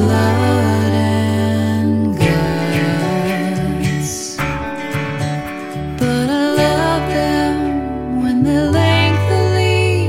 blood and guts, but I love them when they're lengthily.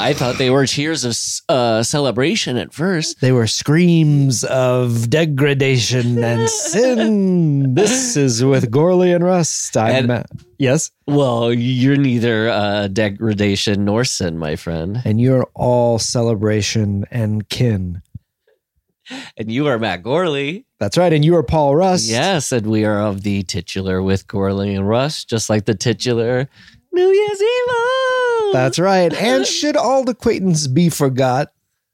I thought they were cheers of uh, celebration at first. They were screams of degradation and sin. This is with Gourley and Rust. I'm And- Yes. Well, you're neither uh, degradation nor sin, my friend. And you're all celebration and kin. And you are Matt Gourley. That's right. And you are Paul Rust. Yes, and we are of the titular with Gourley and Rust, just like the titular New Year's Eve. That's right. And should old acquaintance be forgot?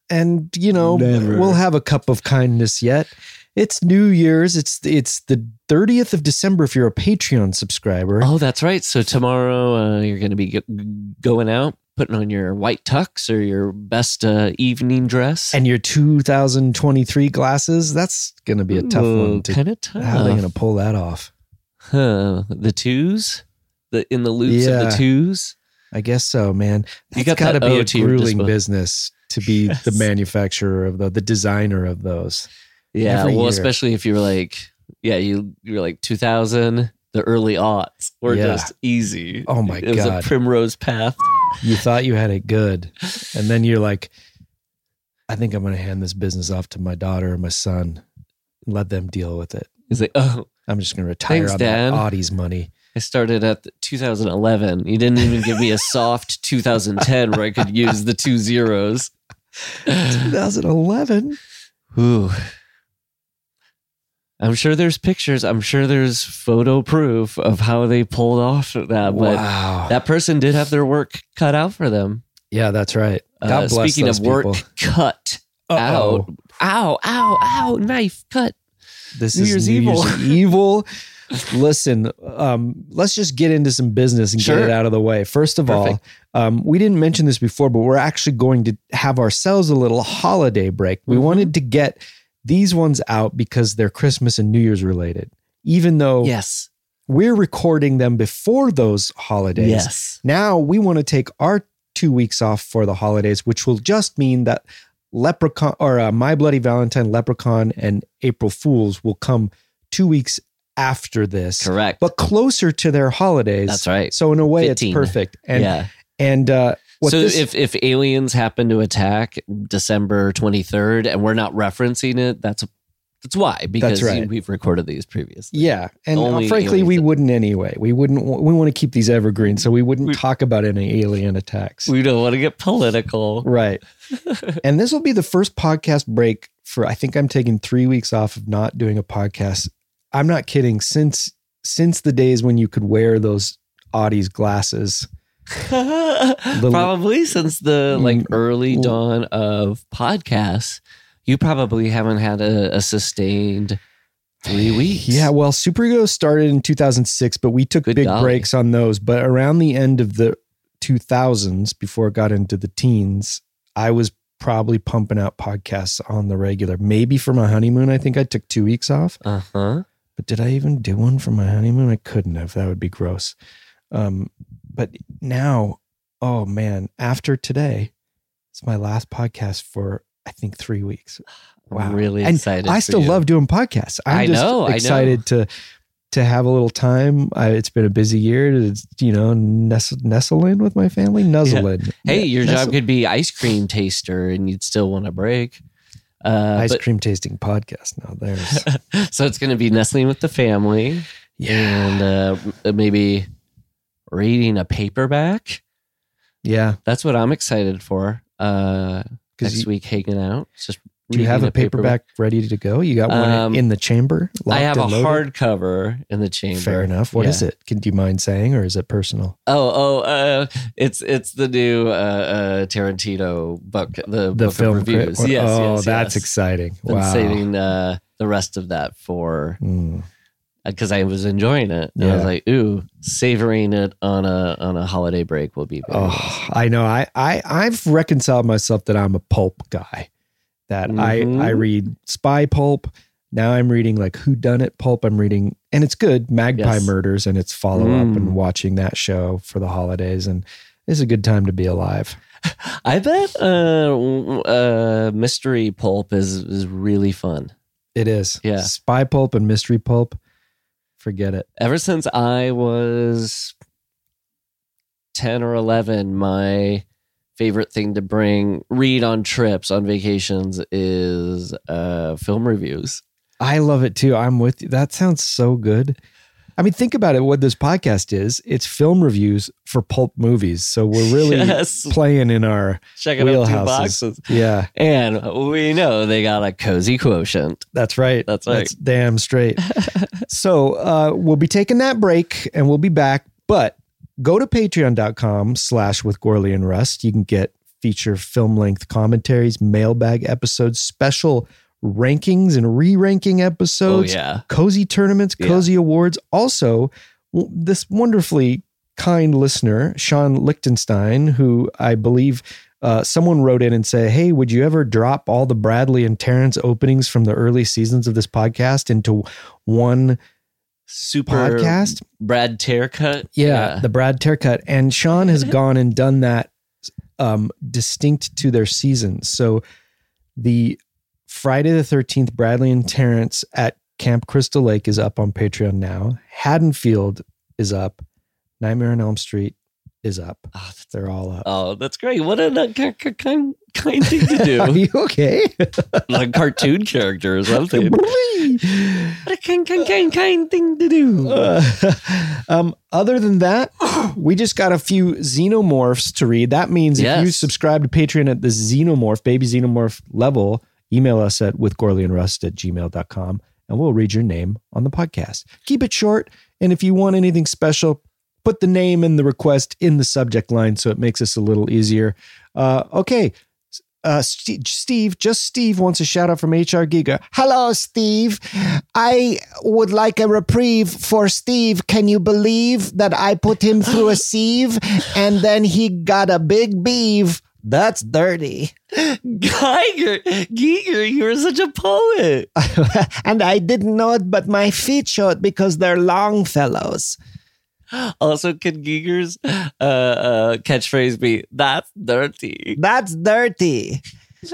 And you know, Never. we'll have a cup of kindness yet. It's New Year's. It's it's the 30th of December if you're a Patreon subscriber. Oh, that's right. So tomorrow uh, you're going to be go- going out, putting on your white tux or your best uh, evening dress. And your 2023 glasses, that's going to be a tough one to kind of tough. How are they going to pull that off? Huh. The twos, the in the loops of the twos. I guess so, man. You got got to be O a grueling business to be the manufacturer of the, the designer of those. Yeah, Every well, year. especially if you were like, yeah, you you were like 2000, the early aughts were Yeah. just easy. Oh my god, it was a primrose path. You thought you had it good, and then you're like, I think I'm going to hand this business off to my daughter and my son, and let them deal with it. He's like, oh, I'm just going to retire Thanks, on Dad. that Audie's money. I started at the 2011. You didn't even give me a soft 2010 where I could use the two zeros. 2011. Ooh. I'm sure there's pictures. I'm sure there's photo proof of how they pulled off that. But wow. that person did have their work cut out for them. yeah, that's right. God Uh, bless speaking of work people. cut Uh-oh. out. Ow, ow, ow, knife cut. This New is Year's New Evil. Year's Evil. Listen, um, let's just get into some business and get it out of the way. First of Perfect. all, um, we didn't mention this before, but we're actually going to have ourselves a little holiday break. We Mhm. wanted to get these ones out because they're Christmas and New Year's related, even though Yes. we're recording them before those holidays. Yes. Now we want to take our two weeks off for the holidays, which will just mean that Leprechaun or uh, My Bloody Valentine, Leprechaun, and April Fools will come two weeks after this, Correct. but closer to their holidays. That's right. So in a way, 15. it's perfect. And yeah. and uh, what so this, if if aliens happen to attack December 23rd and we're not referencing it, that's that's why because right. we've recorded these previously. yeah, and uh, Only frankly, we wouldn't anyway. We wouldn't. We want to keep these evergreen, so we wouldn't We- talk about any alien attacks. We don't want to get political. Right. and this will be the first podcast break for I think I'm taking 3 weeks off of not doing a podcast. I'm not kidding since since the days when you could wear those Audie's glasses. probably since the like Mm, early well- dawn of podcasts, you probably haven't had a, a sustained three weeks. Yeah, well, Super Ego started in 2006, but we took Good big golly. breaks on those. But around the end of the 2000s, before it got into the teens, I was probably pumping out podcasts on the regular. Maybe for my honeymoon, I think I took two weeks off. Uh huh. But did I even do one for my honeymoon? I couldn't have. That would be gross. Um, but now, oh man, after today, it's my last podcast for I think three weeks. I'm really and excited. I still you. love doing podcasts. I'm I just know, I know. excited to to have a little time. I, it's been a busy year to you know nestle, nestle in with my family, nuzzle in. Hey, your Nestle- job could be ice cream taster, and you'd still want a break. Uh, ice but- cream tasting podcast. Now there's so it's going to be nestling with the family, and uh, maybe reading a paperback. yeah. That's what I'm excited for. Uh, next you- week, hanging out. Just Do you have a paperback ready to go? You got one Um, in the chamber. I have a hardcover in the chamber. Fair enough. What is Yeah. it? Can do you mind saying, or is it personal? Oh, oh, uh, it's it's the new uh, uh, Tarantino book, the, The book film of reviews. one? Yes, oh, yes, that's yes. exciting! Been Wow. saving uh, the rest of that for Mm. because I was enjoying it. And I was like, ooh, savoring it on a on a holiday break will be very nice. Oh, I know. I, I I've reconciled myself that I'm a pulp guy. That Mhm. I I read spy pulp. Now I'm reading like Who Done It pulp. I'm reading, and it's good. Magpie Yes. Murders and its follow up, Mm. and watching that show for the holidays, and it's a good time to be alive. I bet uh, uh, mystery pulp is is really fun. It is. Yeah. Spy pulp and mystery pulp. Forget it. Ever since I was ten or eleven, my favorite thing to bring read on trips on vacations is uh, film reviews. I love it too. I'm with you. That sounds so good. I mean, think about it. What this podcast is, it's film reviews for pulp movies. So we're really Yes. playing in our Checking out two wheelhouses. boxes. Yeah, And we know they got a cozy quotient. that's right. That's right. That's damn straight. so uh, we'll be taking that break and we'll be back. But go to patreon.com slash with Gourley and Rust. You can get feature film length commentaries, mailbag episodes, special rankings and re-ranking Oh episodes. yeah. cozy tournaments, Yeah. cozy awards. Also, this wonderfully kind listener, Sean Lichtenstein, who I believe uh, someone wrote in and said, Hey, would you ever drop all the Bradley and Terrence openings from the early seasons of this podcast into one Super podcast? Brad tear cut. Yeah, the Brad Tercut. And Sean has gone and done that um, distinct to their seasons. So the Friday the 13th, Bradley and Terrence at Camp Crystal Lake is up on Patreon now. Haddonfield is up. Nightmare on Elm Street is up. Oh, They're all up. Oh, that's great. What a, ki- ki- kind, kind thing to do. Are you okay? like cartoon character or something. What a kind, kind, kind, kind thing to do. Uh, um, other than that, we just got a few xenomorphs to read. That means if you subscribe to Patreon at the xenomorph, baby xenomorph level, email us at withgorleyandrust at gmail.com and we'll read your name on the podcast. Keep it short. And if you want anything special, put the name and the request in the subject line so it makes us a little easier. Uh, okay. Uh, St- Steve, just Steve wants a shout out from HR Giger. Hello, Steve. I would like a reprieve for Steve. Can you believe that I put him through a sieve and then he got a big beeve? That's dirty. Geiger, Giger, you're such a poet. and I didn't know it, but my feet showed because they're long fellows. Also, can Giger's uh, uh, catchphrase be "That's dirty"? That's dirty.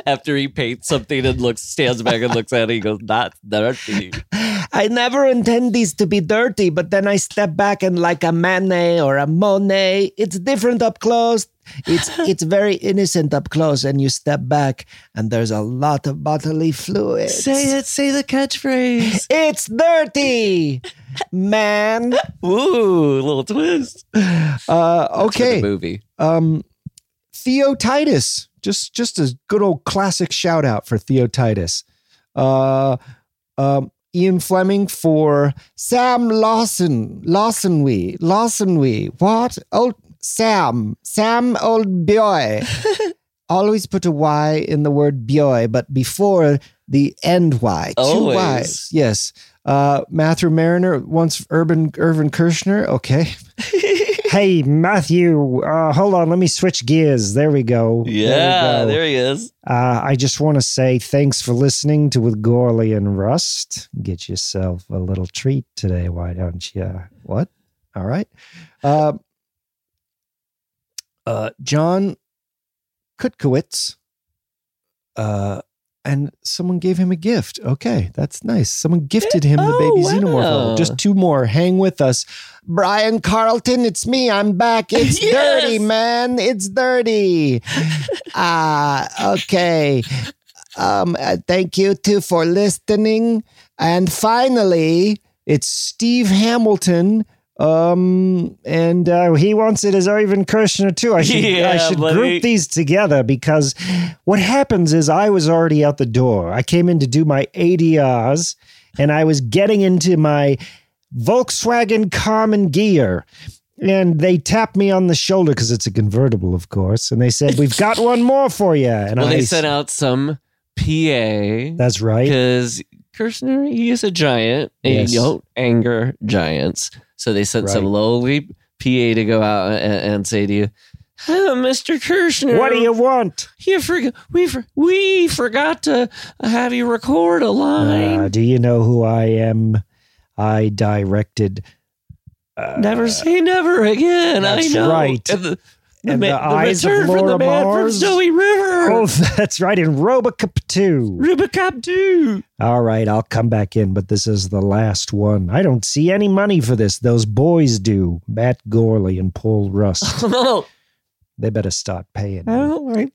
After he paints something and looks, stands back and looks at it, he goes, "That's dirty." I never intend these to be dirty, but then I step back and like a Manet or a Monet, it's different up close. It's it's very innocent up close, and you step back and there's a lot of bodily fluid. Say it. Say the catchphrase. It's dirty, man. Ooh, little twist. Uh, okay. movie. Um, Theo Titus, just just a good old classic shout out for Theo Titus. Uh, um, Ian Fleming for Sam Lawson, Lawson we, Lawson we. What? Oh, Sam. Sam old boy. Always put a Y in the word boy, but before the end Y. Two Always. Ys. Yes. Uh, Matthew Mariner wants Urban Irvin Kershner. Okay. hey, Matthew. Uh, hold on. Let me switch gears. There we go. Yeah, we go. there he is. Uh, I just want to say thanks for listening to With Gourley and Rust. Get yourself a little treat today. Why don't you? What? All right. Uh, uh, John Kutkowitz. Uh, and someone gave him a gift. Okay, that's nice. Someone gifted him the Oh, baby xenomorph. wow. level. Just two more. Hang with us. Brian Carlton, it's me. I'm back. It's Yes. dirty, man. It's dirty. Ah, okay. Um, uh, thank you too for listening. And finally, it's Steve Hamilton. Um, and uh, he wants it as Irvin Kershner too. I should I should group these together because what happens is I was already out the door. I came in to do my ADRs, and I was getting into my Volkswagen Karmann Ghia. And they tapped me on the shoulder because it's a convertible, of course. And they said, "We've got one more for you." And Well, I they sent out some PA That's right. because Kershner, he is a giant and Yes. you don't anger giants. So they sent some Right. lowly PA to go out and, and say to you, oh, Mr. Kershner. What do you want? You forgot we for, we forgot to have you record a line. Uh, do you know who I am? I directed. never say never again. uh, that's I know. right. And the, the, ma- the eyes of the Laura man Mars. from Snowy River. Oh, that's right. In Robocop 2. Rubicap 2. All right, I'll come back in, but this is the last one. I don't see any money for this. Those boys do. Matt Gourley and Paul Rust. Oh, they better start paying. Don't like them.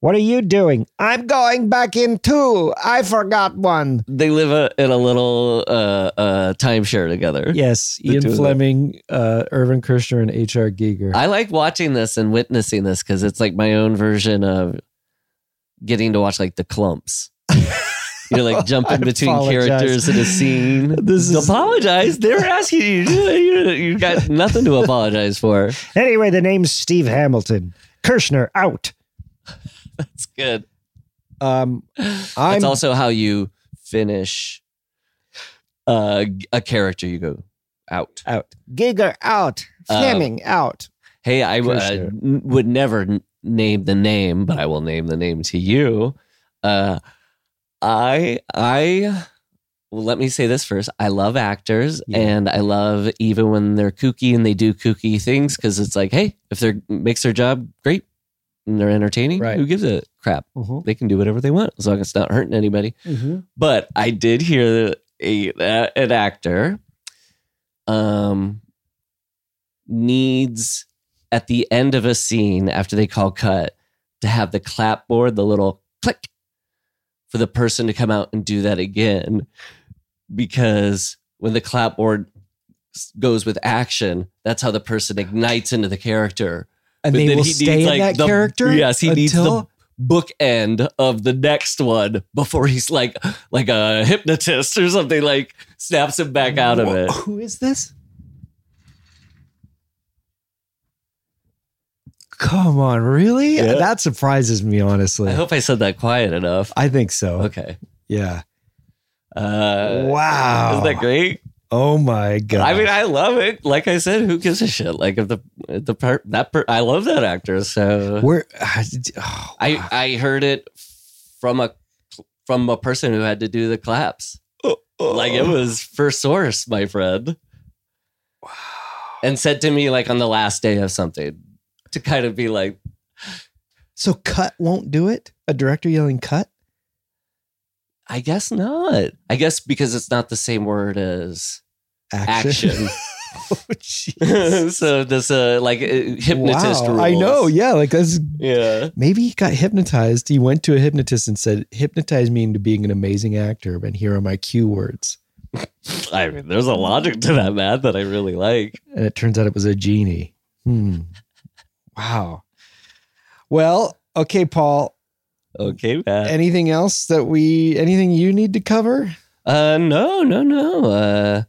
What are you doing? I'm going back in too. I forgot one. They live a, in a little uh, uh, timeshare together. Yes, The Ian. Fleming, uh, Irvin Kershner, and H.R. Giger. I like watching this and witnessing this because it's like my own version of getting to watch like the Klumps. You're like jumping between apologize. characters in a scene. This is- apologize. They were asking you. to do it. You, you got nothing to apologize for. Anyway, the name's Steve Hamilton. Kershner out. It's good. Um, That's I'm also how you finish uh, a character. You go out. out. Giger out. Uh, Fleming out. Hey, I uh, n- would never n- name the name, but I will name the name to you. Uh, I, I, well, let me say this first. I love actors, Yeah. and I love even when they're kooky and they do kooky things because it's like, hey, if they are makes their job great and they're entertaining, Right. who gives a crap? Mhm. They can do whatever they want as long as it's not hurting anybody. Mm-hmm. But I did hear a, an actor um needs at the end of a scene after they call cut to have the clapboard, the little click for the person to come out and do that again because when the clapboard goes with action, that's how the person ignites into the character. And But they then will he stay needs, in like, that the- character. Yes, he needs the until- bookend of the next one before he's like like a hypnotist or something like snaps him back out of it. Who is this? Come on, really? Yeah. That surprises me, honestly. I hope I said that quiet enough. I think so. Okay. Yeah. Uh, wow. Isn't that great? Oh my god. I mean, I love it. Like I said, who gives a shit? Like if the the part that per, I love that actor. So We're. oh, I I heard it from a from a person who had to do the claps. Like it was first source, my friend. Wow. And said to me like on the last day of something to kind of be like, so cut won't do it. A director yelling cut. I guess not. I guess because it's not the same word as Action. action. oh, jeez. so this uh like uh, hypnotist wow. rules. I know. Yeah. Like that's Yeah. maybe he got hypnotized. He went to a hypnotist and said, "Hypnotize me into being an amazing actor." And here are my cue words. I mean, there's a logic to that, man, that I really like. and it turns out it was a genie. Hmm. Wow. Well, okay, Paul. Okay, man. Anything else that we? Anything you need to cover? Uh, no, no, no. Uh,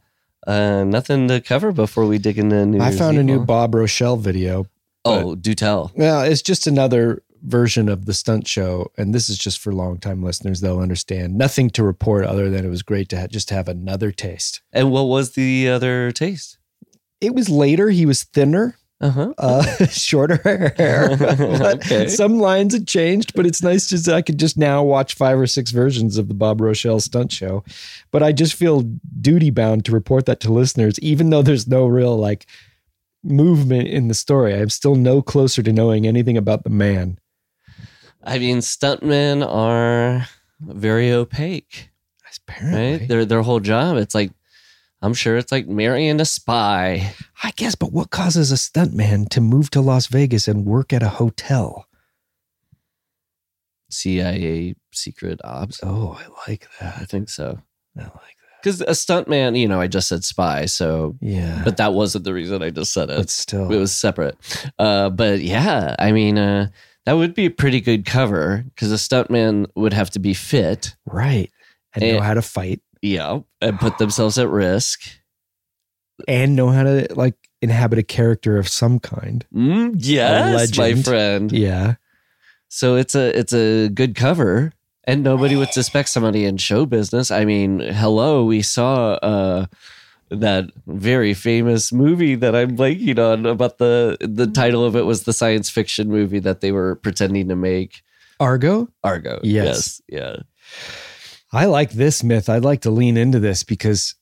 uh, nothing to cover before we dig into new. I found a new. Bob Rochelle video. Oh, do tell. Well, it's just another version of the stunt show, and this is just for longtime listeners. They'll understand. Nothing to report other than it was great to ha- just have another taste. And what was the other taste? It was later. He was thinner, Uh-huh. uh, shorter hair. Okay. Some lines had changed, but it's nice just I could just now watch five or six versions of the Bob Rochelle stunt show. But I just feel duty bound to report that to listeners, even though there's no real like movement in the story. I'm still no closer to knowing anything about the man. I mean, stuntmen are very opaque, Apparently. right? Their their whole job. It's like I'm sure it's like marrying a spy. I guess, but what causes a stuntman to move to Las Vegas and work at a hotel? CIA secret ops. Oh, I like that. I think so. I like that. Because a stuntman, you know, I just said spy, so Yeah. but that wasn't the reason I just said it. but still. it was separate. Uh, but yeah, I mean, uh, that would be a pretty good cover because a stuntman would have to be fit, right. And know how to fight yeah, and put themselves at risk. and know how to like inhabit a character of some kind. Mm, yes, my friend. Yeah. So it's a it's a good cover, and nobody would suspect somebody in show business. I mean, hello, we saw uh, that very famous movie that I'm blanking on about the the title of it was the science fiction movie that they were pretending to make. Argo? Argo. Yes. Yeah. I like this myth. I'd like to lean into this because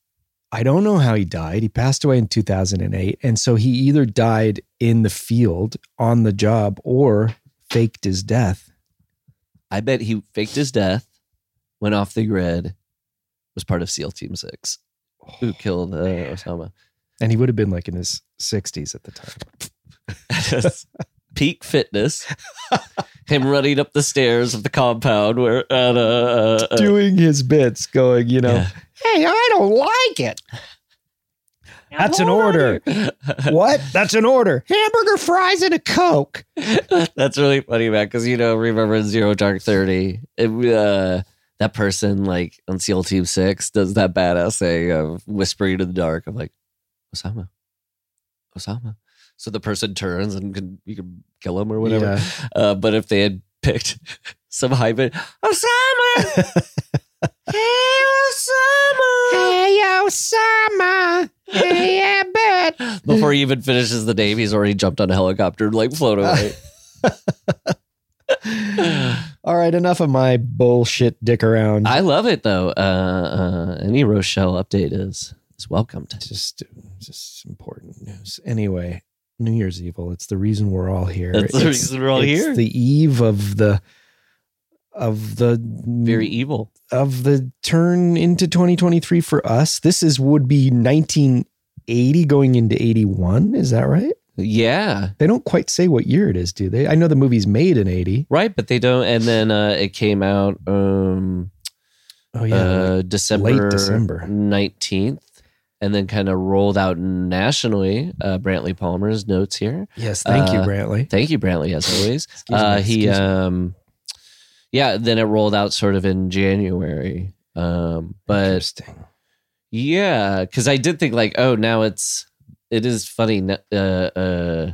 I don't know how he died. He passed away in 2008. And so he either died in the field on the job or faked his death. I bet he faked his death, went off the grid, was part of SEAL Team Six, who killed uh, Osama. And he would have been like in his 60s at the time. At his peak fitness. Him running up the stairs of the compound where at uh, uh, Doing his bits, going, you know, Yeah. hey, I don't like it. That's an order. what? That's an order. Hamburger fries and a Coke. That's really funny, man. Because you know, remember in Zero Dark Thirty, it, uh, that person like on SEAL Team Six does that badass thing of whispering in the dark of like Osama, Osama. So the person turns and can, you can kill him or whatever. Yeah. Uh, but if they had picked some hype, Osama, hey Osama, Hey, Osama. Hey, Abbott. before he even finishes the name, he's already jumped on a helicopter and like float away. All right, enough of my bullshit dick around. I love it though. Uh, uh, any Rochelle update is is welcomed. just just important news. Anyway, New Year's Evil. It's the reason we're all here. That's the It's- reason we're all it's here. The eve of the of the Very evil. of the turn into 2023 for us. This is would be 1980 going into 81. Is that right? Yeah, They don't quite say what year it is, do they? I know the movie's made in 80. right. But they don't. And then uh, it came out um, Oh yeah, uh, December December. nineteenth, and then kind of rolled out nationally. Uh, Brantley Palmer's notes here. yes. Thank you, uh, Brantley. Thank you, Brantley, as always. Excuse me, uh, he, excuse me. um, yeah. Then it rolled out sort of in January. Um, but Interesting. Yeah, because I did think like, oh, now it's it is funny. Uh, uh,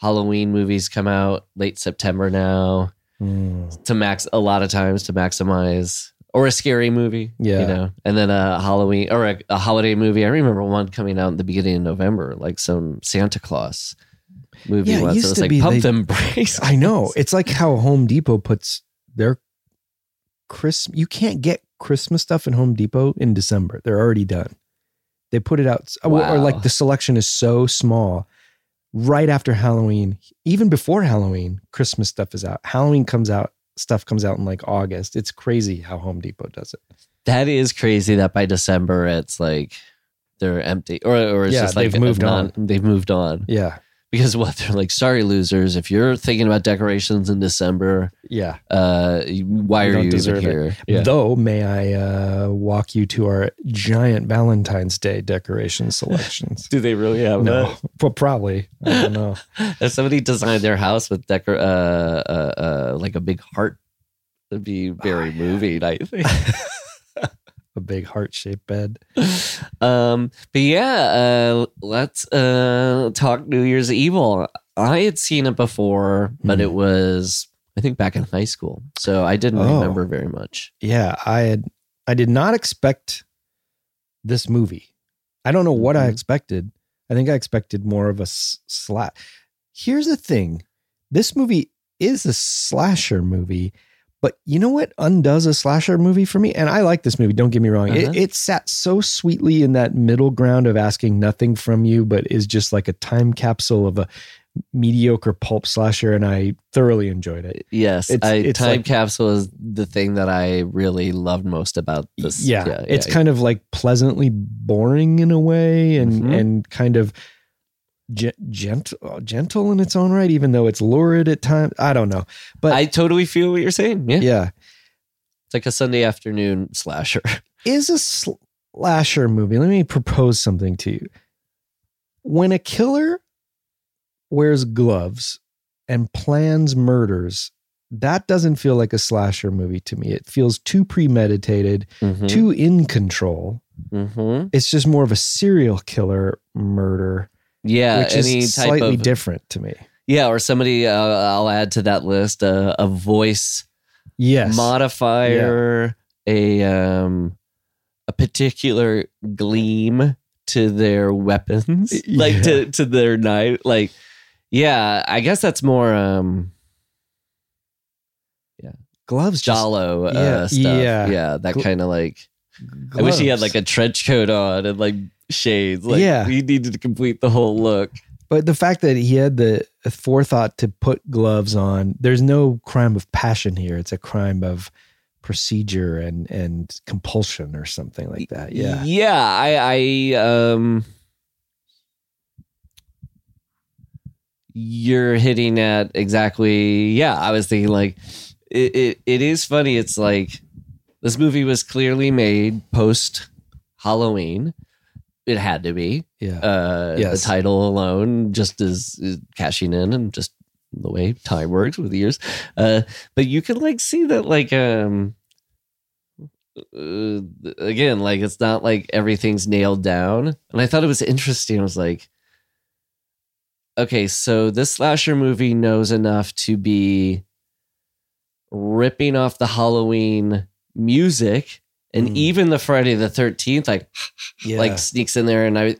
Halloween movies come out late September now Hmm. to max a lot of times to maximize or a scary movie, Yeah. you know, and then a Halloween or a, a holiday movie. I remember one coming out in the beginning of November, like some Santa Claus movie. Yeah, it used was to like be pump they- them brakes. I know. It's like how Home Depot puts their Christmas. You can't get Christmas stuff in Home Depot in December. They're already done. They put it out, or, or like the selection is so small. Right after Halloween, even before Halloween, Christmas stuff is out. Halloween comes out, stuff comes out in like August. It's crazy how Home Depot does it. That is crazy. That by December it's like they're empty, or or it's Yeah, just like they've moved non- They've moved on. Yeah, because what they're like sorry losers if you're thinking about decorations in december yeah. uh why You are don't you even deserve it. here yeah. Though, may I uh, walk you to our giant Valentine's Day decoration selections? do they really have No, well, probably. I don't know. if somebody designed their house with decor uh, uh uh like a big heart it'd be very moving i think A big heart shaped bed. um but yeah uh let's uh talk new year's evil I had seen it before, but Hmm. it was I think back in high school, so I didn't Oh. remember very much. Yeah, I had I did not expect this movie. I don't know what I Mhm. expected. I think I expected more of a s- sla Here's the thing. This movie is a slasher movie, but you know what undoes a slasher movie for me? And I like this movie, don't get me wrong. Uh-huh. It, it sat so sweetly in that middle ground of asking nothing from you, but is just like a time capsule of a mediocre pulp slasher, and I thoroughly enjoyed it. Yes, It's- I, it's time like- capsule is the thing that I really loved most about this. yeah, it's yeah. kind of like pleasantly boring in a way and Mhm. and kind of ge- gentle gentle in its own right even though it's lurid at times i don't know but I totally feel what you're saying. Yeah. yeah it's like a Sunday afternoon slasher. is a slasher movie let me propose something to you when a killer wears gloves and plans murders that doesn't feel like a slasher movie to me it feels too premeditated Mhm. too in control Mhm. it's just more of a serial killer murder Yeah, which any is type slightly of different to me. yeah, or somebody. Uh, I'll add to that list uh, a voice Yes. modifier, a um, a particular gleam to their weapons, like Yeah. to to their knife. Like, yeah, I guess that's more um yeah, gloves just Giallo uh, Yeah, stuff. yeah. yeah, that Gl- kind of like. I wish he had like a trench coat on and like shades. Like, Yeah. he needed to complete the whole look. But the fact that he had the forethought to put gloves on, there's no crime of passion here. It's a crime of procedure and and compulsion or something like that. Yeah. Yeah, I I um you're hitting at exactly yeah, I was thinking like it it, it is funny. It's like this movie was clearly made post Halloween. It had to be. Yeah. Uh Yes. the title alone just is, is cashing in and just the way time works with years. Uh but you can like see that like um uh, again, like it's not like everything's nailed down. And I thought it was interesting. I was like, okay, so this slasher movie knows enough to be ripping off the Halloween music and Mm. even the Friday the 13th, like, yeah. like sneaks in there. And I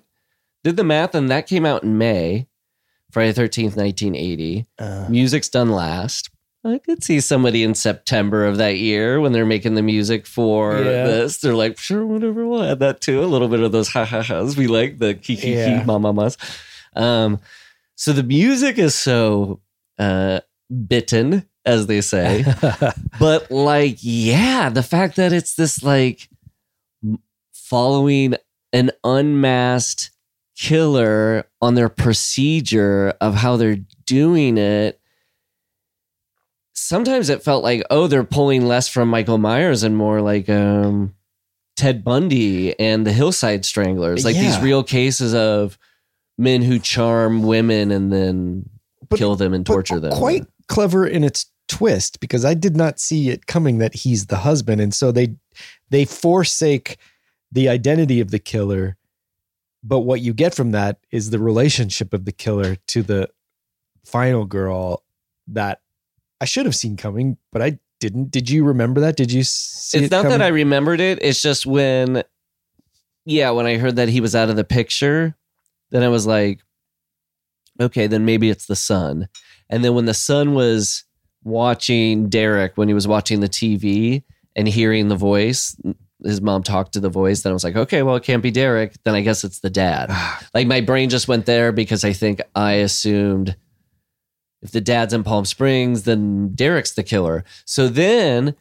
did the math, and that came out in May, Friday the 13th, 1980. Uh, Music's done last. I could see somebody in September of that year when they're making the music for Yeah. this. They're like, sure, whatever, we'll add that too. A little bit of those ha ha ha's. We like the kiki Yeah. ki ma ma mas. Um, so the music is so uh, bitten, as they say. but like, yeah, the fact that it's this like following an unmasked killer on their procedure of how they're doing it. Sometimes it felt like, oh, they're pulling less from Michael Myers and more like um, Ted Bundy and the Hillside Stranglers, like these real cases of men who charm women and then But- kill them and torture them. Quite clever in its twist because I did not see it coming that he's the husband, and so they they forsake the identity of the killer. But what you get from that is the relationship of the killer to the final girl that I should have seen coming, but I didn't. Did you remember that? Did you see it's it not that? I remembered it. It's just when, yeah, when I heard that he was out of the picture, then I was like, okay, then maybe it's the son. And then when the son was watching Derek, when he was watching the TV and hearing the voice, his mom talked to the voice, then I was like, okay, well, it can't be Derek. Then I guess it's the dad. Ah. like my brain just went there because I think I assumed if the dad's in Palm Springs, then Derek's the killer. So then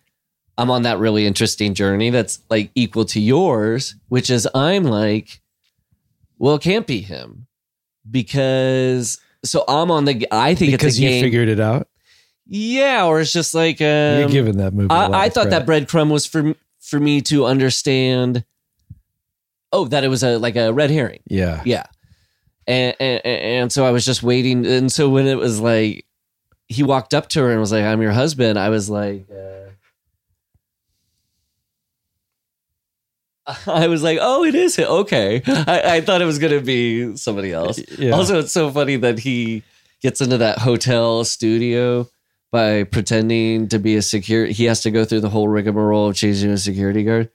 I'm on that really interesting journey that's like equal to yours, which is I'm like, well, it can't be him because so I'm on the. I think because it's a you game. figured it out. yeah, or it's just like um, You're giving that movie. I, I thought that breadcrumb was for for me to understand. Oh, that it was a like a red herring. Yeah. Yeah. And, and and so I was just waiting. And so when it was like he walked up to her and was like, "I'm your husband," I was like, uh, I was like, "Oh, it is him." Okay, I, I thought it was gonna be somebody else. Yeah. Also, it's so funny that he gets into that hotel studio by pretending to be a security. He has to go through the whole rigmarole of changing a security guard.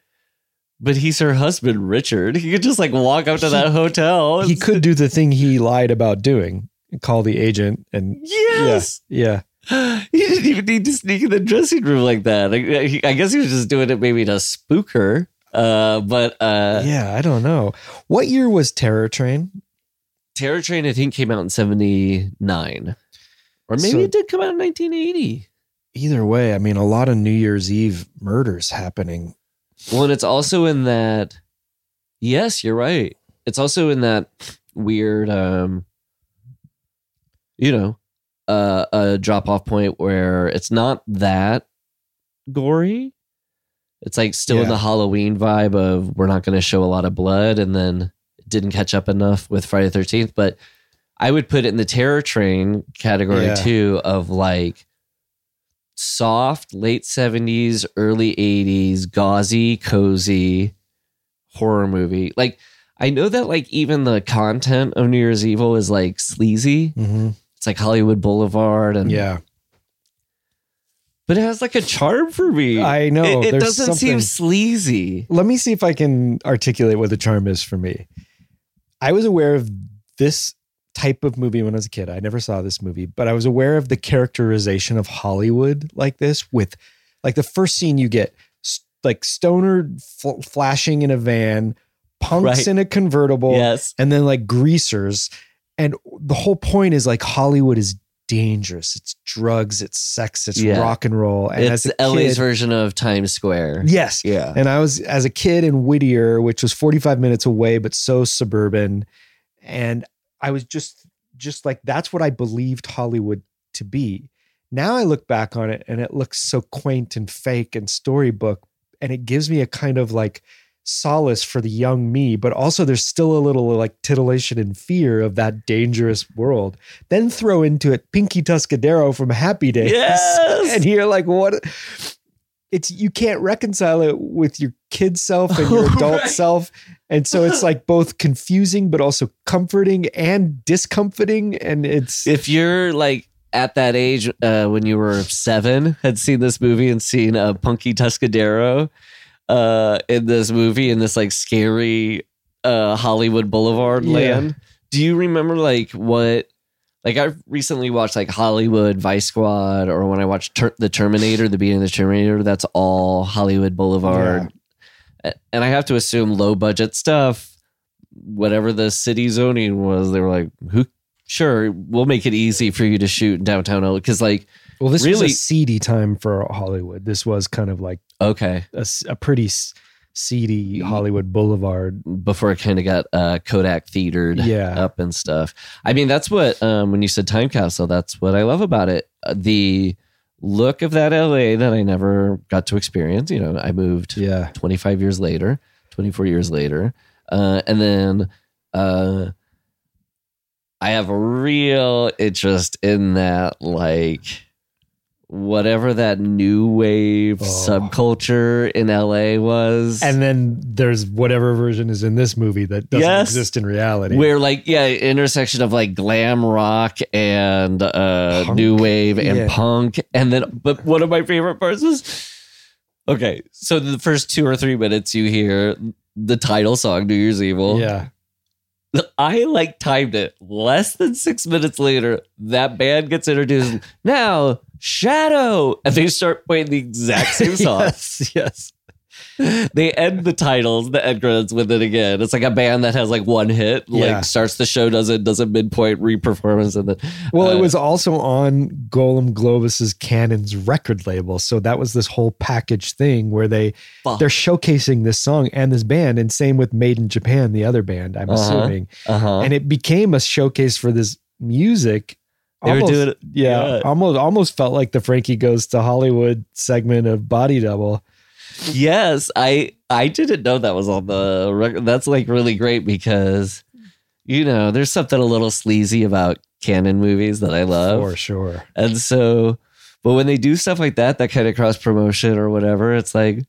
But he's her husband, Richard. He could just like walk up to that hotel. He could do the thing he lied about doing, call the agent, and Yes. yeah, He didn't even need to sneak in the dressing room like that. I, I guess he was just doing it maybe to spook her. Uh, but uh, yeah. I don't know. What year was Terror Train? Terror Train, I think, came out in 79. Or maybe So- it did come out in 1980. Either way, I mean, a lot of New Year's Eve murders happening. Well, and it's also in that. Yes, you're right. It's also in that weird, um, you know, uh, a drop off point where it's not that gory. It's like still in the Halloween vibe of we're not going to show a lot of blood, and then it didn't catch up enough with Friday the Thirteenth. But I would put it in the Terror Train category Yeah. too of like soft late 70s early 80s gauzy cozy horror movie like i know that like even the content of new year's evil is like sleazy Mm-hmm. it's like hollywood boulevard and Yeah, but it has like a charm for me I know. it, it doesn't seem sleazy let me see if I can articulate what the charm is for me. I was aware of this type of movie when I was a kid. I never saw this movie, but I was aware of the characterization of Hollywood like this with like the first scene you get like stoner fl- flashing in a van, punks Right. in a convertible, yes and then like greasers. And the whole point is like Hollywood is dangerous. It's drugs, it's sex, it's Yeah. rock and roll. And it's as la's kid- version of times square Yes. yeah And I was as a kid in Whittier, which was 45 minutes away, but so suburban. And I was just just like that's what I believed Hollywood to be. Now I look back on it and it looks so quaint and fake and storybook. And it gives me a kind of like solace for the young me, but also there's still a little like titillation and fear of that dangerous world. Then throw into it Pinky Tuscadero from Happy Days. Yes! And you're like, what? It's you can't reconcile it with your kid self and your adult Right. self. And so it's like both confusing but also comforting and discomforting. And it's if you're like at that age uh, when you were seven, had seen this movie and seen a Punky Tuscadero uh, in this movie in this like scary uh, Hollywood Boulevard Yeah. land. Do you remember like what? Like I recently watched like Hollywood Vice Squad, or when I watched Ter- the Terminator, the beginning of the Terminator. That's all Hollywood Boulevard, A- and I have to assume low budget stuff. Whatever the city zoning was, they were like, "Who sure, we'll make it easy for you to shoot in downtown. Because like, well, this really- was a seedy time for Hollywood. This was kind of like okay, a pretty seedy Hollywood Boulevard. before it kind of got uh, Kodak theatered Yeah. up and stuff. I mean, that's what um, when you said time Castle, that's what I love about it. Uh, the look of that LA that I never got to experience. You know, I moved Yeah. 25 years later, 24 years later. Uh, and then uh, I have a real interest in that, like, whatever that new wave Oh. subculture in LA was. And then there's whatever version is in this movie that doesn't Yes. exist in reality. where like yeah intersection of like glam rock and uh Punk. new wave and Yeah. punk and then but one of my favorite parts was okay so the first two or three minutes you hear the title song new year's evil yeah. i like timed it less than six minutes later that band gets introduced now shadow and they start playing the exact same song yes. Yes. they end the titles, the end credits with it again. It's like a band that has like one hit, Yeah. like starts the show, does it, does a midpoint re-performance, and then Well, it uh, was also on Golan Globus's Cannon's record label. So that was this whole package thing where they Fuck. they're showcasing this song and this band, and same with Made in Japan, the other band, I'm Uh-huh. assuming. uh-huh. And it became a showcase for this music. They were Almost- doing yeah, yeah. almost almost felt like the Frankie Goes to Hollywood segment of Body Double. yes, I I didn't know that was on the record. That's like really great because you know there's something a little sleazy about Cannon movies that I love. For sure. And so, but when they do stuff like that, that kind of cross promotion or whatever, it's like,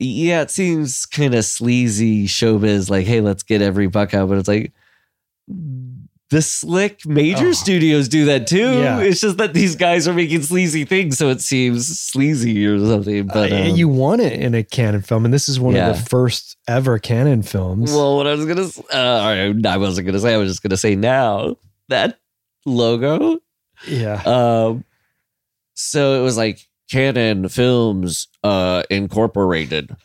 yeah, it seems kind of sleazy showbiz, like, hey, let's get every buck out. But it's like, the slick major Oh. studios do that too. Yeah. It's just that these guys are making sleazy things, so it seems sleazy or something. But Uh, um, you want it in a Cannon film, and this is one Yeah. of the first ever Cannon films. Well, what I was gonna, uh, I wasn't gonna say. I was just gonna say now that logo. yeah, Um, so it was like Cannon Films uh, Incorporated.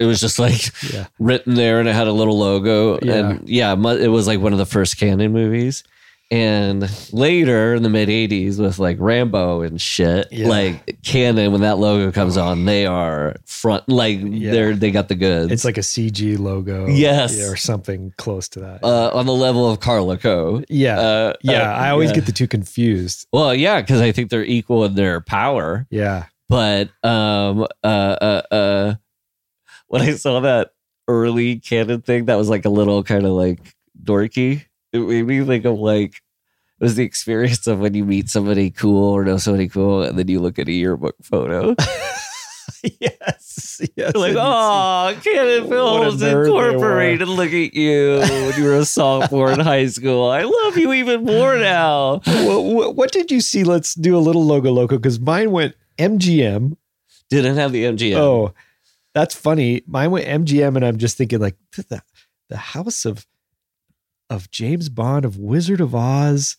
It was just like yeah, written there, and it had a little logo. Yeah. And yeah, it was like one of the first Cannon movies. And later in the mid '80s, with like Rambo and shit, Yeah. like Cannon, when that logo comes on, they are front, like they're they got the goods. it's like a CG logo, Yes. or something close to that. uh, on the level of Carolco. yeah, Uh, yeah. uh, I always get the two confused. Well, yeah, because I think they're equal in their power. Yeah, But um, uh, uh, uh, when I saw that early cannon thing, that was like a little kind of like dorky. It made me think of like it was the experience of when you meet somebody cool or know somebody cool, and then you look at a yearbook photo. yes, yes. Like, and you see- oh, Cannon Films. Incorporated. Look at you when you were a sophomore in high school. I love you even more now. what, what, what did you see? Let's do a little logo loco because mine went MGM. Didn't have the MGM. Oh, that's funny. Mine went MGM, and I'm just thinking like the the house of of James Bond of Wizard of Oz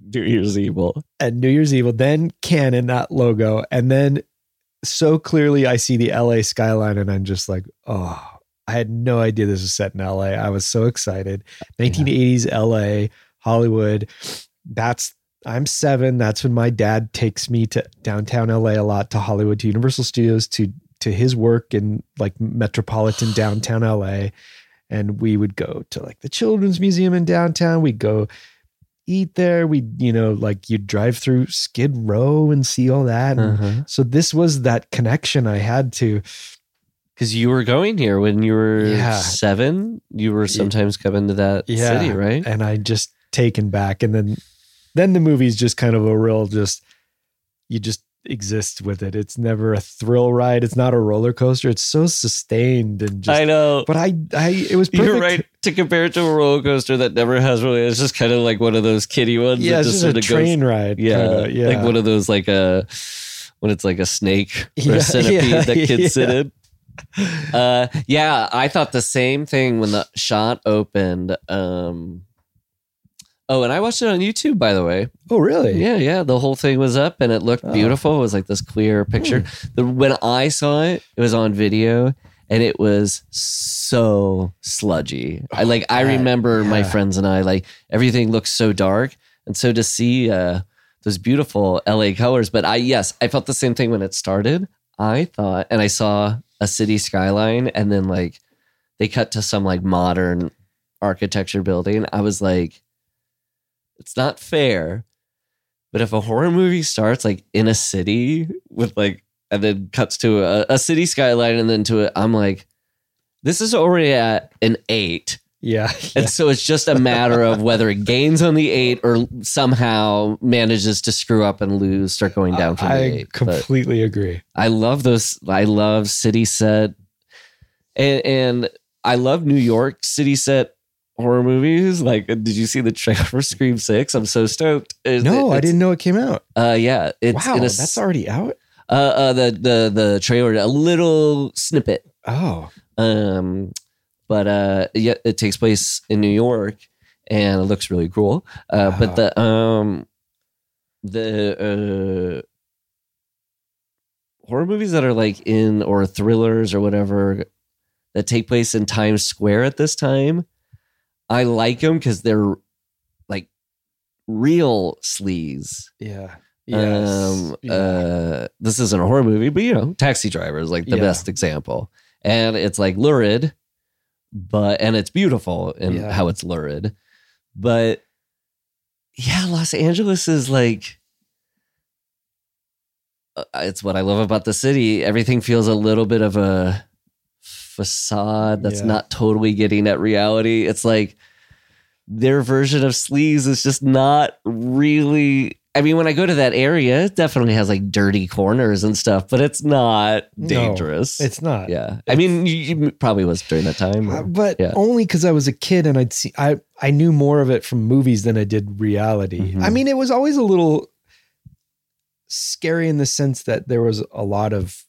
New Year's Evil. and New Year's Evil. Then Cannon that logo, and then so clearly I see the LA skyline, and I'm just like, oh. I had no idea this was set in LA. I was so excited. 1980s LA, Hollywood. That's I'm seven. That's when my dad takes me to downtown LA a lot to Hollywood, to Universal Studios, to to his work in like metropolitan downtown LA. And we would go to like the Children's Museum in downtown. We'd go eat there. We'd, you know, like you'd drive through Skid Row and see all that. And Uh-huh. so this was that connection I had to Because you were going here when you were Yeah. seven. You were sometimes coming to that city, right? And I just taken back. And then then the movie's just kind of a real just you just exist with it. It's never a thrill ride. It's not a roller coaster. It's so sustained and just I know. but I I it was perfect. You're right to compare it to a roller coaster that never has really. It's just kind of like one of those kiddie ones. Yeah, that it's just a sorta train ride. Yeah, kinda, yeah. like one of those like a when it's like a snake or Yeah, a centipede yeah, that kids sit in. Uh, yeah, I thought the same thing when the shot opened. Um, oh, and I watched it on YouTube, by the way. oh really? Yeah, yeah. The whole thing was up and it looked Oh. beautiful. It was like this clear picture. The, when I saw it, it was on video and it was so sludgy. I like I that- remember my friends and I like everything looked so dark. And so to see uh those beautiful LA colors, but I yes, I felt the same thing when it started. I thought and I saw a city skyline and then like they cut to some like modern architecture building. I was like it's not fair. But if a horror movie starts like in a city with like, and then cuts to a, a city skyline and then to it, I'm like, this is already at an eight. Yeah. And so it's just a matter of whether it gains on the eight or somehow manages to screw up and lose, start going down from the I eight. But completely agree. I love those. I love city set, and, and I love New York city set horror movies. Like, did you see the trailer for Scream Six? I'm so stoked. It- No, I didn't know it came out. Uh, yeah, it's wow, in a, that's already out. uh, uh, the the the trailer, a little snippet. Oh, Um, but uh, yeah, it takes place in New York, and it looks really cool. Uh, but the um, the uh, horror movies that are like in or thrillers or whatever that take place in Times Square at this time, I like them because they're like real sleaze. yeah. Um, uh, this isn't a horror movie, but you know, Taxi Driver is like the Yeah. best example. And it's like lurid, but and it's beautiful in Yeah. how it's lurid. But yeah, Los Angeles is like uh, it's what I love about the city. Everything feels a little bit of a facade that's Yeah. not totally getting at reality. It's like their version of sleaze is just not really I mean, when I go to that area, it definitely has like dirty corners and stuff, but it's not No, dangerous. It's not. yeah. I mean, you, you probably was during that time. Uh, or- but Yeah. only because I was a kid and I'd see I I knew more of it from movies than I did reality. Mhm. I mean, it was always a little scary in the sense that there was a lot of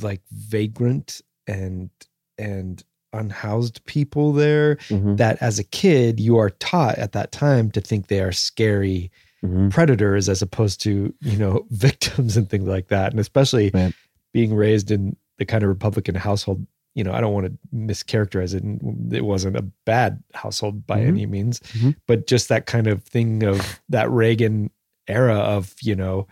like vagrant and and unhoused people there Mhm, that as a kid you are taught at that time to think they are scary mhm. predators as opposed to you know victims and things like that and especially Right. being raised in the kind of republican household you know i don't want to mischaracterize it and it wasn't a bad household by Mhm. any means Mhm. but just that kind of thing of that reagan era of you know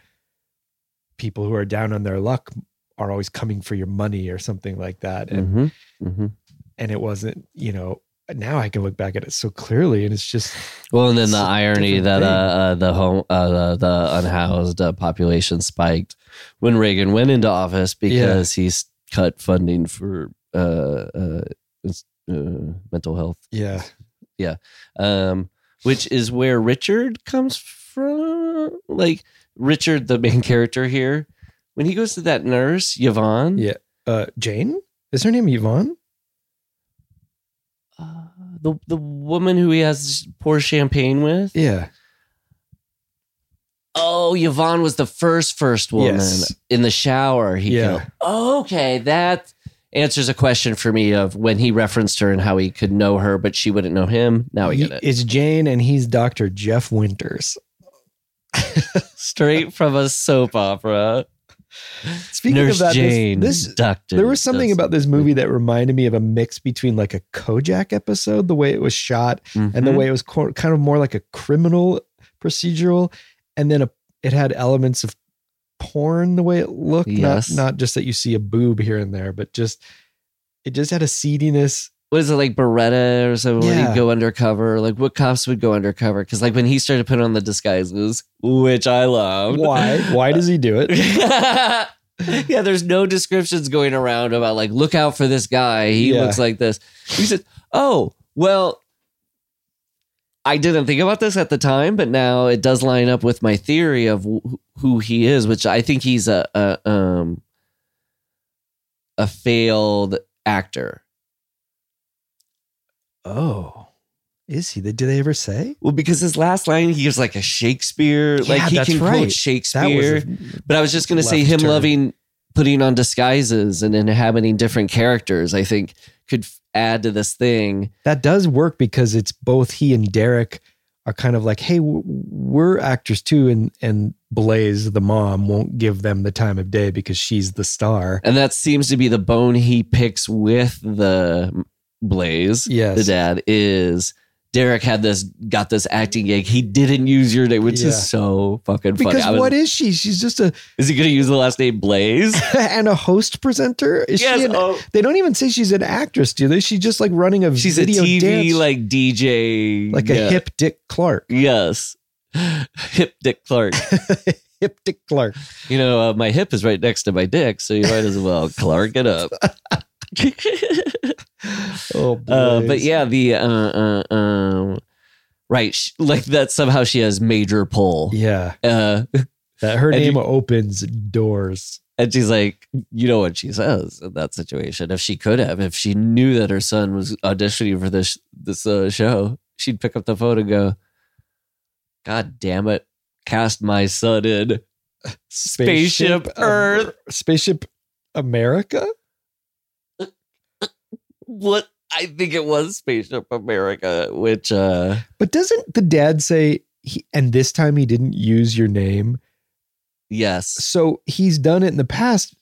people who are down on their luck are always coming for your money or something like that. And Mhm, mhm. and it wasn't you know now i can look back at it so clearly and it's just Well, and then the irony that uh, uh, the home, uh, the, the unhoused uh, population spiked when Reagan went into office because he's cut funding for uh, uh, mental health, Yeah, yeah. Um, which is where Richard comes from. Like Richard, the main character here, when he goes to that nurse Yvonne, Yeah. uh jane is her name yvonne uh, the the woman who he has pours champagne with. yeah Oh, Yvonne was the first first woman Yes. in the shower. He Yeah. killed. Oh, okay, that answers a question for me of when he referenced her and how he could know her, but she wouldn't know him. Now we get it. it's jane and he's dr jeff winters Straight from a soap opera. speaking Nurse of that this- Jane, this, Doctor. there was something about this movie that reminded me of a mix between like a kojak episode the way it was shot and the Mhm. way it was co- kind of more like a criminal procedural and then a, it had elements of porn the way it looked Yes. not not just that you see a boob here and there but just it just had a seediness was it like Baretta or something? When he'd go undercover, like what cops would go undercover? Because like when he started putting on the disguises, which I loved. why why does he do it yeah, there's no descriptions going around about like, look out for this guy. He Yeah. looks like this. He said, Oh, well, I didn't think about this at the time, but now it does line up with my theory of wh- who he is, which I think he's a, a um a failed actor. Oh is he did they ever say Well, because his last line, he was like a Shakespeare, Yeah, like he can right. quote Shakespeare. But I was just going to say him turn. loving putting on disguises and inhabiting different characters. I think could add to this thing. that does work because it's both he and Derek are kind of like, hey, we're actors too, and and Blaze, the mom, won't give them the time of day because she's the star. And that seems to be the bone he picks with the Blaze, Yes. the dad, is Derek had this, got this acting gig. He didn't use your name, which Yeah. is so fucking funny. Because was- what is she? She's just a is he going to use the last name Blaze? and a host presenter. Is Yes, she? An, oh. They don't even say she's an actress, do they? She's just like running a She's a TV dance, like DJ, like a hip Dick Clark, Yes. Hip Dick Clark. hip Dick Clark. You know, uh, my hip is right next to my dick, so you might as well Clark it up. Oh, uh, but yeah, the uh, uh, um, right, sh- like that. Somehow she has major pull. yeah, Uh, that her name you- opens doors. and she's like, you know what she says in that situation. If she could have, if she knew that her son was auditioning for this this uh, show, she'd pick up the phone and go, "God damn it, cast my son in." Spaceship Earth. Spaceship America. What I think it was Spaceship America, which uh But doesn't the dad say, he, and this time he didn't use your name? yes. So he's done it in the past,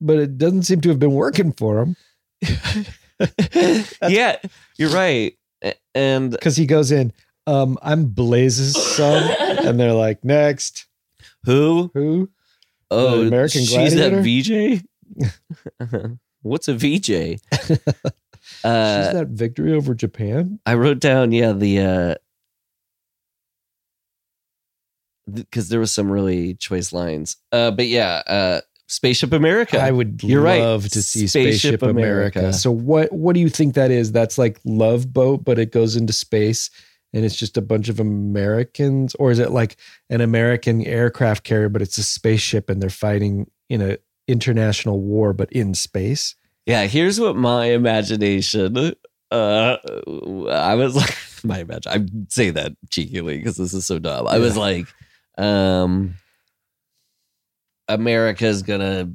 but it doesn't seem to have been working for him yeah, you're right. And because he goes in, um, I'm Blaze's son. and they're like, next. who? Who? Oh, American she's that Gladiator? VJ. What's a VJ? She's Uh, that victory over Japan? I wrote down, yeah, the uh because there was some really choice lines. Uh, but yeah, uh, Spaceship America. I would You're right. love to see Spaceship Spaceship, America. America. So what what do you think that is? That's like Love Boat, but it goes into space and it's just a bunch of Americans, or is it like an American aircraft carrier, but it's a spaceship and they're fighting in an international war, but in space? Yeah, here's what my imagination. Uh, I was like, my imagine. I say that cheekily because this is so dumb. I was like, um, America's gonna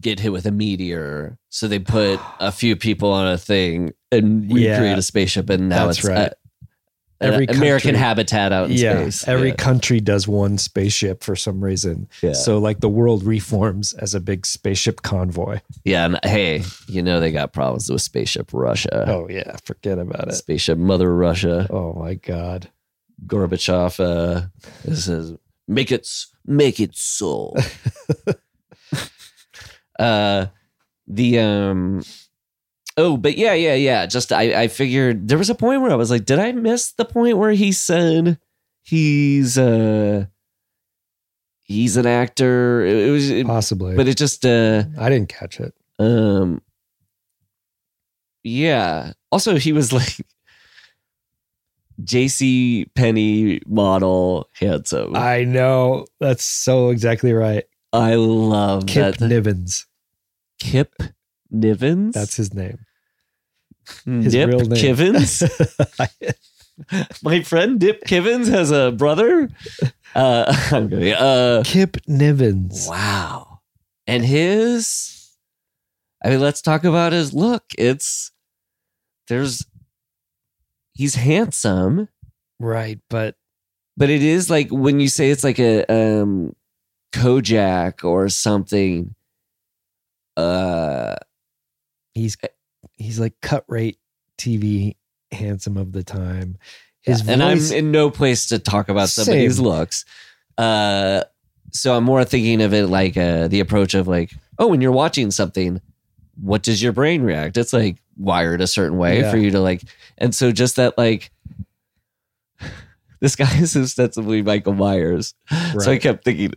get hit with a meteor, so they put a few people on a thing and Yeah. recreate a spaceship, and now That's it's right. Every American country- habitat out in yeah, space. every yeah. country does one spaceship for some reason. Yeah. So like the world reforms as a big spaceship convoy. yeah, and hey, you know they got problems with spaceship Russia, Oh yeah, forget about it. spaceship Mother Russia. Oh my god. Gorbachev uh this is make it make it so. uh the um oh but yeah yeah yeah just I I figured there was a point where I was like did I miss the point where he said he's uh he's an actor it, it was it- Possibly. but it just uh I didn't catch it. um yeah. Also he was like JC Penney model handsome. I, I know. That's so exactly right. I love Kip that. Nivens. Kip Nivens? That's his name. his Nip real name. Kivens. My friend Dip Kivens has a brother. Uh I'm kidding. Uh Kip Nivens. wow. And his I mean let's talk about his look. It's there's he's handsome. Right, but but it is like when you say it's like a um Kojak or something. Uh, he's he's like cut rate TV handsome of the time. His and I'm in no place to talk about somebody's Same. looks. Uh, so I'm more thinking of it like uh, the approach of like, oh, when you're watching something, what does your brain react? It's like wired a certain way Yeah. for you to like, and so just that like. This guy is ostensibly Michael Myers. So I kept thinking,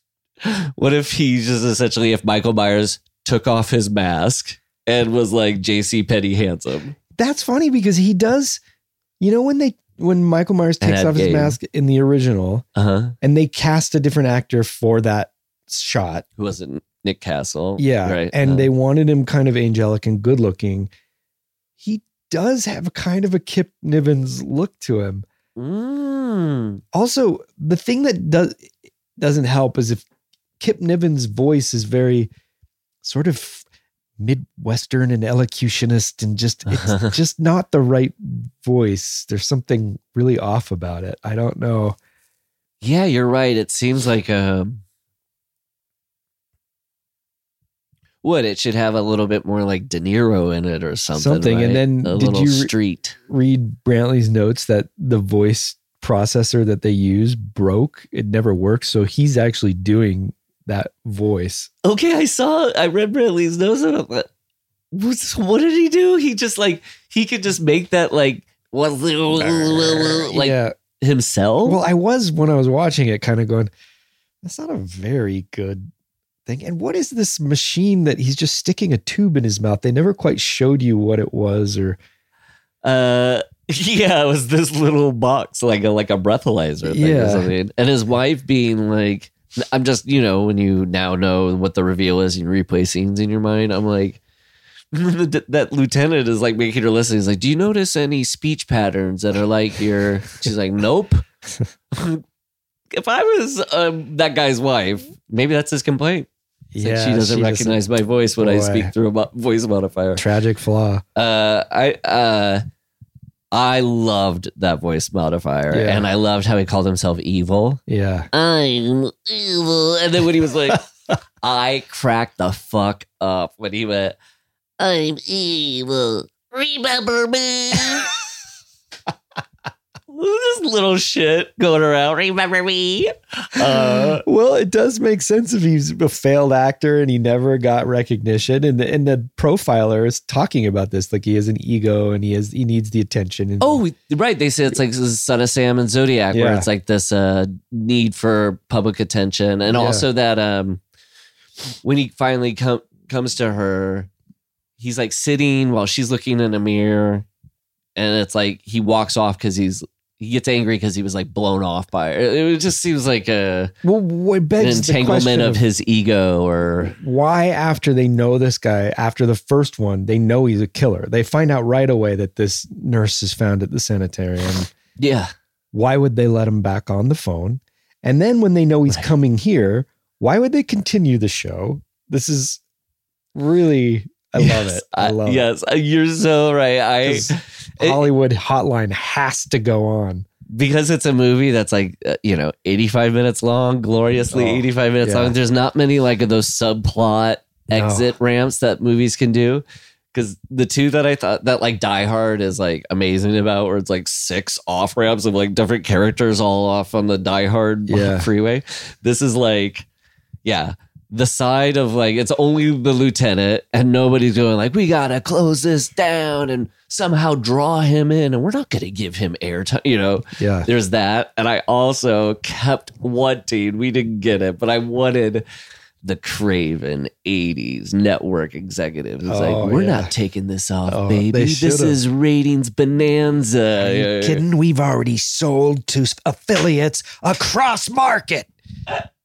what if he's just essentially, if Michael Myers took off his mask and was like JC Petty handsome? that's funny because he does. You know when they when Michael Myers takes off his game. mask in the original, Uh huh. and they cast a different actor for that shot. Who was it? Nick Castle. Yeah, Right. and Uh, they wanted him kind of angelic and good looking. He does have a kind of a Kip Nivens look to him. Mm. also the thing that does doesn't help is if Kip Niven's voice is very sort of midwestern and elocutionist and just it's just not the right voice there's something really off about it i don't know Yeah, you're right. It seems like um what it should have a little bit more like De Niro in it or something. Something, and then a did little you re- street. read brantley's notes that the voice processor that they use broke it never works so he's actually doing that voice Okay, I saw. I read Bradley's notes about that. What's- What did he do? He just like he could just make that like like yeah himself. Well, I was when I was watching it, kind of going, "That's not a very good thing." And what is this machine that he's just sticking a tube in his mouth? They never quite showed you what it was, or Uh, yeah, it was this little box, like a like a breathalyzer thing or Yeah. something. And his wife being like, I'm just, you know, when you now know what the reveal is and you replay scenes in your mind, I'm like, that lieutenant is like making her listen. He's like, Do you notice any speech patterns that are like your? She's like, Nope. if I was um, that guy's wife, maybe that's his complaint. It's like she doesn't recognize my voice when I speak through a mo- voice modifier. tragic flaw. Uh, I uh, I loved that voice modifier, Yeah. and I loved how he called himself evil. Yeah, I'm evil, and then when he was like, I cracked the fuck up when he went, "I'm evil." Remember me? This little shit going around. Remember me? Uh, well, it does make sense if he's a failed actor and he never got recognition, and the, and the profiler is talking about this, like he has an ego and he has he needs the attention. And, Oh, right. They say it's like the Son of Sam and Zodiac, where it's like this uh, need for public attention, and Yeah. also that um, when he finally com- comes to her, he's like sitting while she's looking in a mirror, and it's like he walks off because he's he gets angry because he was like blown off by it. It just seems like a Well, an entanglement question of his ego or why after they know this guy after the first one they know he's a killer. They find out right away that this nurse is found at the sanitarium. Yeah. why would they let him back on the phone? And then when they know he's coming here why would they continue the show? This is really i love it i love it yes, you're so right. I it hollywood hotline has to go on because it's a movie that's like uh, you know 85 minutes long gloriously Oh, 85 minutes yeah. long there's not many like of those subplot No. exit ramps that movies can do because the two that i thought that like die hard is like amazing about where it's like six off ramps of like different characters all off on the die hard Yeah. freeway this is like yeah the side of like it's only the lieutenant and nobody's going like we gotta close this down and somehow draw him in. And we're not gonna give him airtime you know? Yeah. There's that. And i also kept wanting we didn't get it but i wanted the craven 80s network executives. It's Oh, like we're yeah. not taking this off Oh, baby. This is ratings bonanza. Are you kidding? We've already sold to affiliates across market.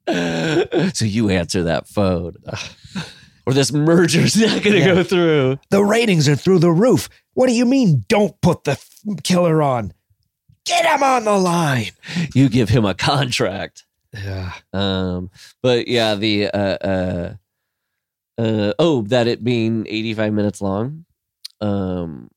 so you answer that phone or this merger's not gonna Yeah. go through The ratings are through the roof. What do you mean, don't put the f- killer on? Get him on the line. you give him a contract Yeah. Um, but yeah, the uh, uh, uh, oh, that it being 85 minutes long. Um,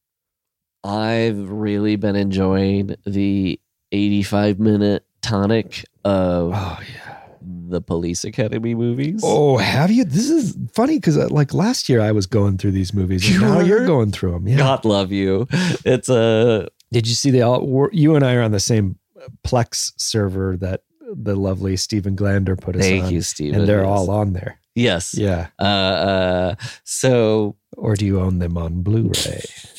I've really been enjoying the 85 minute tonic of Oh, yeah. The Police Academy movies. Oh, have you? This is funny because like last year I was going through these movies and You now you're going through them. Yeah. God love you. It's a Did you see they all, you and I are on the same Plex server that the lovely Stephen Glander put us thank on. you, Steven. And they're Yes. all on there. yes. Yeah. Uh, uh, so Or do you own them on Blu-ray? I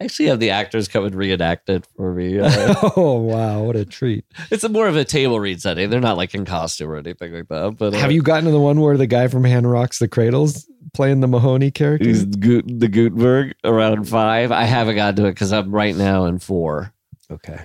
actually have the actors come and reenact it for me. Uh, oh, wow. What a treat. it's a more of a table read setting. They're not like in costume or anything like that. But uh, Have you gotten to the one where the guy from Hand Rocks the Cradles playing the Mahoney character? Who's Gut- the Guttenberg around five? I haven't gotten to it because I'm right now in four. Okay.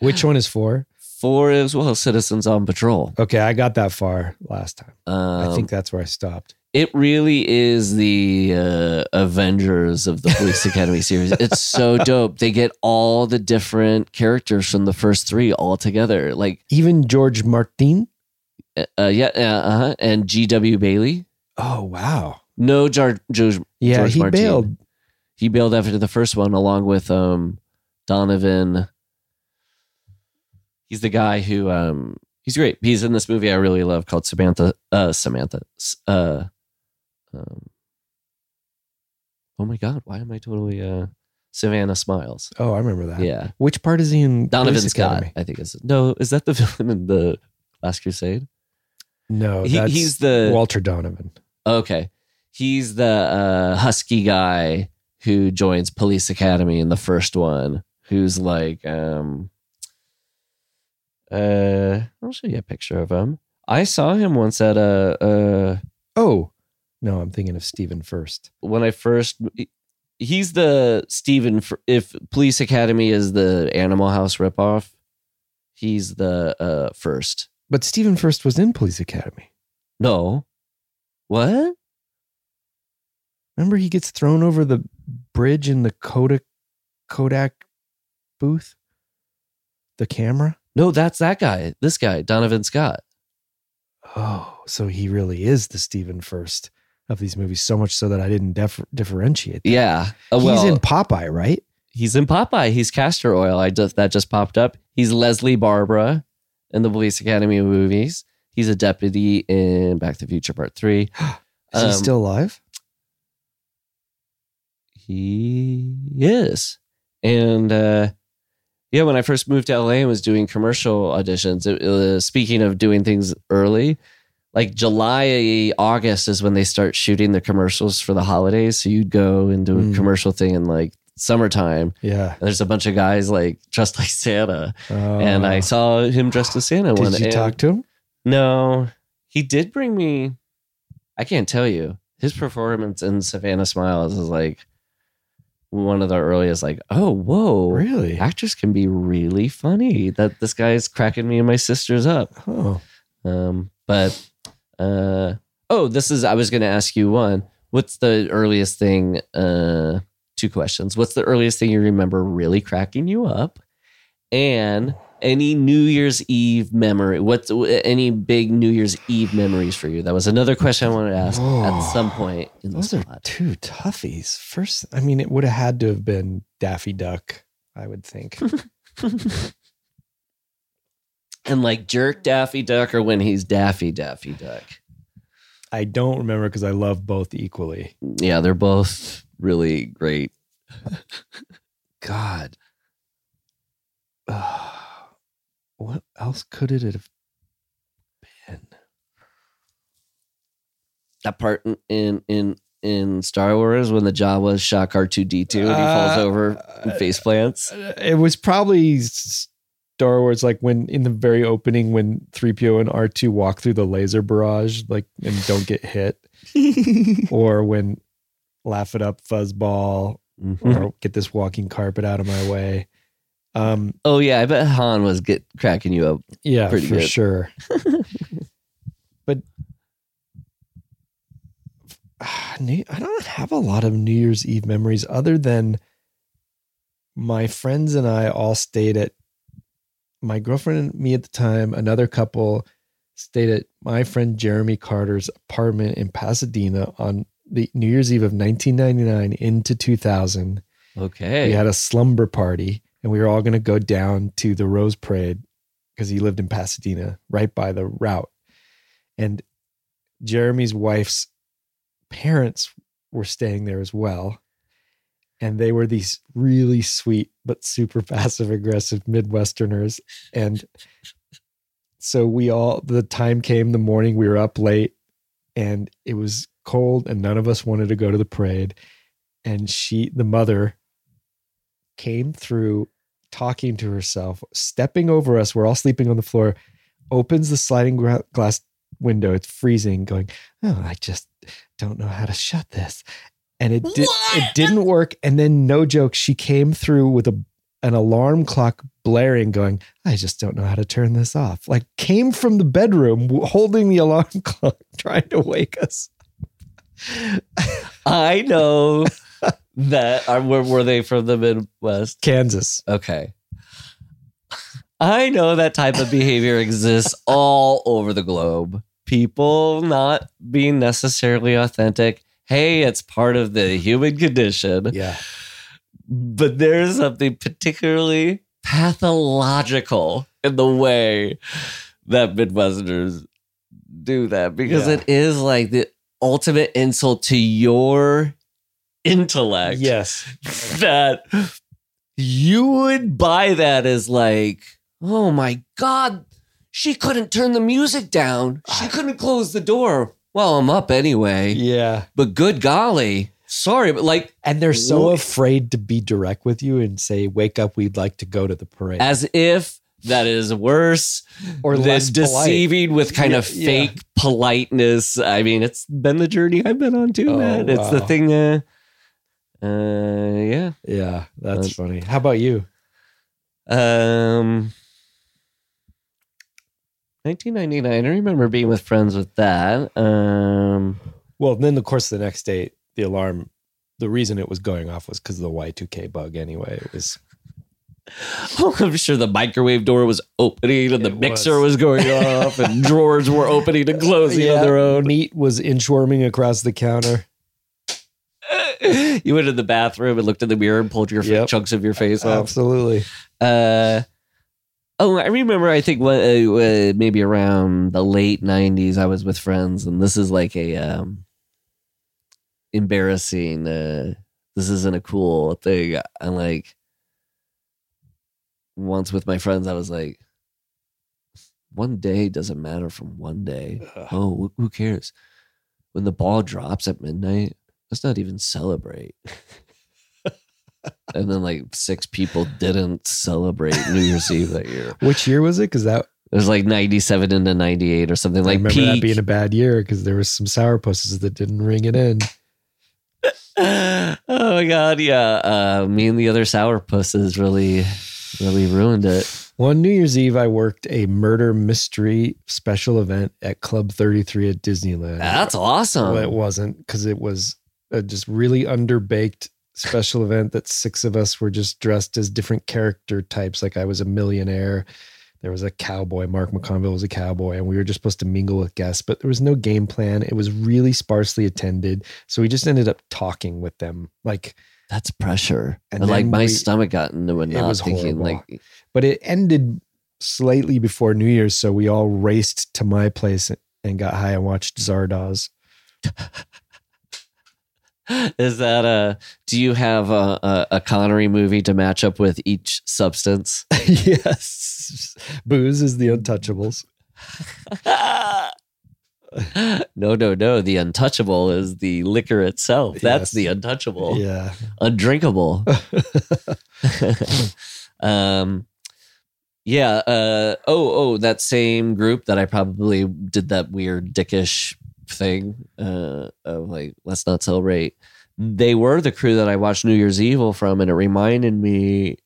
Which one is four? Four is well, Citizens on Patrol. Okay, I got that far last time. Um, I think that's where I stopped. It really is the uh, Avengers of the Police Academy series. It's so dope. They get all the different characters from the first three all together. Like, Even George Martin. uh, yeah, uh, uh-huh. and G.W. Bailey. Oh wow. No, Jar- George. Yeah, George he Martin. bailed. He bailed after the first one, along with um, Donovan. He's the guy who um, he's great. He's in this movie I really love called Samantha. Uh, Samantha. Uh, um, oh my God! Why am I totally uh, Savannah Smiles? Oh, I remember that. Yeah, Which part is he in? Donovan Police Scott. Academy? I think is no. Is that the villain in the Last Crusade? No, He- he's the- Walter Donovan. Okay. He's the uh, husky guy who joins Police Academy in the first one, who's like, um, uh, I'll show you a picture of him. I saw him once at a, uh, Oh, no, I'm thinking of Stephen Furst. when I first, he's the Stephen. If Police Academy is the Animal House ripoff, he's the uh, first. But Stephen Furst was in Police Academy. No. What? Remember, he gets thrown over the bridge in the Kodak Kodak booth. The camera. No, that's that guy. This guy, Donovan Scott. Oh, so he really is the Stephen Furst of these movies. So much so that I didn't dif- differentiate. them. Yeah. Uh, well, He's in Popeye, right? He's in Popeye. He's Castor Oyl. I just that just popped up. He's Leslie Barbara in the Police Academy movies. He's a deputy in Back to the Future Part Three. Is he Um, still alive? He is. And uh, yeah, when I first moved to LA and was doing commercial auditions, it, uh, speaking of doing things early, like July, August is when they start shooting the commercials for the holidays. So you'd go and do a Mm. commercial thing in like summertime. Yeah. And there's a bunch of guys like dressed like Santa. Oh. and I saw him dressed as Santa one. Did you and- talk to him? No, he did bring me. I can't tell you his performance in Savannah Smiles is like one of the earliest like, oh, whoa. Really? Actors can be really funny. That this guy's cracking me and my sisters up. Oh, Um, but uh oh, this is I was gonna ask you one. What's the earliest thing? Uh two questions. What's the earliest thing you remember really cracking you up? And any New Year's Eve memory? What's any big New Year's Eve memories for you? That was another question I wanted to ask Oh, at some point in the those are spot. two toughies. First, I mean, it would have had to have been Daffy Duck. I would think. And like jerk Daffy Duck or when he's Daffy Daffy Duck. I don't remember because I love both equally. Yeah, they're both really great. God. Uh, what else could it have been? that part in in in, Star Wars when the Jawas shock R two D two and he falls Uh, over and face plants. It was probably Star Wars, like when in the very opening, when 3PO and R2 walk through the laser barrage, like, and don't get hit, or when Laugh It Up Fuzzball, Mhm. or get this walking carpet out of my way. Um, Oh yeah, I bet Han was get cracking you up. yeah, Pretty for good. sure. but ah, New- I don't have a lot of New Year's Eve memories other than my friends and I all stayed at my girlfriend and me at the time, another couple stayed at my friend Jeremy Carter's apartment in Pasadena on the New Year's Eve of 1999 into 2000 Okay. we had a slumber party and we were all going to go down to the rose parade because he lived in pasadena right by the route. And jeremy's wife's parents were staying there as well and they were these really sweet but super passive aggressive midwesterners and so we all the time came the morning we were up late and it was cold and none of us wanted to go to the parade and she the mother came through talking to herself, stepping over us. We're all sleeping on the floor, opens the sliding glass window. It's freezing, going, Oh, I just don't know how to shut this. And it did it didn't work. And then no joke, she came through with a an alarm clock blaring, going, I just don't know how to turn this off. Like came from the bedroom holding the alarm clock, trying to wake us. I know that. Are, were, were they from the Midwest? Kansas. Okay. I know that type of behavior exists all over the globe. People not being necessarily authentic. Hey, it's part of the human condition. Yeah. but there's something particularly pathological in the way that Midwesterners do that because Yeah. it is like the ultimate insult to your intellect Yes. that you would buy that as like, oh my God, she couldn't turn the music down. She couldn't close the door. Well, I'm up anyway. Yeah. But good golly. Sorry, but like And they're so Wha- afraid to be direct with you and say, "Wake up, we'd like to go to the parade." as if that is worse Or than less polite. deceiving with kind Yeah, of yeah. fake politeness. I mean, it's been the journey I've been on too, Oh, man. It's the thing. Uh, uh, yeah. yeah, that's funny. How about you? Um, 1999. I remember being with friends with that. Um, Well, then of course the next day, the alarm. The reason it was going off was because of the Y2K bug. Anyway, it was I'm sure the microwave door was opening and the It mixer was. was, going off and drawers were opening and closing on their own. Meat was inchworming across the counter. you went in the bathroom and looked in the mirror and pulled your Yep. chunks of your face off. Absolutely. Uh, oh, I remember. I think what, uh, uh, maybe around the late '90s, I was with friends, and this is like a um, embarrassing. Uh, this isn't a cool thing. And like once with my friends, I was like, "One day doesn't matter from one day. Oh, who cares? When the ball drops at midnight, let's not even celebrate." and then like six people didn't celebrate New Year's Eve that year. Which year was it? Because that It was like 97 into 98 or something I like remember peak. that being a bad year because there was some sourpusses that didn't ring it in. oh my god, yeah. Uh, me and the other sourpusses really, really ruined it. Well, on New Year's Eve, I worked a murder mystery special event at Club 33 at Disneyland. That's awesome. Well, it wasn't because it was a just really underbaked special event that six of us were just dressed as different character types. Like I was a millionaire. There was a cowboy. Mark McConville was a cowboy, and we were just supposed to mingle with guests, but there was no game plan. It was really sparsely attended. So we just ended up talking with them. Like, That's pressure. And And, like my we- stomach got into a knot It was thinking horrible. like but it ended slightly before New Year's. So we all raced to my place and got high and watched Zardoz. is that a do you have a, a, a Connery movie to match up with each substance? yes. Booze is the Untouchables. no, no, no. The untouchable is the liquor itself. That's Yes. the untouchable. Yeah. Undrinkable. um yeah, uh oh oh that same group that I probably did that weird dickish thing uh of like let's not celebrate. They were the crew that I watched New Year's Evil from and it reminded me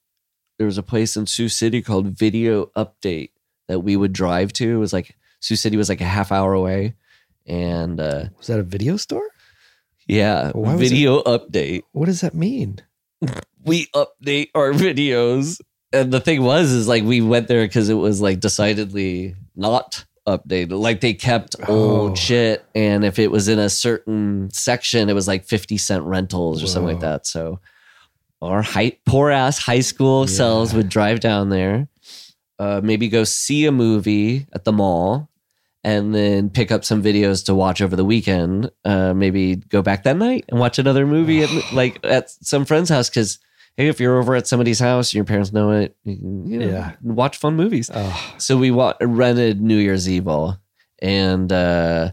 there was a place in Sioux City called Video Update that we would drive to. It was like Sioux City was like a half hour away and uh Was that a video store? yeah, was it- video update What does that mean? we update our videos. And the thing was, is like we went there because it was like decidedly not updated. Like they kept old Oh. shit. And if it was in a certain section, it was like 50 cent rentals or something like that. So our high, poor ass high school Yeah. selves would drive down there, uh, maybe go see a movie at the mall. And then pick up some videos to watch over the weekend. Uh, maybe go back that night and watch another movie at like at some friend's house. Because hey, if you're over at somebody's house your parents know it, you know, Yeah. watch fun movies. Oh, So we wa- rented New Year's Evil, and uh,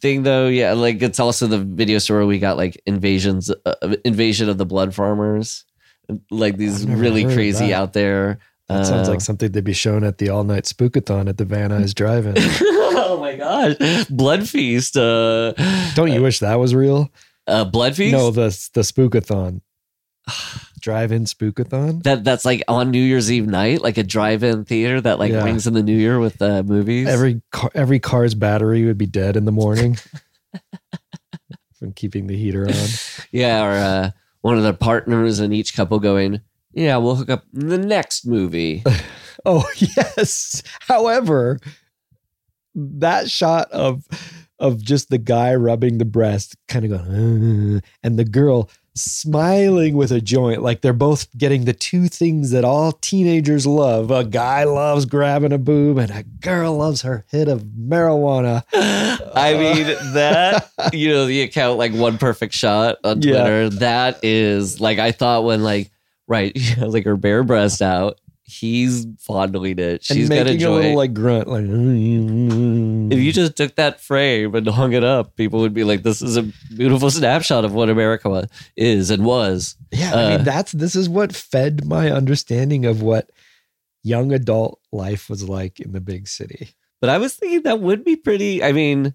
thing though, yeah, like it's also the video store we got like invasions, uh, invasion of the blood farmers, like these really crazy out there. that sounds Uh, like something to be shown at the all night spookathon at the Van Nuys Drive In. oh my gosh, Blood Feast. Uh, Don't you wish that was real? uh, Blood Feast? No, the the spookathon. Drive in spookathon? that that's like on New Year's Eve night, like a drive-in theater that like Yeah. rings in the new year with uh, movies. Every car, every car's battery would be dead in the morning from keeping the heater on. Yeah, or uh, one of the partners in each couple going, "Yeah, we'll hook up in the next movie." Oh yes. However, that shot of of just the guy rubbing the breast, kind of going, "Uh," and the girl smiling with a joint, like they're both getting the two things that all teenagers love. A guy loves grabbing a boob, and a girl loves her hit of marijuana. I mean that you know the account like one perfect shot on Yeah. Twitter. That is like I thought when like right, she has like her bare breast out. He's fondling it. She's and got a making a little like grunt, like. if you just took that frame and hung it up, people would be like, "This is a beautiful snapshot of what America wa- is and was." Yeah, I Uh, mean that's this is what fed my understanding of what young adult life was like in the big city. But I was thinking that would be pretty. I mean,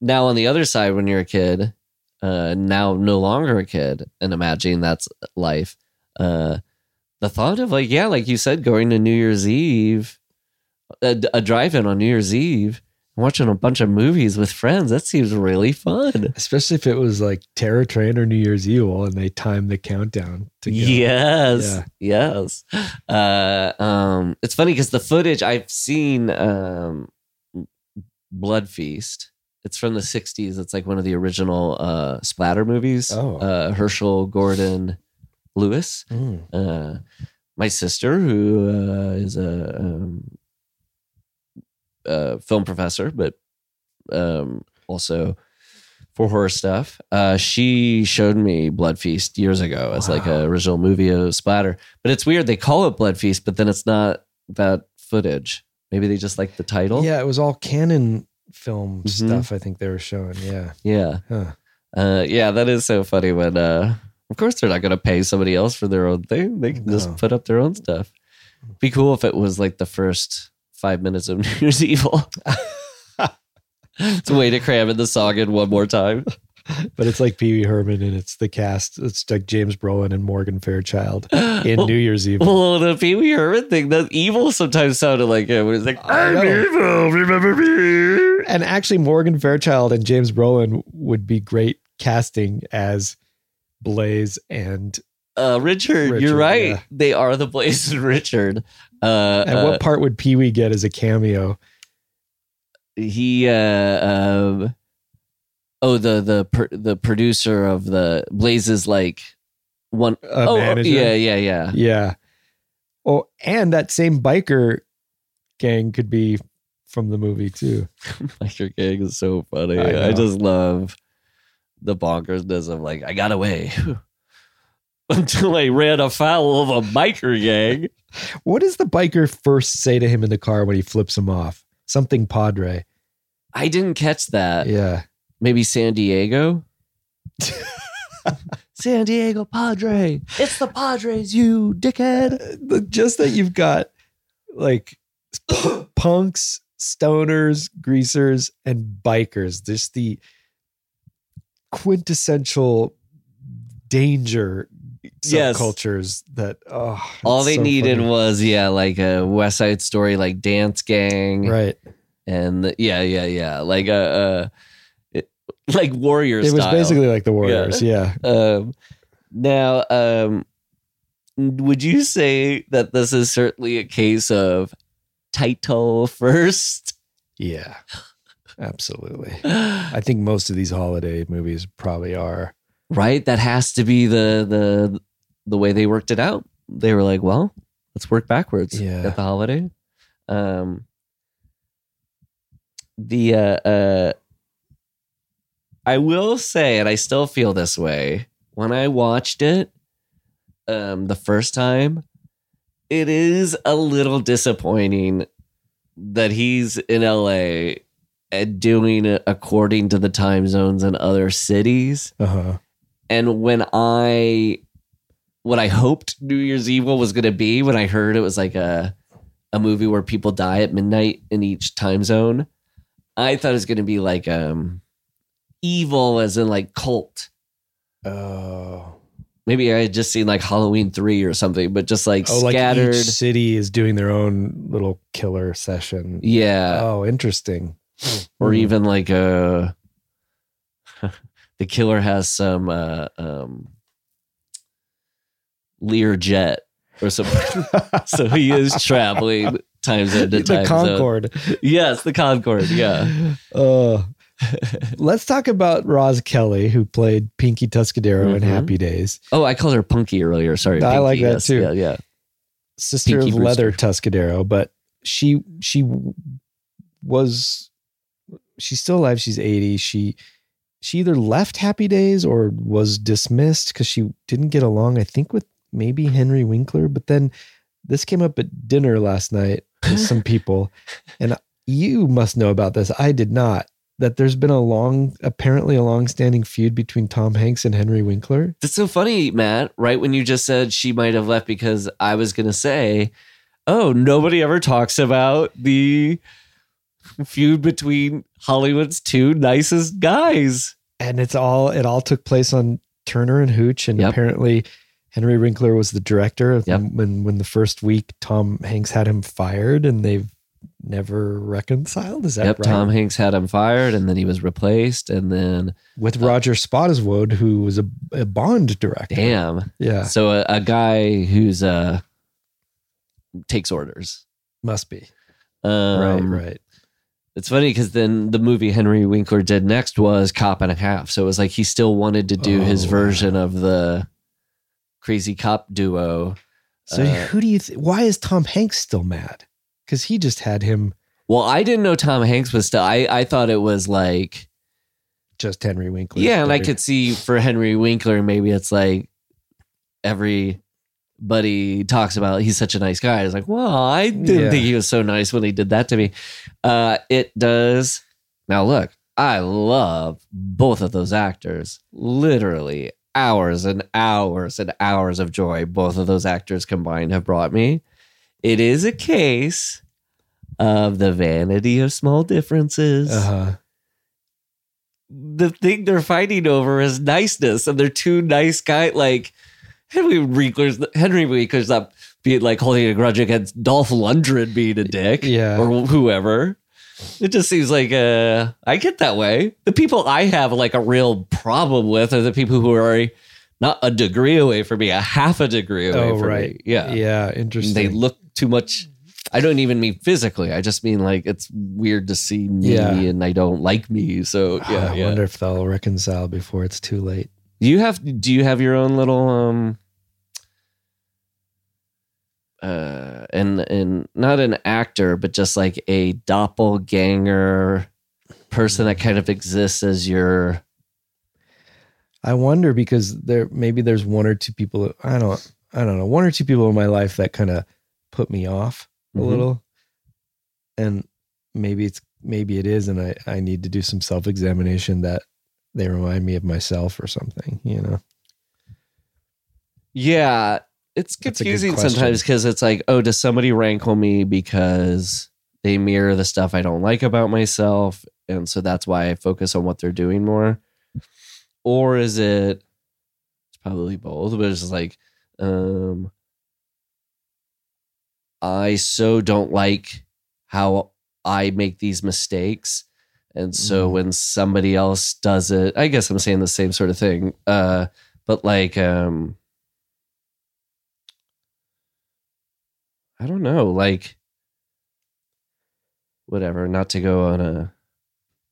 now on the other side, when you're a kid, uh, now no longer a kid, and imagining that's life. Uh, the thought of like, yeah, like you said, going to New Year's Eve, a, a drive-in on New Year's Eve, watching a bunch of movies with friends. That seems really fun. Especially if it was like Terror Train or New Year's Evil and they timed the countdown to go. Yes, yes. Uh, um, it's funny because the footage I've seen, um, Blood Feast. It's from the '60s. It's like one of the original uh, splatter movies. Oh. Uh, Herschell Gordon Lewis. Mm. Uh, my sister, who uh, is a, um, a film professor, but um, also for horror stuff. Uh, she showed me Blood Feast years ago as like a original movie of splatter. But it's weird they call it Blood Feast, but then it's not that footage. Maybe they just like the title. Yeah, it was all cannon film Mhm. stuff I think they were showing. Yeah. yeah, Huh. uh, yeah. That is so funny when. Of course, they're not going to pay somebody else for their own thing. They can No. just put up their own stuff. Be cool if it was like the first five minutes of New Year's Evil. it's a way to cram in the song in one more time. but it's like Pee Wee Herman and it's the cast. It's like James Brolin and Morgan Fairchild in Well- New Year's Eve. Well, the Pee Wee Herman thing, the evil sometimes sounded like him. It was like, I'm evil, remember me? and actually, Morgan Fairchild and James Brolin would be great casting as Blaze and. Uh, Richard, Richard, you're right. yeah. They are the Blaze and Richard. Uh, And uh, what part would Pee Wee get as a cameo? he uh um oh the the pr- the producer of the Blaze's like one A oh manager? yeah yeah yeah Yeah. Oh, and that same biker gang could be from the movie too. Biker gang is so funny. I I, just love the bonkersness of like I got away until I ran afoul of a biker gang. What does the biker first say to him in the car when he flips him off? Something Padre. I didn't catch that. Yeah. Maybe San Diego. San Diego Padre. It's the Padres, you dickhead. Uh, the- Just that you've got like punks, stoners, greasers, and bikers. Just the quintessential danger Yes. subcultures that oh All they so needed funny. was yeah, like a West Side Story, like dance gang, right. and yeah, yeah, yeah, like a, uh it, like warrior. It was style. basically like the Warriors. Yeah. Um, now, um, would you say that this is certainly a case of title first? Yeah. Absolutely. I think most of these holiday movies probably are. right? That has to be the the the way they worked it out. They were like, well, let's work backwards Yeah. at the holiday. Um, the uh, uh, I will say, and I still feel this way when I watched it um, the first time. It is a little disappointing that he's in LA and doing it according to the time zones in other cities. Uh huh. And when I what I hoped New Year's Evil was gonna be, when I heard it was like a a movie where people die at midnight in each time zone, I thought it was gonna be like um evil as in like cult. Oh. Maybe I had just seen like Halloween three or something, but just like Oh, like scattered. each city is doing their own little killer session. yeah. oh, interesting. Or Hmm. even like a the killer has some uh um Lear jet or something. so he is traveling times into the time zone. Concorde. Yes, the Concorde. Yeah. Uh, let's talk about Roz Kelly, who played Pinky Tuscadero in Mhm. Happy Days, Oh, I called her Punky earlier. Sorry. I like that yes. too. Yeah, yeah. sister Pinky of Leather Brewster. Tuscadero. But she she was she's still alive. She's eighty. She she either left Happy Days or was dismissed because she didn't get along. I think with maybe Henry Winkler. But then this came up at dinner last night with some people, and you must know about this. I did not. That there's been a long, apparently a long-standing feud between Tom Hanks and Henry Winkler. That's so funny, Matt. Right when you just said she might have left because I was gonna say, oh, nobody ever talks about the feud between Hollywood's two nicest guys. and it's all it all took place on Turner and Hooch, and Yep. apparently Henry Winkler was the director. Yep. When when the first week Tom Hanks had him fired, and they've never reconciled. Is that yep, right? Tom Hanks had him fired, and then he was replaced, and then With Roger Spottiswoode, who was a, a Bond director. damn. Yeah, So a, a guy who's uh takes orders. must be Um, right. Right. It's funny because then the movie Henry Winkler did next was Cop and a Half. So it was like he still wanted to do his Oh, wow. version of the crazy cop duo. So Uh, who do you? Th- why is Tom Hanks still mad? Because he just had him Well, I didn't know Tom Hanks was still. I I thought it was like just Henry Winkler. yeah, and I could see for Henry Winkler maybe it's like everybody talks about he's such a nice guy. It's like, well, I didn't Yeah. think he was so nice when he did that to me. Uh, it does. Now look, I love both of those actors. Literally hours and hours and hours of joy both of those actors combined have brought me. It is a case of the vanity of small differences. Uh huh. the thing they're fighting over is niceness, and they're two nice guys. Like Henry Winkler's Henry Winkler's not being like holding a grudge against Dolph Lundgren being a dick, Yeah. or whoever. It just seems like uh, I get that way. The people I have like a real problem with are the people who are not a degree away from me, a half a degree away Oh, from right. me. Yeah, Yeah. Interesting. they look too much. I don't even mean physically. I just mean like it's weird to see me Yeah. and I don't like me. So yeah, I yeah. wonder if they'll reconcile before it's too late. Do you have do you have your own little um uh and and not an actor but just like a doppelganger person that kind of exists as your I wonder because there maybe there's one or two people I don't I don't know one or two people in my life that kind of put me off a Mhm. little, and maybe it's maybe it is, and I I need to do some self examination that they remind me of myself or something. You know, yeah it's That's a good confusing sometimes because it's like oh does somebody rankle me because they mirror the stuff i don't like about myself and so that's why i focus on what they're doing more or is it it's probably both but it's like um i so don't like how i make these mistakes and so Mhm. when somebody else does it i guess i'm saying the same sort of thing uh but like um i don't know like whatever not to go on a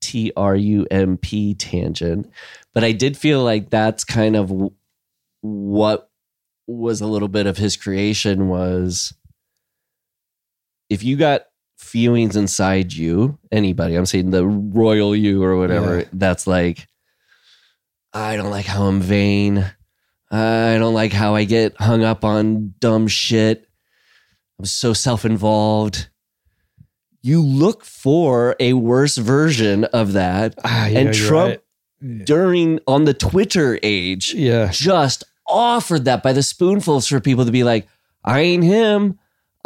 t-r-u-m-p tangent but i did feel like that's kind of w- what was a little bit of his creation was if you got feelings inside you anybody i'm saying the royal you or whatever Yeah. that's like i don't like how i'm vain i don't like how i get hung up on dumb shit i'm so self-involved you look for a worse version of that ah, you and trump right. during on the twitter age yeah, just offered that by the spoonfuls for people to be like, I ain't him.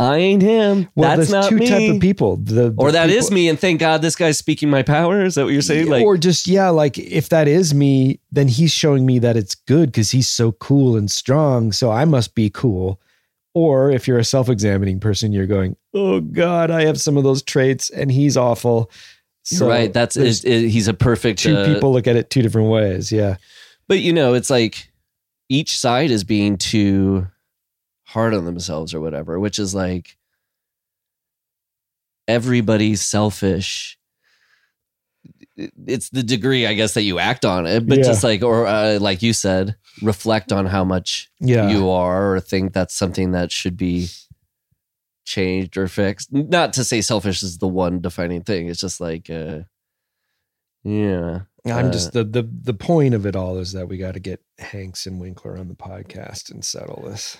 I ain't him. well, That's there's not two me. type of people. The, the or that is people- me. And thank God this guy's speaking my power. Is that what you're saying? Like, or just yeah, like if that is me, then he's showing me that it's good because he's so cool and strong. So I must be cool. Or if you're a self-examining person, you're going, "Oh God, I have some of those traits, and he's awful." you're So right. That's is, is- he's a perfect two uh, people look at it two different ways. Yeah, But you know, it's like each side is being too hard on themselves or whatever, which is like everybody's selfish. It's the degree, I guess, that you act on it, but Yeah. just like, or uh, like you said, reflect on how much yeah. you are, or think that's something that should be changed or fixed. Not to say selfish is the one defining thing. It's just like, uh, yeah, I'm uh, just the the the point of it all is that we got to get Hanks and Winkler on the podcast and settle this,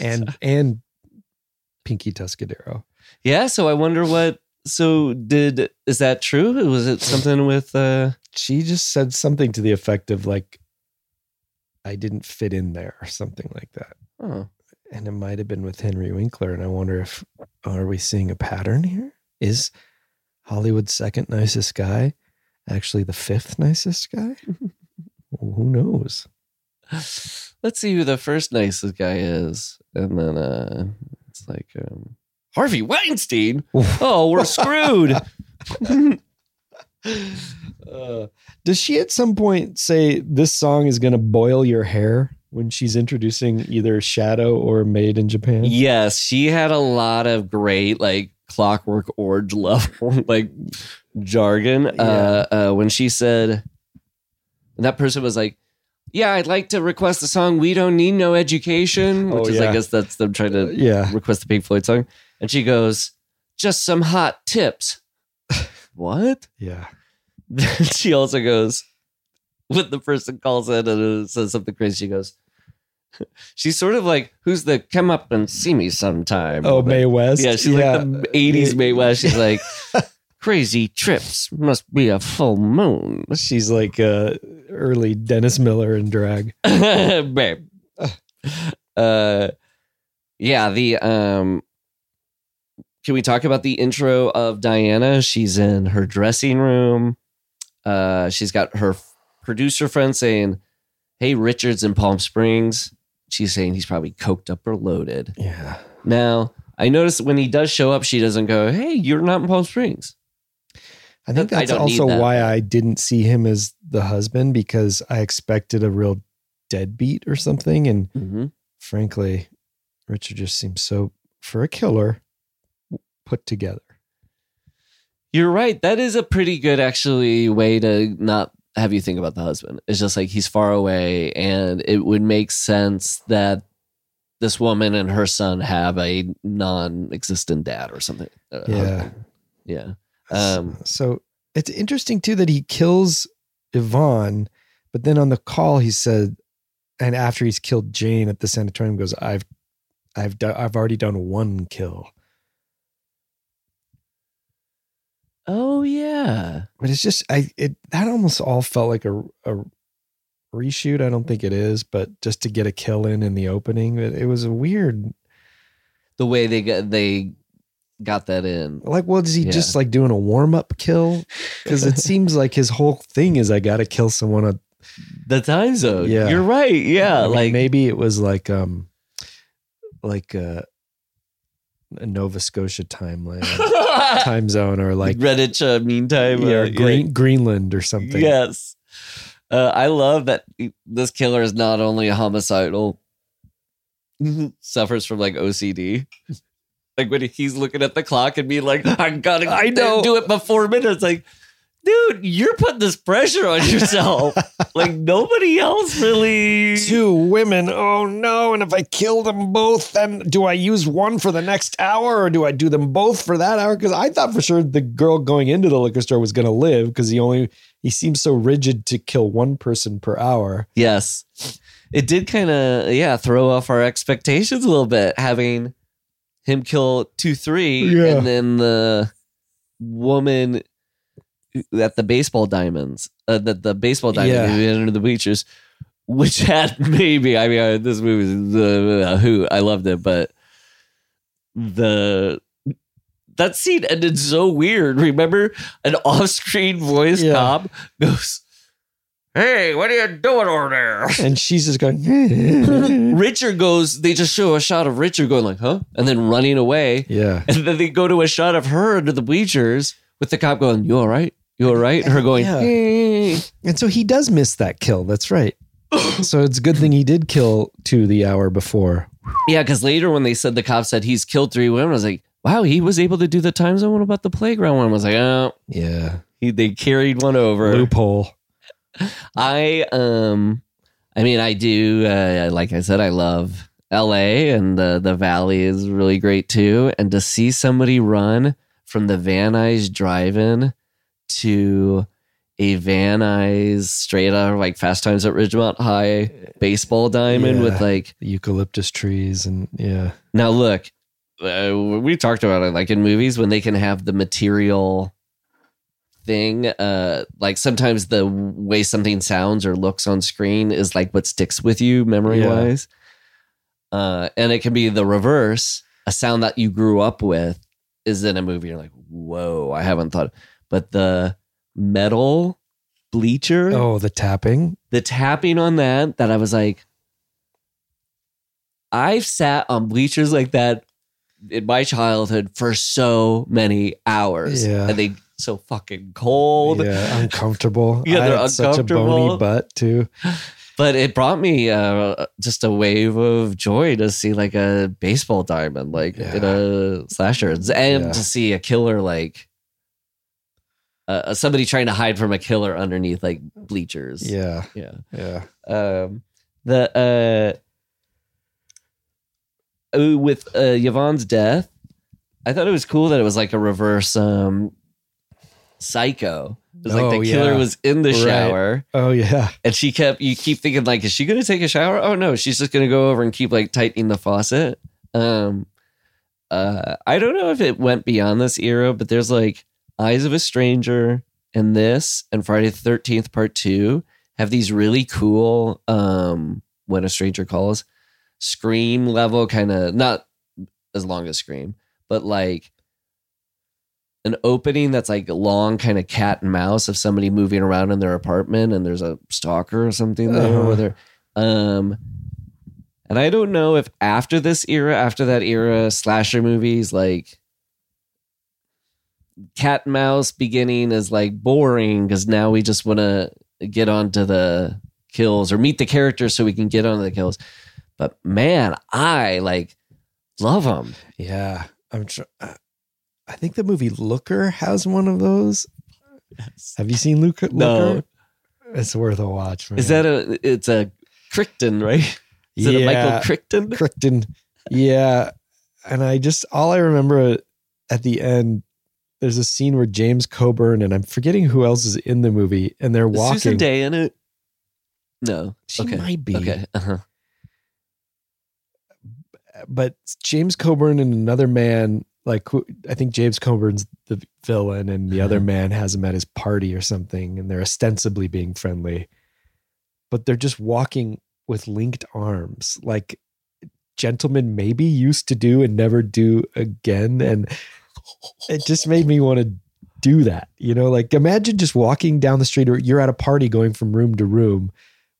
and and Pinky Tuscadero. Yeah, so I wonder what. So did is that true? Was it something with? uh She just said something to the effect of like, "I didn't fit in there" or something like that. Oh, and it might have been with Henry Winkler. And I wonder if are we seeing a pattern here? Is Hollywood's second nicest guy actually the fifth nicest guy? well, who knows? let's see who the first nicest guy is, and then uh it's like um Harvey Weinstein. Oh, we're screwed. Uh, does she at some point say this song is going to boil your hair when she's introducing either Shadow or Made in Japan? yes, she had a lot of great like Clockwork Orange level like jargon. Uh, uh, when she said, and that person was like. Yeah, I'd like to request the song "We Don't Need No Education," oh, which Oh, is, I guess, that's them trying to uh, Yeah. request the Pink Floyd song. And she goes, just some hot tips. what? Yeah. Then she also goes, when the person calls in and uh, says something crazy, she goes, she's sort of like, who's the come up and see me sometime? Oh, woman." Mae West. Yeah, she's like the 80s Mae West. She's like, crazy trips must be a full moon. She's like uh, early Dennis Miller in drag. babe. Uh, yeah. The um, can we talk about the intro of Diana? She's in her dressing room. Uh, she's got her f- producer friend saying, "Hey, Richard's in Palm Springs." She's saying he's probably coked up or loaded. Yeah. Now, I noticed when he does show up, she doesn't go, "Hey, you're not in Palm Springs." I think that's don't also that. why I didn't see him as the husband because I expected a real deadbeat or something. And Mm-hmm. frankly, Richard just seems so, for a killer, put together. You're right. That is a pretty good, actually, way to not have you think about the husband. It's just like he's far away, and it would make sense that this woman and her son have a non-existent dad or something. Uh, Yeah. husband. yeah. Um, so it's interesting too that he kills Yvonne, but then on the call he said, and after he's killed Jane at the sanatorium, goes, "I've, I've done, I've already done one kill." oh yeah. But it's just, I, it that almost all felt like a, a reshoot. I don't think it is, but just to get a kill in in the opening, it, it was a weird. The way they got they got that in. Like, well, is he Yeah. just like doing a warm up kill? Because it seems like his whole thing is I got to kill someone at The time zone. Yeah. You're right. Yeah. I mean, like maybe it was like um like uh, a Nova Scotia timeline time zone or like Greenwich uh, meantime. yeah, uh, or Green, Greenland or something. Yes. Uh, I love that this killer is not only a homicidal, suffers from like OCD. Like when he's looking at the clock and being like, I gotta I know. do it before minutes. Like, dude, you're putting this pressure on yourself. like nobody else really. Two women. Oh no! And if I kill them both, then do I use one for the next hour, or do I do them both for that hour? Because I thought for sure the girl going into the liquor store was going to live because he only he seems so rigid to kill one person per hour. Yes. It did kind of, yeah, throw off our expectations a little bit, having him kill two, three, Yeah. and then the woman at the baseball diamonds, uh, the, the baseball diamond Yeah. who entered the bleachers, which had maybe, I mean, uh, this movie the uh, who I loved it, but the that scene ended so weird. Remember, an off-screen voice Yeah. cop goes, "Hey, what are you doing over there?" And she's just going, Richard goes, they just show a shot of Richard going like, huh? And then running away. yeah. And then they go to a shot of her under the bleachers with the cop going, You all right? You all right? And her going, Yeah. "Hey." And so he does miss that kill. That's right. so it's a good thing he did kill two the hour before. Yeah, because later when they said the cop said he's killed three women, I was like, wow, he was able to do the time zone. What about the playground one? I was like, oh, Yeah. he, they carried one over. Loophole. I um I mean I do uh, like I said I love LA and the the valley is really great too and to see somebody run from the Van Nuys drive-in to a Van Nuys straight out like Fast Times at Ridgemont High baseball diamond with like eucalyptus trees and yeah. now look uh, we talked about it like in movies when they can have the material thing uh like sometimes the way something sounds or looks on screen is like what sticks with you memory wise uh and it can be the reverse a sound that you grew up with is in a movie you're like whoa i haven't thought but the metal bleacher Oh, the tapping. the tapping on that that I was like, I've sat on bleachers like that in my childhood for so many hours. Yeah. And they so fucking cold. Yeah, uncomfortable. Yeah, they're had such a bony butt too. But it brought me uh, just a wave of joy to see like a baseball diamond, like in a slasher, and Yeah. to see a killer like uh, somebody trying to hide from a killer underneath like bleachers. Yeah, yeah. yeah. um the uh uh, with uh Yvonne's death I thought it was cool that it was like a reverse um psycho it was like Oh, the killer yeah. was in the Right. shower Oh yeah. and she kept you keep thinking like is she gonna take a shower oh no she's just gonna go over and keep like tightening the faucet um uh i don't know if it went beyond this era but there's like eyes of a stranger and this and friday the 13th part two have these really cool um when a stranger calls scream level kind of not as long as scream but like an opening that's like long, kind of cat and mouse of somebody moving around in their apartment, and there's a stalker or something there. Uh-huh. They're, um, and I don't know if after this era, after that era, slasher movies like cat and mouse beginning is like boring because now we just want to get onto the kills or meet the characters so we can get onto the kills. But man, I like love them. Yeah, I'm. Tr- uh, I think the movie Looker has one of those. Have you seen Looker? No. Looker? It's worth a watch. Man. Is that a? It's a Crichton, right? Is it a Michael Crichton? Crichton. Yeah. And I just, all I remember at the end, there's a scene where James Coburn and I'm forgetting who else is in the movie and they're Is walking. Susan Dey in it? No. She okay. might be. Okay. Uh-huh. But James Coburn and another man, like I think James Coburn's the villain and the other Uh-huh. man has him at his party or something and they're ostensibly being friendly. But they're just walking with linked arms like gentlemen maybe used to do and never do again. And it just made me want to do that. You know, like imagine just walking down the street or you're at a party going from room to room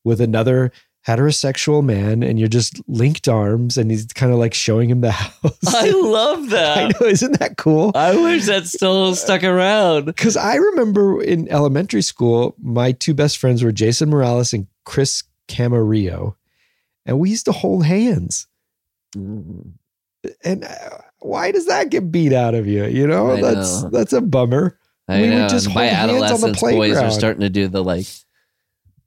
with another heterosexual man and you're just linked arms and he's kind of like showing him the house. I love that. I know, isn't that cool? I wish that still stuck around. Because I remember in elementary school, my two best friends were Jason Morales and Chris Camarillo, and we used to hold hands. And uh, why does that get beat out of you? You know, I that's know. that's a bummer. I We would know. just and by hold hands on the adolescence, boys are starting to do the like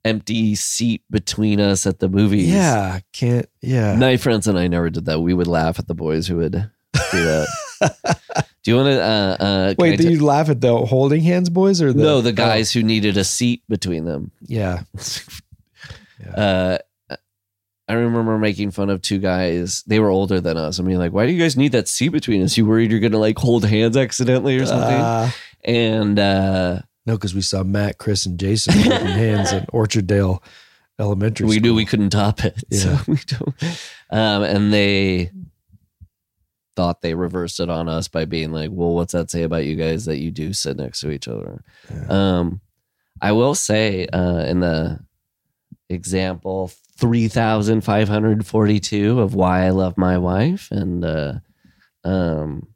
empty seat between us at the movies. Yeah, can't. Yeah, My friends and I never did that. We would laugh at the boys who would do that. do you want to? Uh, uh, Wait, do t- you laugh at the holding hands boys or the no, the guys who needed a seat between them. Oh, yeah, Uh, I remember making fun of two guys. They were older than us. I mean, like, why do you guys need that seat between us? You worried you're gonna like hold hands accidentally or something? Uh, and uh, no, because we saw Matt, Chris, and Jason holding hands at Orchard Elementary. we School. knew we couldn't top it. So Yeah. we don't. Um, and they thought they reversed it on us by being like, "Well, what's that say about you guys that you do sit next to each other?" Um, I will say uh, in the example three thousand five hundred forty-two of why I love my wife, and uh, um,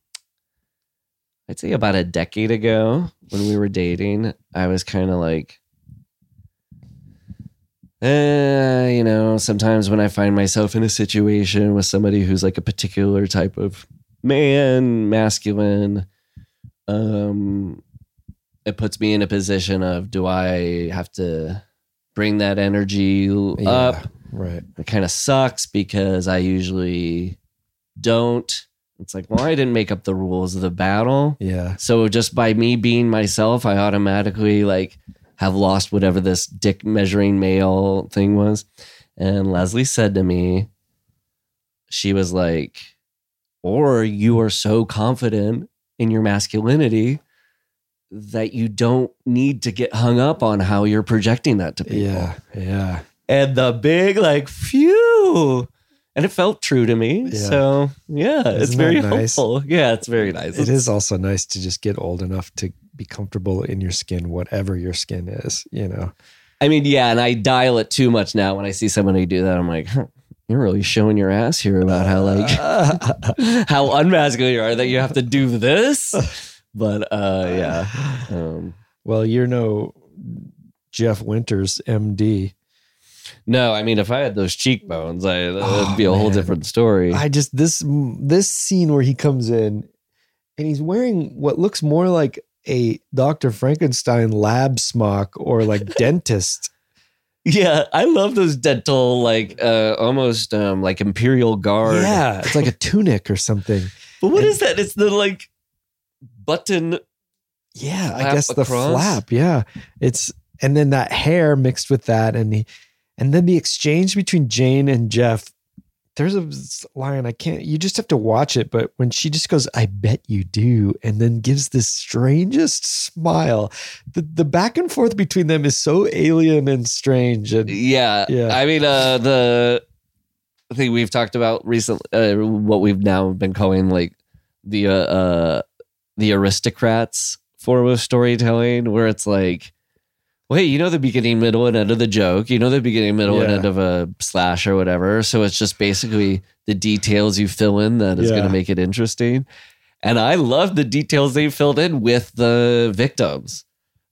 I'd say about a decade ago when we were dating, I was kind of like. Uh, you know, sometimes when I find myself in a situation with somebody who's like a particular type of man, masculine, um, it puts me in a position of do I have to bring that energy Yeah, up? right. It kind of sucks because I usually don't. It's like, well, I didn't make up the rules of the battle. Yeah, So just by me being myself, I automatically like have lost whatever this dick measuring male thing was. And Leslie said to me, she was like, or you are so confident in your masculinity that you don't need to get hung up on how you're projecting that to people. yeah, yeah. And the big like phew. And it felt true to me. Yeah. So yeah, it's Isn't very nice? helpful. Yeah, it's very nice. It It's- is also nice to just get old enough to be comfortable in your skin, whatever your skin is. You know. I mean, yeah, and I dial it too much now when I see somebody do that. I'm like, huh, you're really showing your ass here about how like how unmasculine you are that you have to do this. But uh yeah. Um Well, you're no Jeff Winters, MD. No, I mean if I had those cheekbones, I it'd Oh, be a whole different story. I just this this scene where he comes in and he's wearing what looks more like a Dr. Frankenstein lab smock or like dentist. yeah, I love those dental like uh almost um like imperial guard. Yeah, it's like a tunic or something. But what And- is that? It's the like button Yeah, I guess the flap. Yeah, it's and then that hair mixed with that, and the and then the exchange between Jane and Jeff. There's a line I can't. You just have to watch it. But when she just goes, "I bet you do," and then gives this strangest smile, the the back and forth between them is so alien and strange. And Yeah. Yeah. I mean, uh, the thing we've talked about recently, uh, what we've now been calling like the uh, uh, the aristocrats form of storytelling where it's like, wait, you know the beginning, middle, and end of the joke. You know the beginning, middle, and end of a slash or whatever. So it's just basically the details you fill in that is Yeah. going to make it interesting. And I love the details they filled in with the victims.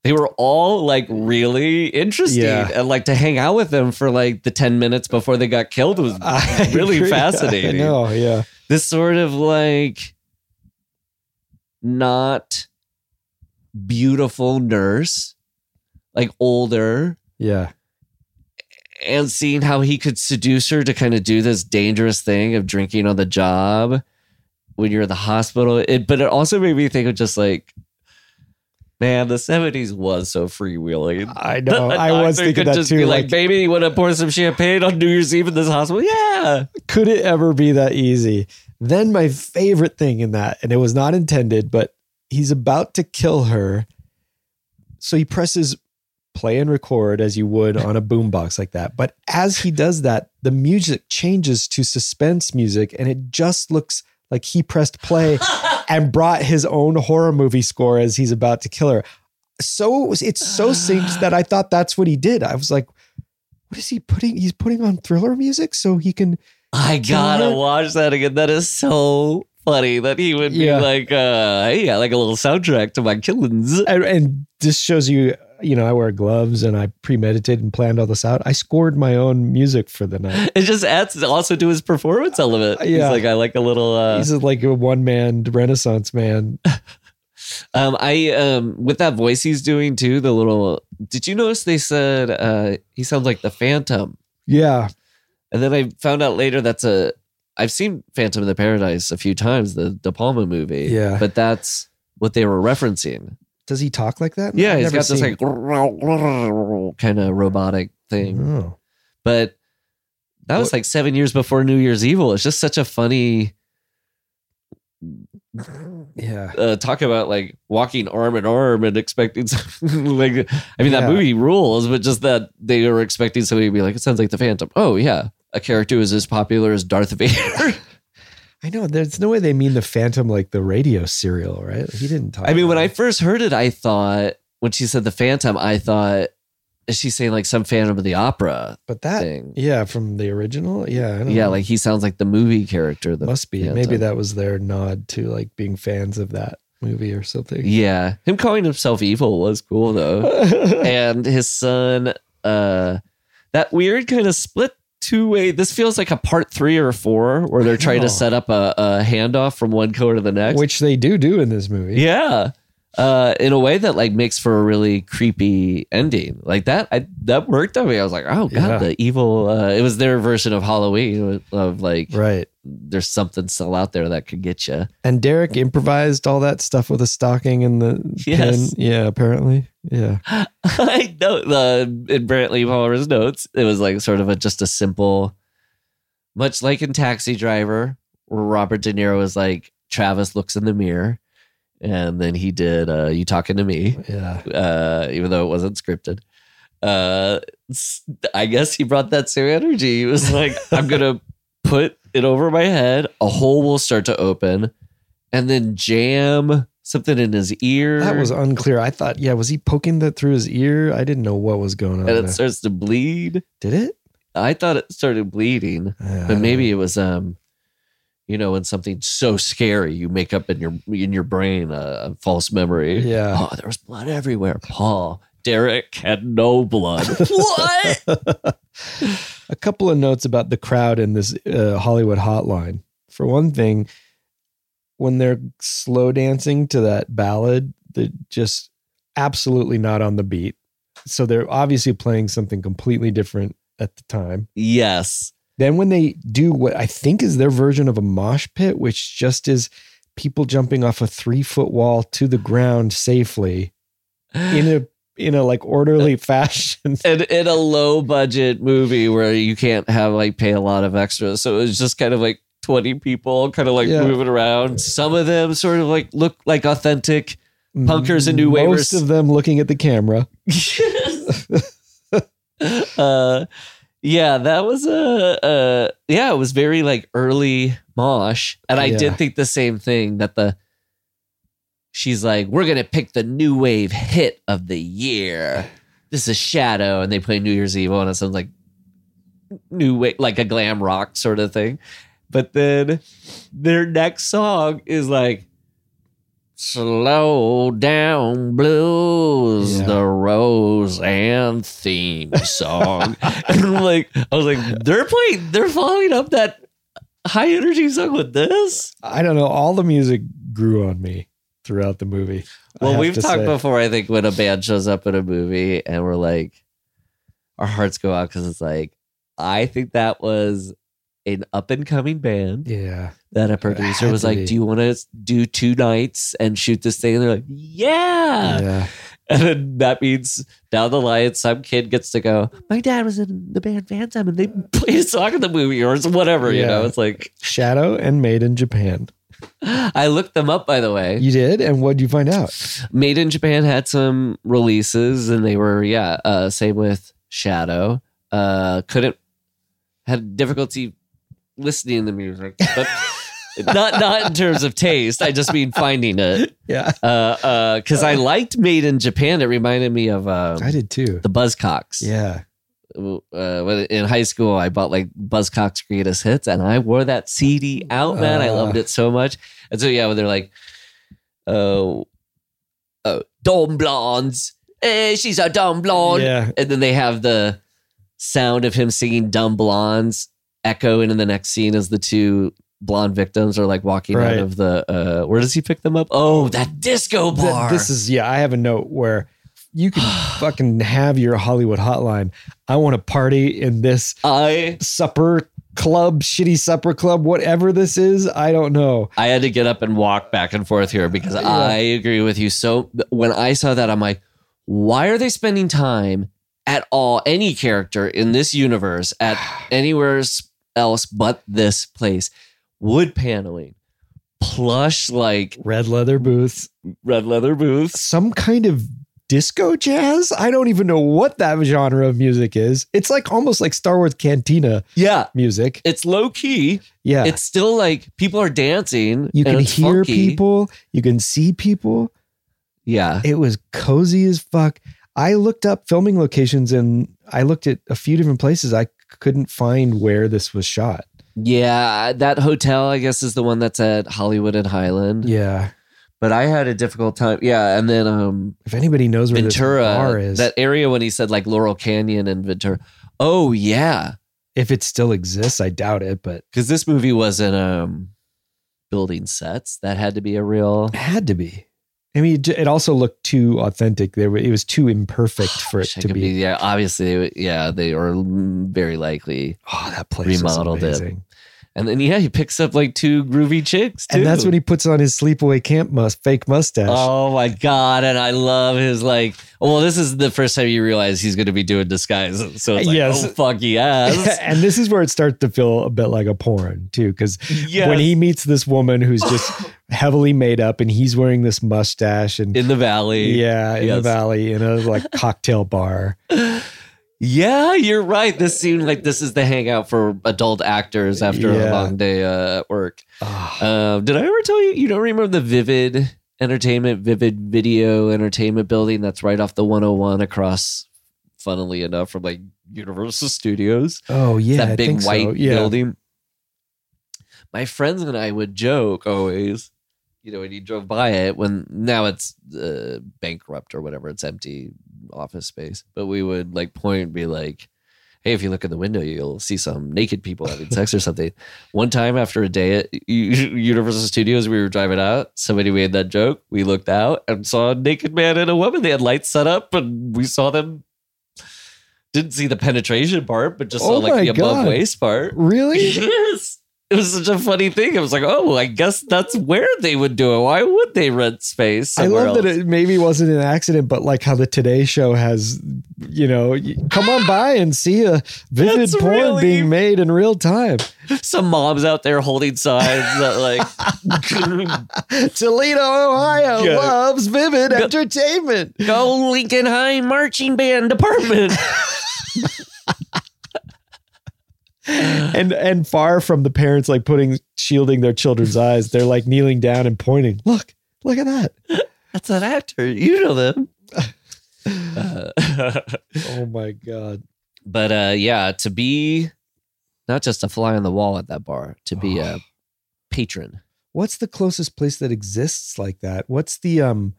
They were all like really interesting, Yeah. and like to hang out with them for like the ten minutes before they got killed was I really agree. fascinating I know, yeah. this sort of like not beautiful nurse, like older, Yeah. and seeing how he could seduce her to kind of do this dangerous thing of drinking on the job when you're in the hospital. It, but it also made me think of just like, man, the 70s was so freewheeling. I know. I was thinking could that just too. Be Like, like, baby, you want to pour some champagne on New Year's Eve in this hospital? Yeah. could it ever be that easy? Then my favorite thing in that, and it was not intended, but he's about to kill her. So he presses play and record as you would on a boombox like that. But as he does that, the music changes to suspense music and it just looks like he pressed play and brought his own horror movie score as he's about to kill her. So it was, it's so synced that I thought that's what he did. I was like, what is he putting? He's putting on thriller music so he can I gotta watch that again. That is so funny that he would be Yeah. like, uh, hey, I like a little soundtrack to my killings. and, and this shows you you know i wear gloves and i premeditated and planned all this out i scored my own music for the night It just adds also to his performance element. He's Yeah. like, I like a little uh he's like a one-man renaissance man um I um with that voice he's doing too, the little did you notice they said uh he sounds like the Phantom? yeah And then I found out later that's a I've seen Phantom of the Paradise a few times, the De Palma movie. Yeah. But that's what they were referencing. Does he talk like that Yeah, I've he's got this like kind of robotic thing. oh. But that was What- like seven years before New Year's Evil. It's just such a funny yeah uh, talk about like walking arm in arm and expecting something like I mean Yeah. that movie rules, but just that they were expecting somebody to be like, it sounds like the Phantom. Oh yeah, a character who is as popular as Darth Vader. I know there's no way they mean the phantom like the radio serial right he didn't talk I mean, when I first heard it, I thought when she said the Phantom, I thought is she saying like some Phantom of the Opera but that thing? yeah from the original yeah I don't Yeah, know. like he sounds like the movie character. The must be Phantom. maybe that was their nod to like being fans of that movie or something Yeah, him calling himself evil was cool though. and his son uh that weird kind of split two way this feels like a part three or four where they're trying to set up a, a handoff from one coat to the next which they do do in this movie yeah uh in a way that like makes for a really creepy ending like that I, that worked on me i was like oh god Yeah. the evil uh it was their version of halloween of like right there's something still out there that could get you And Derek improvised all that stuff with the stocking and the Yes. pin. Yeah, apparently. Yeah. I know the in Brantley Palmer's notes, it was like sort of a just a simple, much like in Taxi Driver, where Robert De Niro was like, Travis looks in the mirror, and then he did uh, "You Talking to Me," Yeah. uh, even though it wasn't scripted. Uh, I guess he brought that same energy. He was like, "I'm gonna put it over my head, a hole will start to open, and then jam." Something in his ear. That was unclear. I thought, yeah, was he poking that through his ear? I didn't know what was going on. and it there. starts to bleed. Did it? I thought it started bleeding, but maybe know. it was um, you know, when something's so scary, you make up in your in your brain a, a false memory. Yeah. Oh, there was blood everywhere. Paul, Derek had no blood. what? a couple of notes about the crowd in this uh, Hollywood hotline. For one thing, when they're slow dancing to that ballad, they're just absolutely not on the beat. So they're obviously playing something completely different at the time. Yes. Then when they do what I think is their version of a mosh pit, which just is people jumping off a three foot wall to the ground safely in a in a like orderly fashion. And in a low budget movie where you can't have like pay a lot of extras, so it was just kind of like twenty people, kind of like Yeah. moving around. Some of them sort of like look like authentic punkers and new Wave. Most of them looking at the camera. uh yeah that was a uh yeah it was very like early mosh and i Yeah. did think the same thing that the she's like, "We're gonna pick the new wave hit of the year. This is Shadow," and they play New Year's Eve on it. Sounds like new wave, like a glam rock sort of thing. But then their next song is like slow down blues Yeah. the rose and theme song and I'm like i was like they're playing they're following up that high energy song with this I don't know. All the music grew on me throughout the movie. Well we've talked say. before i think when a band shows up in a movie and we're like our hearts go out because it's like i think that was an up and coming band Yeah. that a producer was like, be. "Do you want to do two nights and shoot this thing?" And they're like, "Yeah." Yeah. And then that means down the line, some kid gets to go. My dad was in the band Phantom, and they played a song in the movie or whatever. You Yeah. know, it's like Shadow and Made in Japan. I looked them up by the way. You did? And what'd you find out? Made in Japan had some releases, and they were yeah. Uh, same with Shadow. Uh, couldn't had difficulty listening to the music, but not not in terms of taste. I just mean finding it. Yeah. Uh, uh, because I liked Made in Japan. It reminded me of uh, I did too. the Buzzcocks. Yeah. Uh, when in high school, I bought like Buzzcocks Greatest Hits, and I wore that CD out, man. I Uh. loved it so much. And so yeah, when they're like, oh, oh, dumb blondes. Eh, she's a dumb blonde. Yeah. And then they have the sound of him singing dumb blondes echo into the next scene as the two blonde victims are like walking Right. out of the uh where does he pick them up? Oh, that disco Th- bar. This is yeah. I have a note where you can fucking have your Hollywood hotline. I want to party in this I supper club, shitty supper club, whatever this is. I don't know. I had to get up and walk back and forth here because I agree with you. So when I saw that, I'm like, why are they spending time at all, any character in this universe, at anywhere else but this place? Wood paneling, plush, like Red leather booths, red leather booths. some kind of disco jazz. I don't even know what that genre of music is. It's like almost like Star Wars Cantina Yeah. music. It's low key. Yeah. It's still like people are dancing. you can hear funky. people, you can see people. Yeah. It was cozy as fuck. I looked up filming locations and I looked at a few different places. I couldn't find where this was shot. Yeah. That hotel, I guess, is the one that's at Hollywood and Highland. Yeah. But I had a difficult time. Yeah. And then um If anybody knows where Ventura, this bar is, that area when he said like Laurel Canyon and Ventura. Oh yeah, if it still exists, I doubt it, but because this movie wasn't um building sets. That had to be a real. it had to be. I mean, it also looked too authentic. There, it was too imperfect for it to could be. Yeah, obviously, yeah, they are very likely. Oh, that place Remodeled it. And then yeah, he picks up like two groovy chicks, too. And that's when he puts on his sleepaway camp must fake mustache. Oh my god! And I love his like. Well, this is the first time you realize he's going to be doing disguises. So it's like, Yes. oh fuck yes, and this is where it starts to feel a bit like a porn too, because Yes. when he meets this woman who's just heavily made up and he's wearing this mustache and in the valley. yeah, in the valley in a like cocktail bar. Yeah, you're right. This seemed like this is the hangout for adult actors after a long day uh, at work. Ah, Um, did I ever tell you you don't remember the Vivid Entertainment, Vivid Video Entertainment building that's right off the 101 across, funnily enough, from like Universal Studios? oh yeah, that I big think so. white Yeah. building. My friends and I would joke always, you know, when you drove by it, when now it's uh, bankrupt or whatever, it's empty office space. But we would like point and be like, hey, if you look in the window, you'll see some naked people having sex or something. One time after a day at Universal Studios, we were driving out. Somebody made that joke. We looked out and saw a naked man and a woman. They had lights set up and we saw them. Didn't see the penetration part, but just saw Oh like my the above waist part. Really? Yes. It was such a funny thing. I was like, oh, I guess that's where they would do it. Why would they rent space? I love that it maybe wasn't an accident, but like how the Today Show has, you know, come on by and see a vivid That's porn really- being made in real time. Some moms out there holding signs that like Toledo, Ohio loves vivid entertainment. go Lincoln High marching band department. and and far from the parents like putting shielding their children's eyes, they're like kneeling down and pointing. Look, Look at that. That's an actor. You know them. Uh, Oh my god. but uh, yeah, to be not just a fly on the wall at that bar, to be a patron. What's the closest place that exists like that? What's the um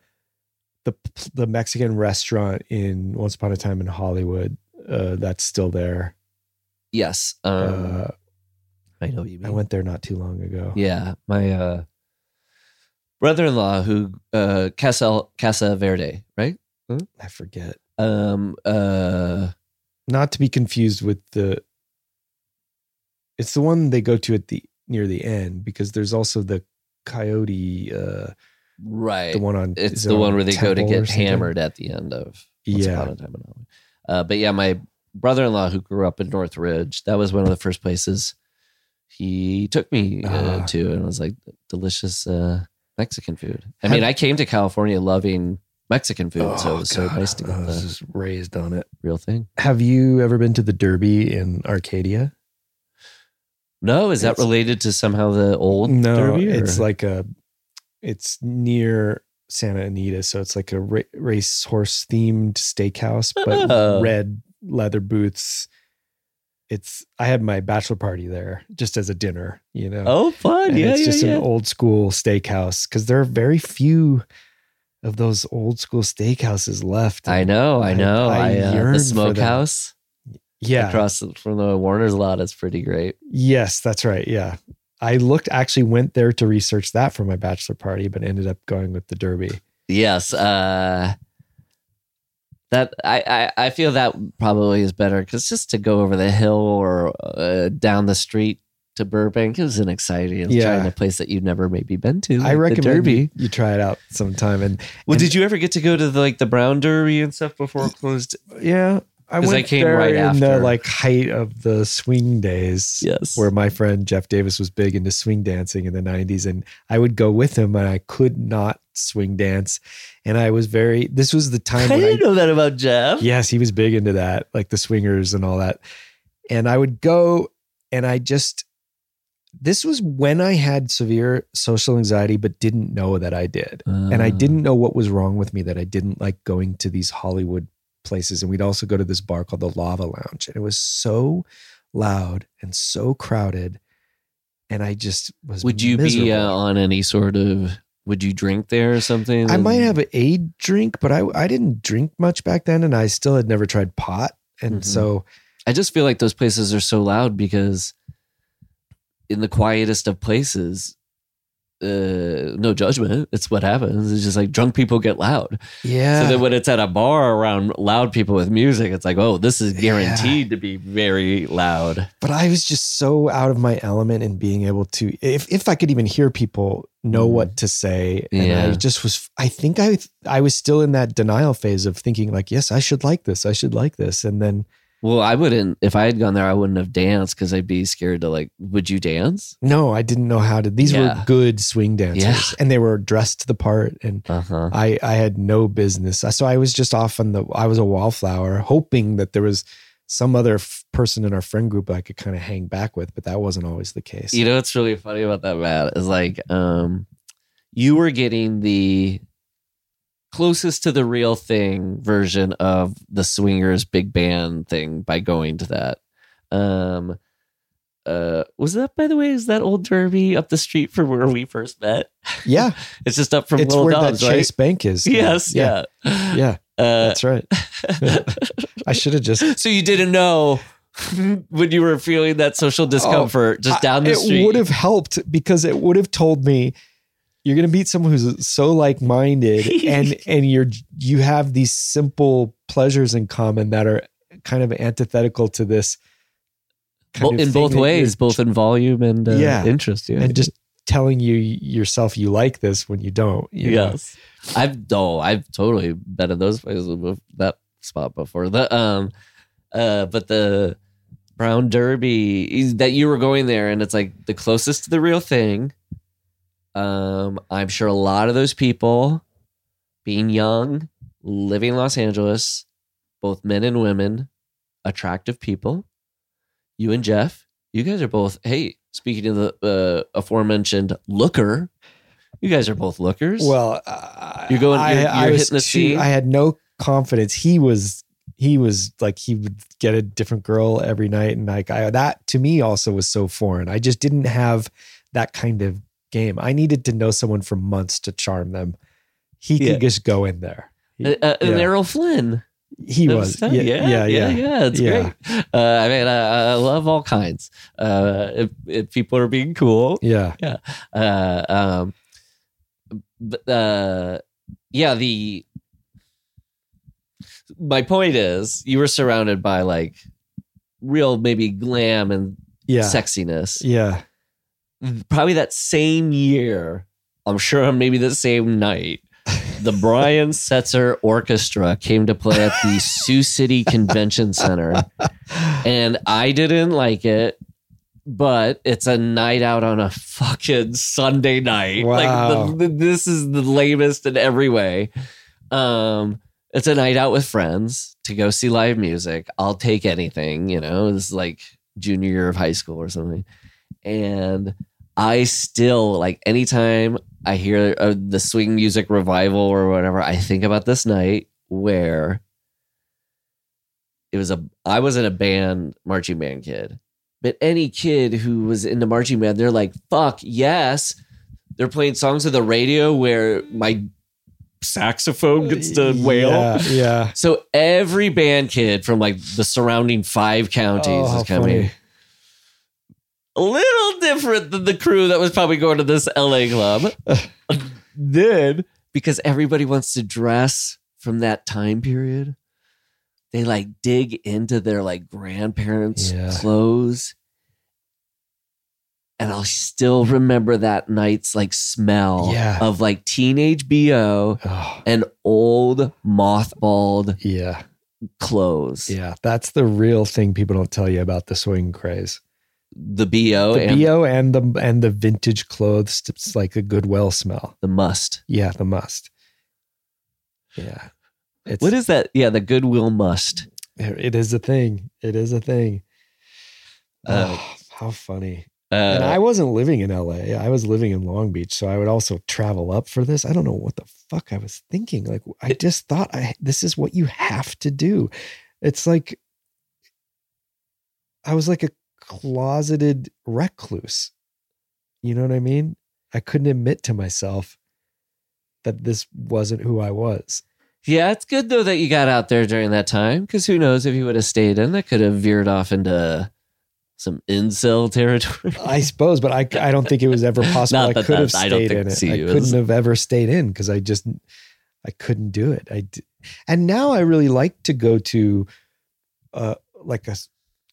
the the Mexican restaurant in Once Upon a Time in Hollywood uh that's still there? Yes, um, uh I know what you mean. I went there not too long ago. Yeah, my uh, brother-in-law who uh, Casa Casa Verde, right? I forget. Um, uh, Not to be confused with the It's the one they go to at the near the end because there's also the Coyote uh right. the one on it's is it the on one where they go to get hammered at the end of Once Yeah. Upon a Time in Uh, but yeah, my brother-in-law who grew up in Northridge, that was one of the first places he took me uh, Ah. to, and it was like delicious uh, Mexican food. I mean, I came to California loving Mexican food, so it was so Oh, nice to I get was just raised on it. real thing. Have you ever been to the Derby in Arcadia? No, is that related to somehow the old no, derby? or- it's like a it's near Santa Anita, so it's like a ra- racehorse themed steakhouse, but Oh. red leather booths. It's I had my bachelor party there just as a dinner, you know. oh, fun! and yeah, it's yeah, just yeah. an old school steakhouse because there are very few of those old school steakhouses left. I know, I I- know. I I, uh, yearn the smokehouse yeah, across from the Warner's lot is pretty great. Yes, that's right. Yeah. I looked actually went there to research that for my bachelor party, but ended up going with the Derby. Yes, uh, that I, I I feel that probably is better because just to go over the hill or uh, down the street to Burbank is an exciting. It's Yeah. trying a place that you've never maybe been to. I like the recommend Derby. you, you try it out sometime. And Well, and- did you ever get to go to the, like the Brown Derby and stuff before it closed? yeah, I 'Cause I went came there right in the like height of the swing days. Yes. Where my friend Jeff Davis was big into swing dancing in the 90s. And I would go with him and I could not swing dance. And I was very, this was the time I didn't know that about Jeff. Yes, he was big into that, like the swingers and all that. And I would go and I just this was when I had severe social anxiety but didn't know that I did. and I Uh, didn't know what was wrong with me that I didn't like going to these Hollywood places and we'd also go to this bar called the Lava Lounge and it was so loud and so crowded and I just was Would you be uh, on any sort of? Would you drink there or something? I might have a aid drink, but I I didn't drink much back then, and I still had never tried pot, and Mhm. so I just feel like those places are so loud because in the quietest of places, uh, no judgment. It's what happens. It's just like drunk people get loud. yeah. So then when it's at a bar around loud people with music, it's like, oh, this is Yeah. guaranteed to be very loud. but I was just so out of my element in being able to, if if I could even hear people know Mm. what to say, and I just was. I think I I was still in that denial phase of thinking like, yes, I should like this, I should like this, and then Well, I wouldn't, if I had gone there, I wouldn't have danced because I'd be scared to like, would you dance? no, I didn't know how to. These Yeah. were good swing dancers, Yeah. and they were dressed to the part, and Uh huh. I I had no business. So I was just off on the. I was a wallflower, hoping that there was some other f- person in our friend group I could kind of hang back with, but that wasn't always the case. You know what's really funny about that, Matt, is like um you were getting the closest to the real thing version of the swingers big band thing by going to that. Um uh was that by the way, is that old derby up the street from where we first met? yeah, It's just up from it's Little where Dogs, that right? Chase Bank is. Yes, yeah. yeah. Uh, That's right. I should have just so you didn't know when you were feeling that social discomfort just down the Oh, it street. would have helped because it would have told me you're going to meet someone who's so like-minded and and you're you have these simple pleasures in common that are kind of antithetical to this of in both ways, both in volume and uh, Yeah. interest. Yeah. and just telling you yourself you like this when you don't you know? yes i've oh i've totally been in those places with that spot before the um uh but the brown derby that you were going there and it's like the closest to the real thing um i'm sure a lot of those people being young living in los angeles both men and women attractive people you and jeff you guys are both hey speaking of the uh, aforementioned looker You guys are both lookers. Well, uh, You're going- I, you're- I you're was hitting the scene? I had no confidence. He was. He was like he would get a different girl every night, and like I, that to me also was so foreign. I just didn't have that kind of game. I needed to know someone for months to charm them. He Yeah. could just go in there. He, Uh, uh, and yeah. Errol Flynn. he That was. fun. Yeah, yeah, yeah. yeah. It's Yeah. great. Uh, I mean, I, I love all kinds. Uh, if, if people are being cool, Yeah. uh, um, but uh, yeah, the my point is, you were surrounded by like real maybe glam and Yeah. sexiness. Yeah. Probably that same year, I'm sure maybe the same night, the Brian Setzer Orchestra came to play at the Sioux City Convention Center. And I didn't like it, but it's a night out on a fucking Sunday night. Wow. Like the, the, this is the lamest in every way. Um, it's a night out with friends to go see live music. I'll take anything, you know. This is like junior year of high school or something. And I still like anytime I hear uh, the swing music revival or whatever, I think about this night where it was a I was in a band, marching band kid. But any kid who was into marching band, they're like, fuck yes. They're playing songs on the radio where my saxophone gets to wail. Yeah. yeah. So every band kid from like the surrounding five counties Oh, how is coming. funny. A little different than the crew that was probably going to this LA club. then, because everybody wants to dress from that time period, they like dig into their like grandparents' Yeah. clothes. And I'll still remember that night's like smell Yeah. of like teenage BO Oh, and old mothballed yeah. clothes. Yeah. That's the real thing people don't tell you about the swing craze. The BO the and BO and the and the vintage clothes. It's like a Goodwill smell. the must. Yeah, the must. Yeah. It's What is that? Yeah, the Goodwill must. it is a thing. It is a thing. Uh, oh, how funny. Uh, and I wasn't living in LA. I was living in Long Beach, so I would also travel up for this. I don't know what the fuck I was thinking. Like I just thought I this is what you have to do. It's like I was like a closeted recluse. You know what I mean? I couldn't admit to myself that this wasn't who I was. yeah, it's good though that you got out there during that time because who knows if you would have stayed in, that could have veered off into some incel territory. I suppose, but I, I don't think it was ever possible. Not I could have that- I don't stayed in it. I couldn't have ever stayed in because I just I couldn't do it. I d- and now I really like to go to uh like a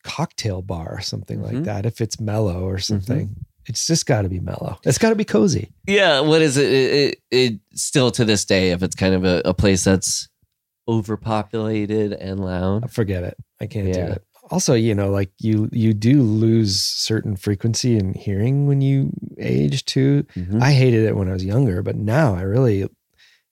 cocktail bar or something Mhm. like that if it's mellow or Mm-hmm. something. It's just got to be mellow. It's got to be cozy. yeah, what is it? It, it? it still to this day, if it's kind of a, a place that's overpopulated and loud. Forget it. I can't do it. Also, you know, like you you do lose certain frequency in hearing when you age too. Mhm. I hated it when I was younger, but now I really,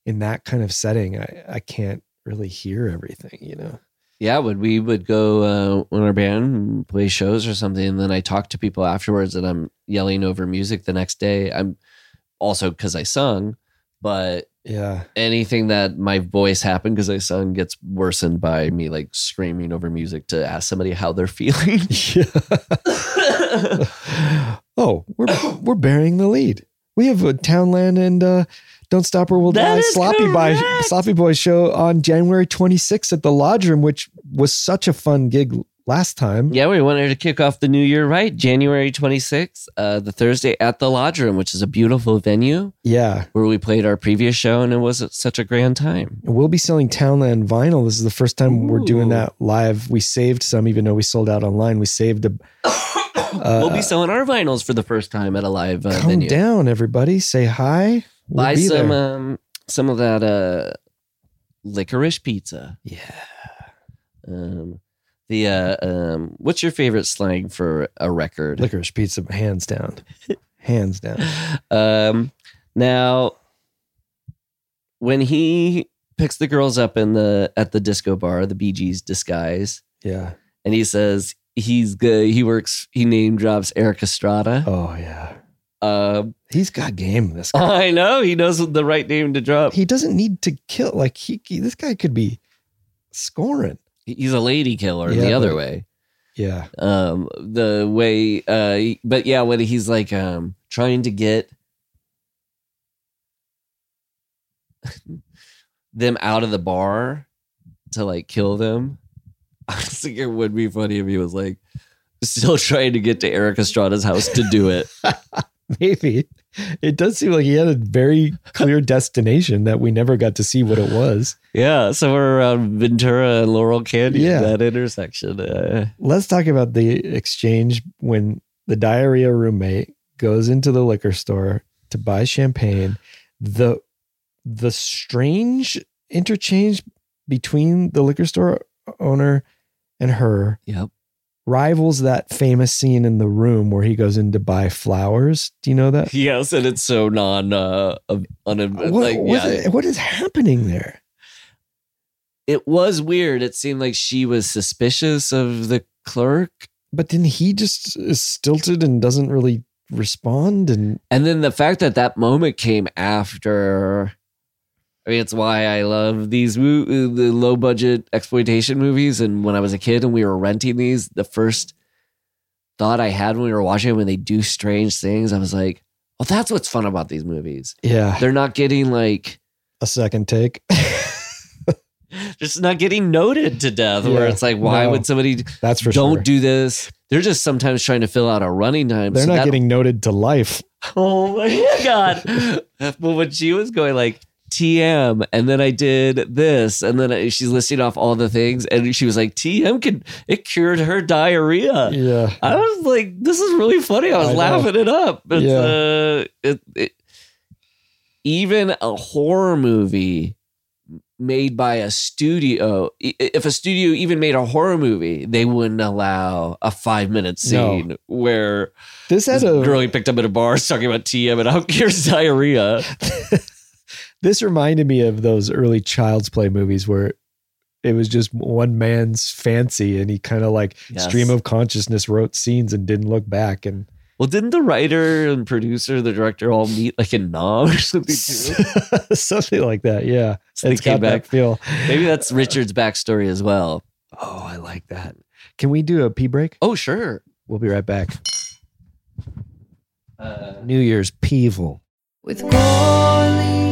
in that kind of setting, I, I can't really hear everything, you know? Yeah, when we would go uh, when our band play shows or something, and then I talk to people afterwards, and I'm yelling over music the next day. I'm also because I sung, but Yeah. anything that my voice happened because I sung gets worsened by me like screaming over music to ask somebody how they're feeling. oh, we're we're bearing the lead. We have a Townland and uh, Don't Stop or We'll That Die Sloppy Boy. Sloppy Boy show on January 26th at the Lodge Room, which was such a fun gig last time. yeah, we wanted to kick off the new year right, January 26th, uh, the Thursday at the Lodge Room, which is a beautiful venue Yeah. where we played our previous show, and it was such a grand time. We'll be selling Townland vinyl. This is the first time we're doing that live. We saved some, even though we sold out online. We saved a. we'll be selling our vinyls for the first time at a live uh, Come venue. down, everybody. Say hi. We'll Buy some um, some of that uh, licorice pizza. yeah. Um, the uh, um, what's your favorite slang for a record? Licorice pizza, hands down. hands down. Um, now, when he picks the girls up in the at the disco bar, the Bee Gees disguise, Yeah. and he says he's good. He works. He name drops Erik Estrada. Oh, yeah. Um, He's got game. This guy. I know he knows the right name to drop. He doesn't need to kill. Like he, he- this guy could be scoring. He's a lady killer Yeah, the other but- way. Yeah. um the way uh but yeah when he's like um trying to get them out of the bar to like kill them i think it would be funny if he was like still trying to get to erik estrada's house to do it Maybe. It does seem like he had a very clear destination that we never got to see what it was. yeah somewhere around ventura and laurel canyon Yeah. that intersection uh, Let's talk about the exchange when the diarrhea roommate goes into the liquor store to buy champagne. The the strange interchange between the liquor store owner and her yep rivals that famous scene in the room where he goes in to buy flowers. Do you know that? yes and it's so non uh un, What, like what yeah is- what is happening there? it was weird. It seemed like she was suspicious of the clerk. But then he just is stilted and doesn't really respond. And And then the fact that that moment came after. I mean, it's why I love these mo- the low budget exploitation movies. And when I was a kid and we were renting these, the first thought I had when we were watching them, when they do strange things, I was like, "Well, that's what's fun about these movies. yeah, They're not getting like, a second take. just not getting noted to death. Where it's like, why no, would somebody That's for don't sure. do this? They're just sometimes trying to fill out a running time. They're so not getting noted to life. Oh my god! but when she was going like TM, and then I did this, and then I, she's listing off all the things, and she was like, TM could it cured her diarrhea. Yeah. I was like, this is really funny. I was I laughing it up. It's, Yeah. uh, it, it, even a horror movie made by a studio, if a studio even made a horror movie, they wouldn't allow a five minute No. scene where This this a girl he picked up at a bar is talking about TM and how cures diarrhea. this reminded me of those early child's play movies where it was just one man's fancy and he kind of like Yes. stream of consciousness wrote scenes and didn't look back and Well, didn't the writer and producer, the director, all meet like in nom or something something like that yeah. So they it's came got that feel. Maybe that's Richard's backstory as well. oh i like that. Can we do a pee break? Oh, sure. we'll be right back. Uh, new year's peevil. With Gourley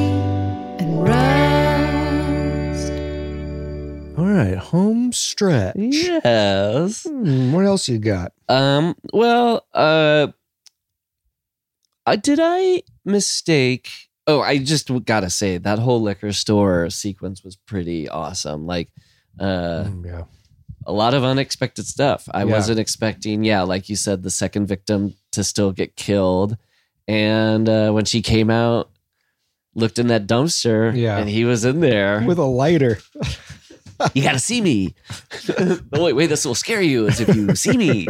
right home stretch yes. Hmm, what else you got Um. Well. Uh. I did I mistake? Oh, I just gotta say that whole liquor store sequence was pretty awesome. Like, uh, Mm, yeah a lot of unexpected stuff. I Yeah. wasn't expecting, yeah, like you said, the second victim to still get killed. And uh, when she came out, looked in that dumpster, Yeah. and he was in there. with a lighter you got to see me. the only way this will scare you is if you see me.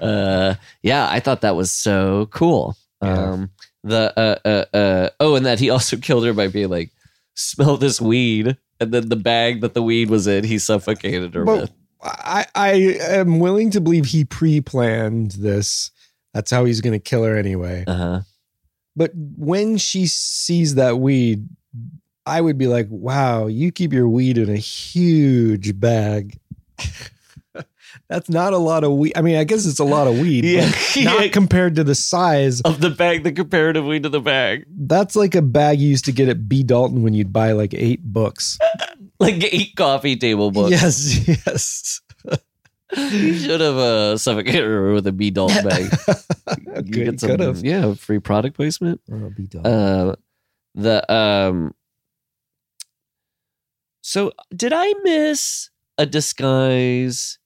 Uh, yeah, I thought that was so cool. Yeah. Um, the uh, uh, uh, oh, and that he also killed her by being like, smell this weed, and then the bag that the weed was in, he suffocated her But with. I, I am willing to believe he pre-planned this. That's how he's going to kill her anyway. Uh huh. But when she sees that weed, I would be like, wow, you keep your weed in a huge bag. That's not a lot of weed. I mean, I guess it's a lot of weed, Yeah. but not Yeah. compared to the size. of the bag, the comparative weight of the bag. That's like a bag you used to get at B. Dalton when you'd buy like eight books. Like eight coffee table books. Yes, yes. You should have uh, suffocated her with a B Dalton bag. You get some- could have. Yeah, free product placement. Oh, B. Dalton. Uh, the um. So did I miss a disguise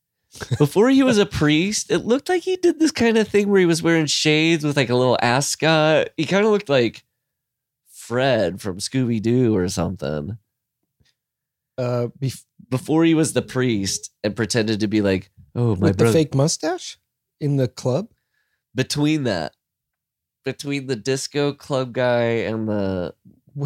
before he was a priest? It looked like he did this kind of thing where he was wearing shades with like a little ascot. He kind of looked like Fred from Scooby Doo or something. uh, bef- Before he was the priest and pretended to be like, oh my with the brother. fake mustache in the club. between that, between the disco club guy and the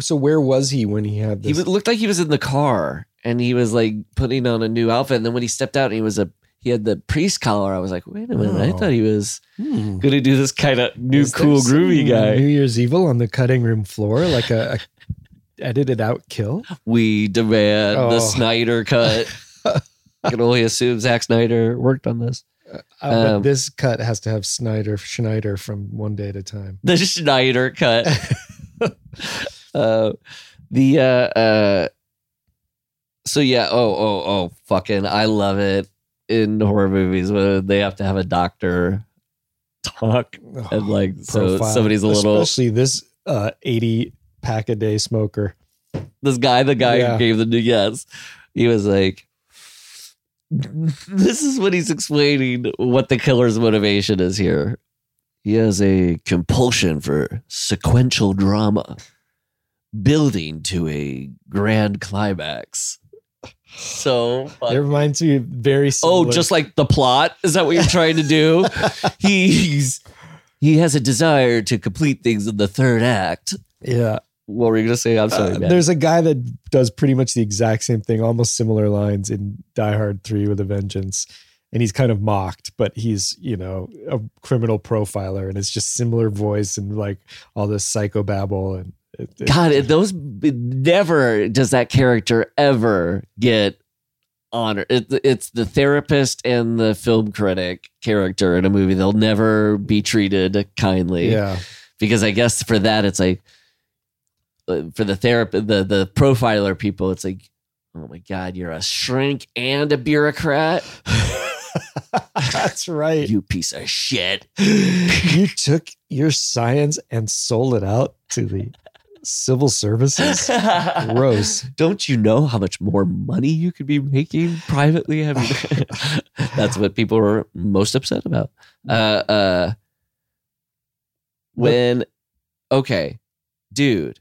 So where was he when he had he this? was, looked like he was in the car and he was like putting on a new outfit. And then when he stepped out and he was a he had the priest collar, I was like, wait a minute, I Oh. thought he was Hmm. gonna do this kind of new Is cool groovy guy. New. Year's Evil on the cutting room floor, like a, a edited out kill. We demand the Oh. Snyder cut. I can only assume Zack Snyder worked on this. Uh, but Um, this cut has to have Snyder Schneider from One Day at a Time. The Schneider cut. uh, the uh, uh, so yeah. Oh, oh, oh, fucking! I love it in horror movies when they have to have a doctor talk and like so Profile. somebody's a little especially this uh, eighty pack a day smoker. this guy the guy Yeah. who gave the new yes he was like this is what he's explaining what the killer's motivation is here he has a compulsion for sequential drama building to a grand climax so It reminds me very. oh just like the plot is that what you're trying to do he's he has a desire to complete things in the third act yeah. what were you gonna say i'm sorry Uh, there's a guy that does pretty much the exact same thing, almost similar lines in Die Hard 3 with a Vengeance. And he's kind of mocked, but he's, you know, a criminal profiler and it's just similar voice and like all this psychobabble. And God, it- those never does that character ever get honor. It, it's the therapist and the film critic character in a movie. They'll never be treated kindly. yeah. because I guess for that it's like uh, for the therapist, the the profiler people, it's like, oh my god, you're a shrink and a bureaucrat, That's right. you piece of shit. you took your science and sold it out to the civil services. Gross. Don't you know how much more money you could be making privately? I mean, that's what people are most upset about. Uh, uh, when, okay, dude.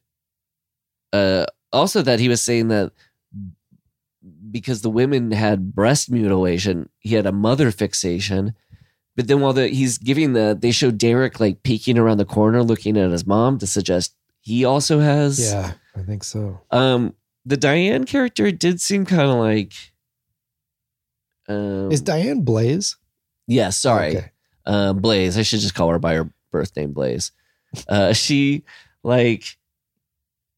Uh, also, that he was saying that because the women had breast mutilation, he had a mother fixation. But then while the, he's giving the, they show Derek like peeking around the corner looking at his mom to suggest he also has Yeah, I think so. um, the Diane character did seem kind of like. Um, Is Diane Blaze? yeah, sorry, Okay. um, Blaze. I should just call her by her birth name, Blaze. Uh, she like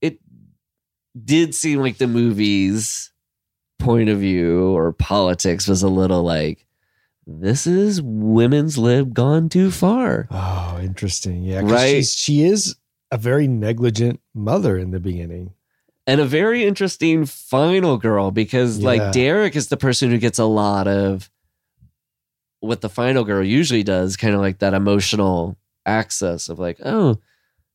it did seem like the movie's point of view or politics was a little like this is women's lib gone too far. Oh, interesting. Yeah, Right. She's, she is a very negligent mother in the beginning. and a very interesting final girl because Yeah. like Derek is the person who gets a lot of what the final girl usually does, kind of like that emotional access of like, oh,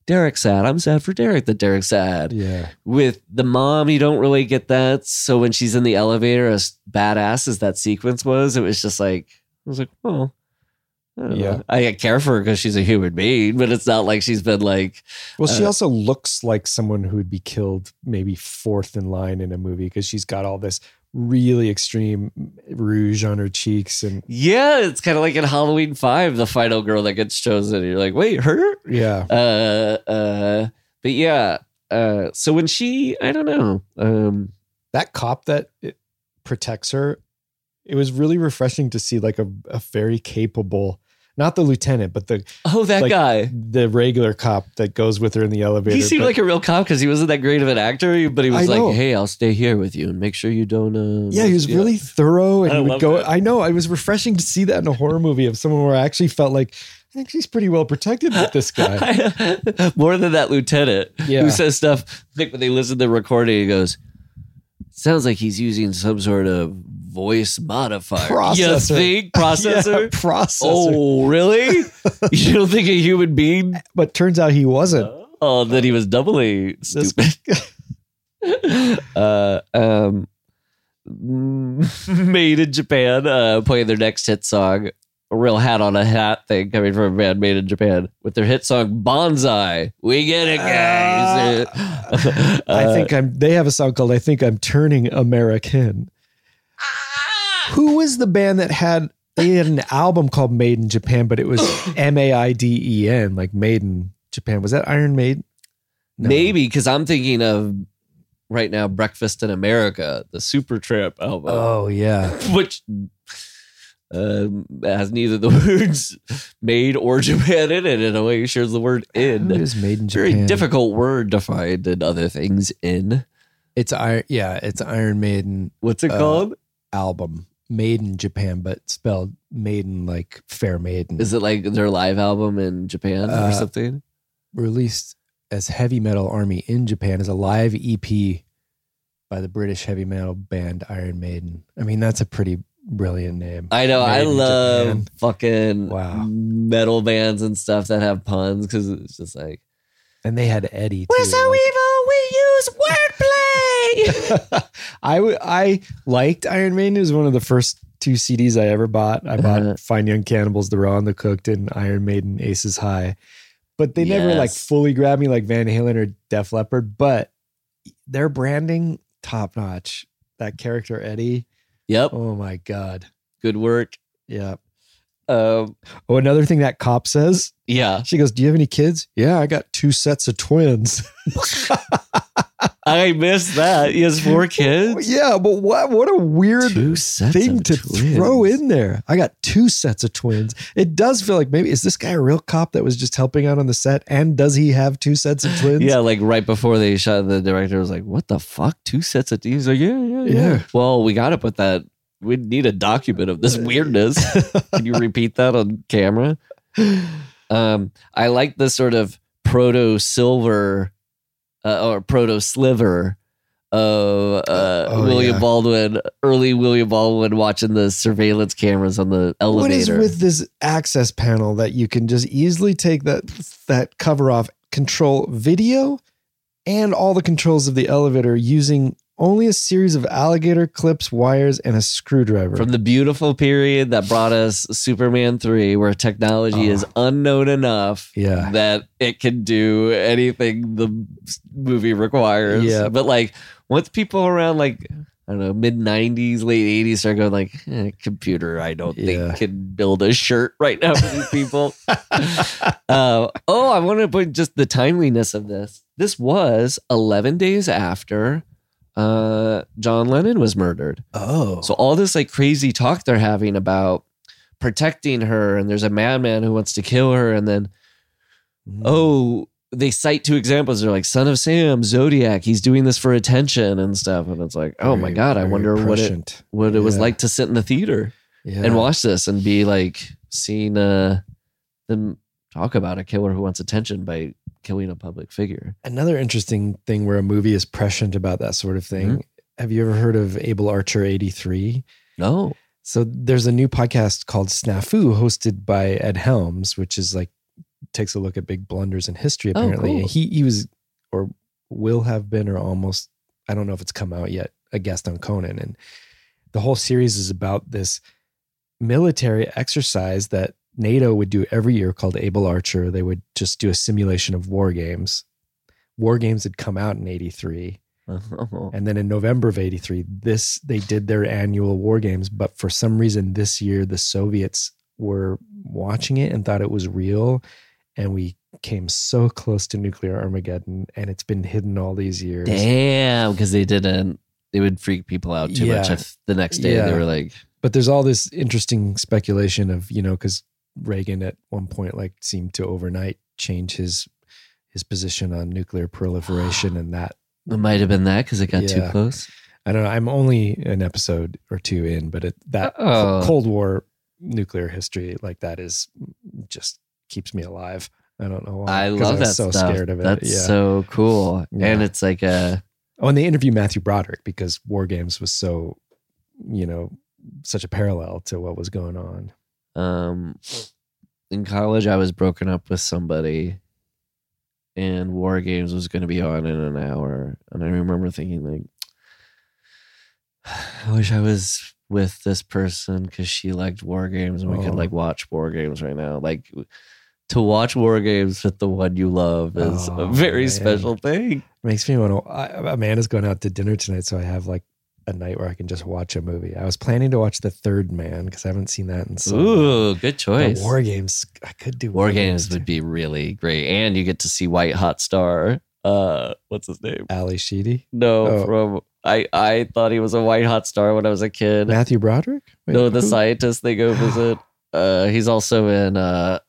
Derek's sad. I'm sad for Derek that Derek's sad. Yeah. With the mom, you don't really get that. So when she's in the elevator, as badass as that sequence was, it was just like I was like, oh. I Yeah. know. I care for her because she's a human being, but it's not like she's been like, Well, she Uh, also looks like someone who would be killed maybe fourth in line in a movie because she's got all this really extreme rouge on her cheeks and Yeah, it's kind of like in Halloween Five, the final girl that gets chosen. You're like, wait, her? yeah. Uh, uh, but yeah. Uh, so when she, I don't know. Um, That cop that it protects her, it was really refreshing to see like a, a very capable, not the lieutenant, but the Oh, that Like, guy. the regular cop that goes with her in the elevator. He seemed But- like a real cop because he wasn't that great of an actor, but he was I know. like, "Hey, I'll stay here with you and make sure you don't." Uh, yeah, he was really thorough, and I he would go. that. I know. I was refreshing to see that in a horror movie of someone where I actually felt like I think she's pretty well protected with this guy. More than that lieutenant Yeah. who says stuff. Like when they listen to the recording, he goes, "Sounds like he's using some sort of voice modifier." You Processor. think Yeah, processor? processor. Oh, really? you don't think a human being? But turns out he wasn't. Oh, then he was doubly stupid. uh, um, made in Japan, uh, playing their next hit song. A real hat on a hat thing coming from a band made in Japan with their hit song Bonsai. We get it, guys. I Uh, think I'm. They have a song called "I Think I'm Turning American." Who was the band that had? They had an album called "Made in Japan," but it was M A I D E N, like "Made in Japan." Was that Iron Maiden? No. maybe because I'm thinking of right now Breakfast in America, the Supertramp album. Oh yeah. which um, has neither the words made or Japan in it in a way shares the word in. is Made in Japan. Very difficult word to find in other things in. It's Iron. Yeah, it's Iron Maiden What's it Uh, called? album. Made in Japan, but spelled Maiden like Fair Maiden. Is it like their live album in Japan or Uh, something? released as Heavy Metal Army in Japan as a live EP by the British heavy metal band Iron Maiden. I mean, that's a pretty brilliant name. I know. I love Japan. fucking Wow. metal bands and stuff that have puns because it's just like, And they had Eddie. we're too, so like- evil, we use wordplay. I w- I liked Iron Maiden. It was one of the first two CDs I ever bought. I bought Uh-huh. Fine Young Cannibals, The Raw and the Cooked, and Iron Maiden, Aces High. But they never like fully grabbed me like Van Halen or Def Leppard. But their branding, top notch. That character Eddie. yep. Oh my god. Good work. Yeah. Um, Oh, another thing that cop says. yeah. She goes, "Do you have any kids?" Yeah, I got two sets of twins. I missed that. He has four kids. yeah, but what? What a weird thing to twins. throw in there. I got two sets of twins. It does feel like maybe is this guy a real cop that was just helping out on the set? And does he have two sets of twins? Yeah, like right before they shot, the director was like, "What the fuck? Two sets of He's like, "Yeah, yeah, yeah." Yeah. Well, we got to put that. We need a document of this weirdness. Can you repeat that on camera? Um, I like the sort of proto silver uh, or proto sliver of uh, Oh, William yeah. Baldwin, early William Baldwin watching the surveillance cameras on the elevator. What is with this access panel that you can just easily take that that cover off, control video, and all the controls of the elevator using only a series of alligator clips, wires, and a screwdriver. From the beautiful period that brought us Superman 3, where technology Oh. is unknown enough Yeah. that it can do anything the movie requires. Yeah. But like once people around like I don't know, mid nineties, late eighties start going like, eh, computer, I don't Yeah. think can build a shirt right now for these people. uh, oh, I want to put just the timeliness of this. This was 11 days after uh, John Lennon was murdered. oh, So all this like crazy talk they're having about protecting her, and there's a madman who wants to kill her, and then Mm. oh, they cite two examples. They're like Son of Sam, Zodiac. He's doing this for attention and stuff, and it's like, oh my god, I very wonder what it what it was like to sit in the theater Yeah. and watch this and be like seeing uh them talk about a killer who wants attention by killing a public figure. Another interesting thing where a movie is prescient about that sort of thing. Mm-hmm. Have you ever heard of Able Archer 83? No, So there's a new podcast called Snafu hosted by Ed Helms, which is like takes a look at big blunders in history Oh, apparently. cool. He he was or will have been or almost I don't know if it's come out yet, a guest on Conan. And the whole series is about this military exercise that NATO would do every year called Able Archer. They would just do a simulation of war games. War games had come out in 83. And then in November of 83, this they did their annual war games, but for some reason this year the Soviets were watching it and thought it was real and we came so close to nuclear armageddon and it's been hidden all these years. damn, because they didn't. They would freak people out too much if the next day they were like, But there's all this interesting speculation of, you know, cuz Reagan at one point like seemed to overnight change his his position on nuclear proliferation, and that It might have been that because it got too close. I don't know. I'm only an episode or two in, but it, that uh, Oh. Cold War nuclear history like that is just keeps me alive. I don't know why. I love was that so stuff. scared of it. That's yeah. so cool. Yeah. And it's like a Oh, and they interview Matthew Broderick because War Games was so, you know, such a parallel to what was going on. Um in college I was broken up with somebody and War Games was going to be on in an hour and I remember thinking like I wish I was with this person cuz she liked War Games and we could Oh. like watch War Games right now like to watch War Games with the one you love is a Oh, very man. special thing. Makes me want to. I, Amanda's going out to dinner tonight, so I have like a night where I can just watch a movie. I was planning to watch The Third Man because I haven't seen that in so. Ooh, good But choice. War Games, I could do War Games too. would be really great and you get to see White Hot Star. Uh what's his name? Ally Sheedy, No, Oh. from I I thought he was a white hot star when I was a kid. Matthew Broderick. Wait, no, the who? scientist they go visit. Uh, he's also in uh,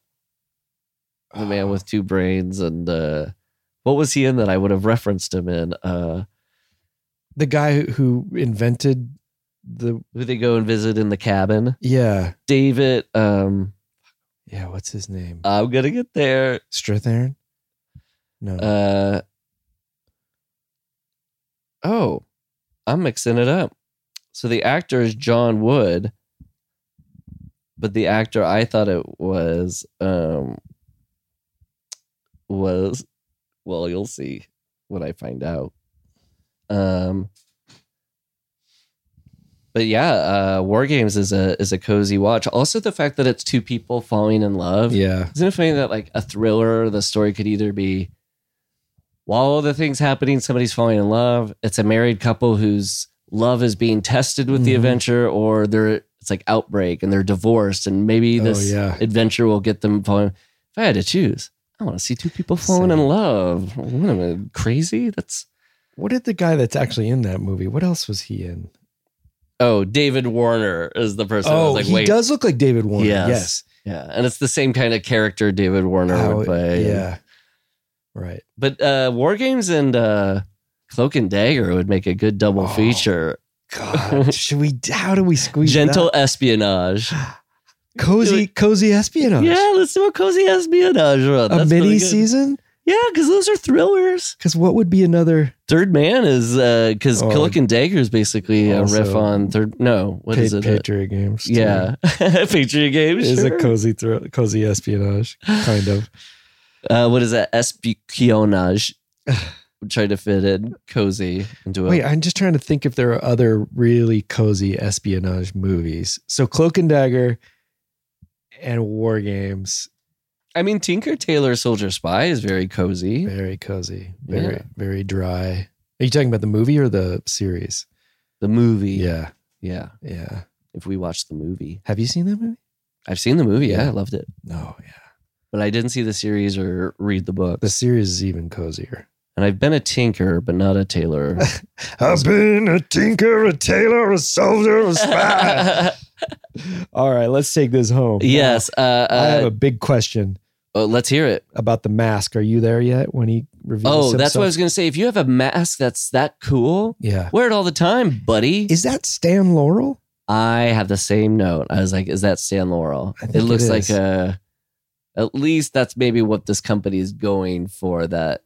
the man with two brains and uh, what was he in that I would have referenced him in? Uh, the guy who invented the who they go and visit in the cabin? yeah David. Um, yeah. What's his name? I'm gonna get there. Strathairn. No, Uh, oh, I'm mixing it up. So the actor is John Wood, but the actor I thought it was um was well, you'll see when I find out. Um, but yeah, uh, War Games is a is a cozy watch. Also, the fact that it's two people falling in love. yeah, Isn't it funny that like a thriller, the story could either be while all the things happening, somebody's falling in love. It's a married couple whose love is being tested with the Mhm. adventure, or they're it's like outbreak and they're divorced, and maybe Oh, this yeah. adventure will get them falling. If I had to choose, I want to see two people falling Same. in love. What am I crazy? That's What did the guy that's actually in that movie? What else was he in? oh, David Warner is the person. Oh, like, he wait, does look like David Warner. Yes. Yes. yeah, and it's the same kind of character David Warner How- would play. yeah. Right. But uh War Games and uh Cloak and Dagger would make a good double Oh, feature. God, should we? How do we squeeze Gentle espionage. cozy, cozy espionage? Yeah, let's do a cozy espionage run. a That's mini really good. season. Yeah, because those are thrillers. Because what would be another Third Man is uh because Oh. Cloak and Dagger is basically a riff Also, on third. No, what pa- is it? Patriot games? too. yeah, Patriot Games. is sure. a cozy, thrill, cozy espionage kind of. Uh, what is that? Espionage. I'm trying to fit in cozy into a. Wait, I'm just trying to think if there are other really cozy espionage movies. So Cloak and Dagger and War Games, I mean, Tinker Tailor Soldier Spy is very cozy. very cozy, very Yeah. very dry. Are you talking about the movie or the series? The movie. Yeah, Yeah. yeah. If we watch the movie, Have you seen that movie? I've seen the movie. Yeah, Yeah. I loved it, No, yeah. but I didn't see the series or read the book. The series is even cozier. And I've been a tinker, but not a tailor. I've been a tinker, a tailor, a soldier, a spy. All right, let's take this home. yes. Uh, I have uh, a big question oh, let's hear it. about the mask. Are you there yet when he reveals Oh, that's what I was going to say. If you have a mask that's that cool, Yeah. wear it all the time, buddy. Is that Stan Laurel? I have the same note. I was like, is that Stan Laurel? It think it looks like a, at least that's maybe what this company is going for that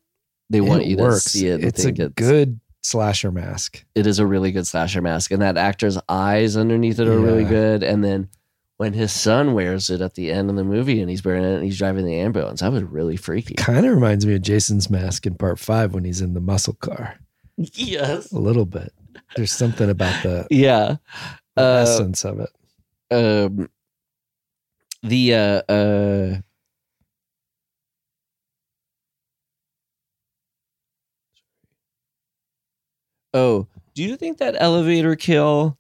they want It you works. to see it. It's a think good slasher mask. it is a really good slasher mask, and that actor's eyes underneath it are really good. And then when his son wears it at the end of the movie, and he's wearing it, and he's driving the ambulance, that was really freaky. Kind of reminds me of Jason's mask in part five when he's in the muscle car. Yes. A little bit. There's something about the, Yeah. the Uh, essence of it. um. The uh uh. Oh, do you think that elevator kill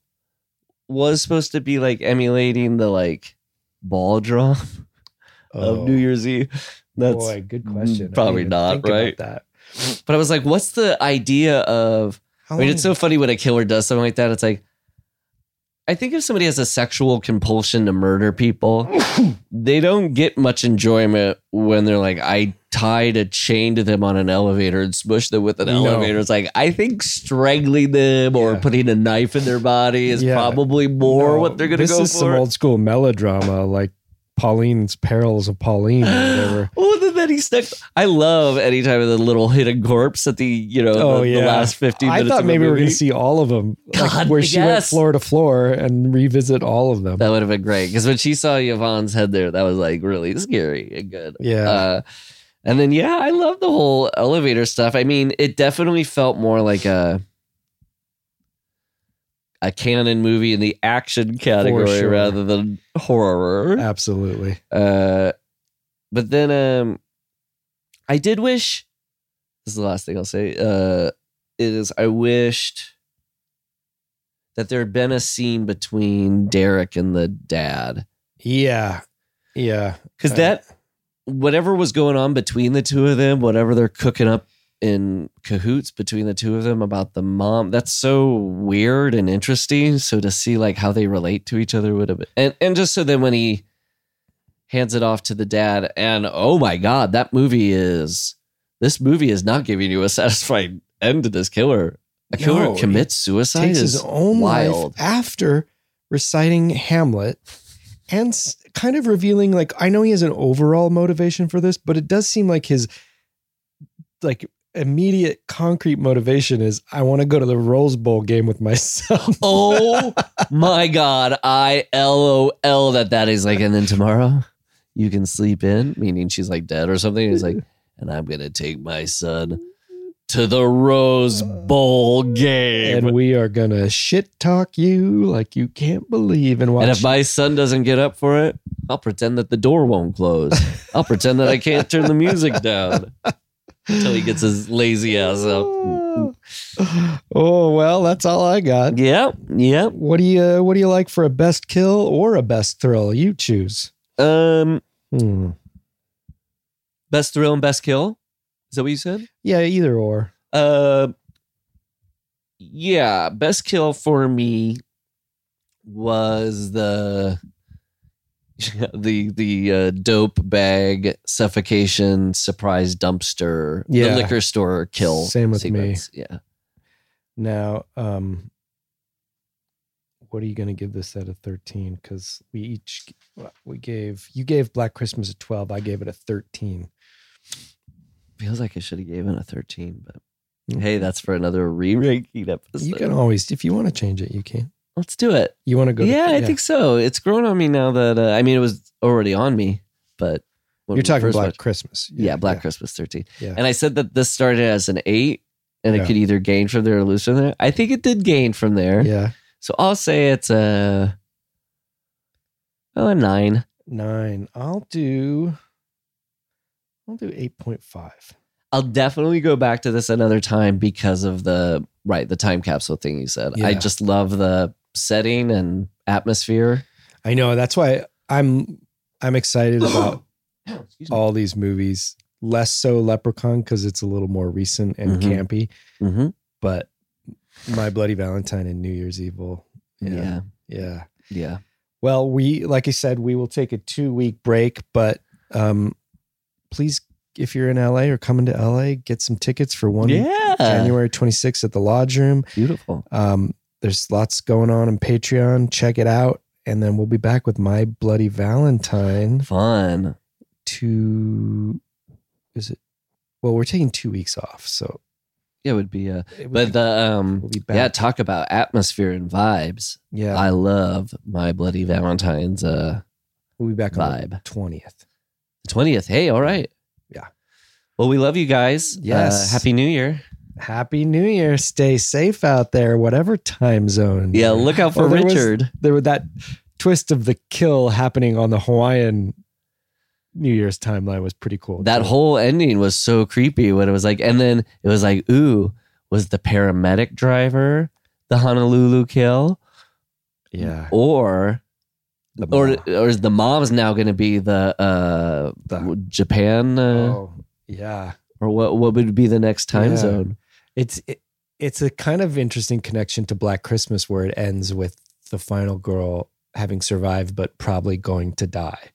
was supposed to be like emulating the like ball drop of Oh, New Year's Eve? That's boy, good question. Probably not, right? That. But I was like, what's the idea of? How I mean, it's so funny when a killer does something like that. It's like, I think if somebody has a sexual compulsion to murder people, they don't get much enjoyment when they're like, I tied a chain to them on an elevator and smushed them with an No. elevator. It's like, I think strangling them or Yeah. putting a knife in their body is Yeah. probably more No, what they're going to go for. this is some old school melodrama like Pauline's Perils of Pauline or whatever. Oh, and then he stuck. I love anytime of the little hidden corpse at the you know Oh, the, yeah. the last fifteen I thought of maybe we were gonna see all of them, like God, where she went floor to floor and revisit all of them. That would have been great because when she saw Yvonne's head there, that was like really scary and good. Yeah. Uh, and then yeah, I love the whole elevator stuff. I mean, it definitely felt more like a a Cannon movie in the action category sure. rather than horror. Absolutely. Uh, but then um, I did wish. This is the last thing I'll say. Uh, is I wished that there had been a scene between Derek and the dad Yeah. Yeah. because Uh, that whatever was going on between the two of them, whatever they're cooking up in cahoots between the two of them about the mom, that's so weird and interesting. So to see like how they relate to each other would have been, and and just so then when he hands it off to the dad, and oh my god, that movie is this movie is not giving you a satisfying end to this killer. A killer No, commits suicide takes is his own wild. life after reciting Hamlet and kind of revealing like I know he has an overall motivation for this, but it does seem like his like immediate concrete motivation is I want to go to the Rose Bowl game with my son. Oh my god, I LOL that that is like, and then tomorrow you can sleep in, meaning she's like dead or something. He's like, and I'm gonna take my son to the Rose Bowl game. and we are gonna shit talk you like you can't believe and watch And if my son doesn't get up for it, I'll pretend that the door won't close. I'll pretend that I can't turn the music down until he gets his lazy ass up. oh well, that's all I got. Yep, yep. What do you What do you like for a best kill or a best thrill? You choose. Um, Hmm. best thrill and best kill. Is that what you said? Yeah, either or. Uh, yeah, best kill for me was the the the uh, dope bag suffocation surprise dumpster Yeah. the liquor store kill. Same with me. sequence. Yeah, Now, um, what are you going to give this out of thirteen? Because we each we gave you gave Black Christmas a twelve. I gave it a thirteen. Feels like I should have given a thirteen, but hey, that's for another re-ranking episode. You can always, if you want to change it, you can. Let's do it. You want to go? to- yeah, I think so. It's grown on me now that uh, I mean it was already on me, but you're talking Black watched- Christmas. Yeah, Black Christmas 13. Yeah. And I said that this started as an eight and Yeah. it could either gain from there or lose from there. I think it did gain from there. Yeah, So I'll say it's a, oh, a nine. nine. I'll do. I'll do eight point five. I'll definitely go back to this another time because of the, right, the time capsule thing you said. I just love the setting and atmosphere. I know. That's why I'm I'm excited about all these movies. Less so Leprechaun because it's a little more recent and Mhm. campy, hmm but My Bloody Valentine and New Year's Evil. Yeah. Yeah. Yeah. Yeah. Well, we like I said, we will take a two week break, but um please if you're in LA or coming to LA, get some tickets for one Yeah. January 26th at the Lodge Room. Beautiful. Um, there's lots going on on Patreon. Check it out. And then we'll be back with My Bloody Valentine Fun. to is it well, we're taking two weeks off, so Yeah, it would be a, would but be- the, um, we'll yeah, talk about atmosphere and vibes. yeah, I love my Bloody Valentine's uh we'll be back on vibe. the twentieth. The 20th. Hey, all right. Yeah. Well, we love you guys. Yes. Uh, Happy New Year. Happy New Year! Stay safe out there, whatever time zone. Yeah, look out for Well, there was- Richard. there was that twist of the kill happening on the Hawaiian New Year's timeline was pretty cool. that too. whole ending was so creepy when it was like, and then it was like, ooh, was the paramedic driver the Honolulu kill? yeah, Or or or is the mom's now going to be the uh The- Japan uh, oh yeah, or what what would be the next time Yeah. zone? it's it, it's a kind of interesting connection to Black Christmas where it ends with the final girl having survived but probably going to die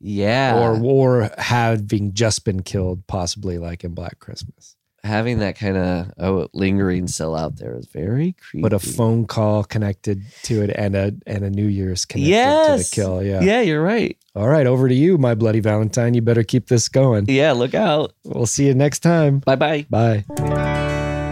Yeah. or or having just been killed possibly like in black christmas having that kind of oh, lingering still out there is very creepy. but a phone call connected to it and a and a new year's connected yes. to the kill yeah. Yeah, you're right. all right over to you my bloody valentine you better keep this going Yeah, look out. we'll see you next time Bye bye. bye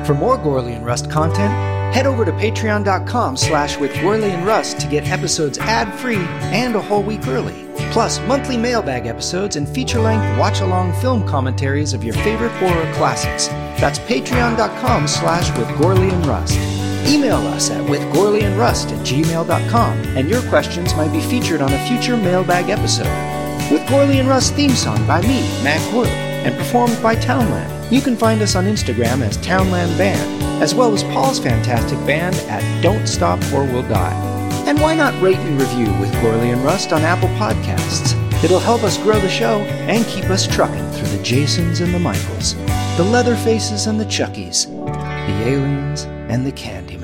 For more Gourley and Rust content, head over to patreon.com slash with Gourley and Rust to get episodes ad-free and a whole week early. Plus, monthly mailbag episodes and feature-length watch-along film commentaries of your favorite horror classics. That's patreon.com slash with Gourley and Rust. Email us at withgourleyandrust at gmail.com and your questions might be featured on a future mailbag episode. With Gourley and Rust theme song by me, Matt Gourley, and performed by Townland. You can find us on Instagram as Townland Band, as well as Paul's fantastic band at Don't Stop or We'll Die. And why not rate and review with Gourley and Rust on Apple Podcasts? It'll help us grow the show and keep us trucking through the Jasons and the Michaels, the Leatherfaces and the Chuckies, the aliens and the Candymans.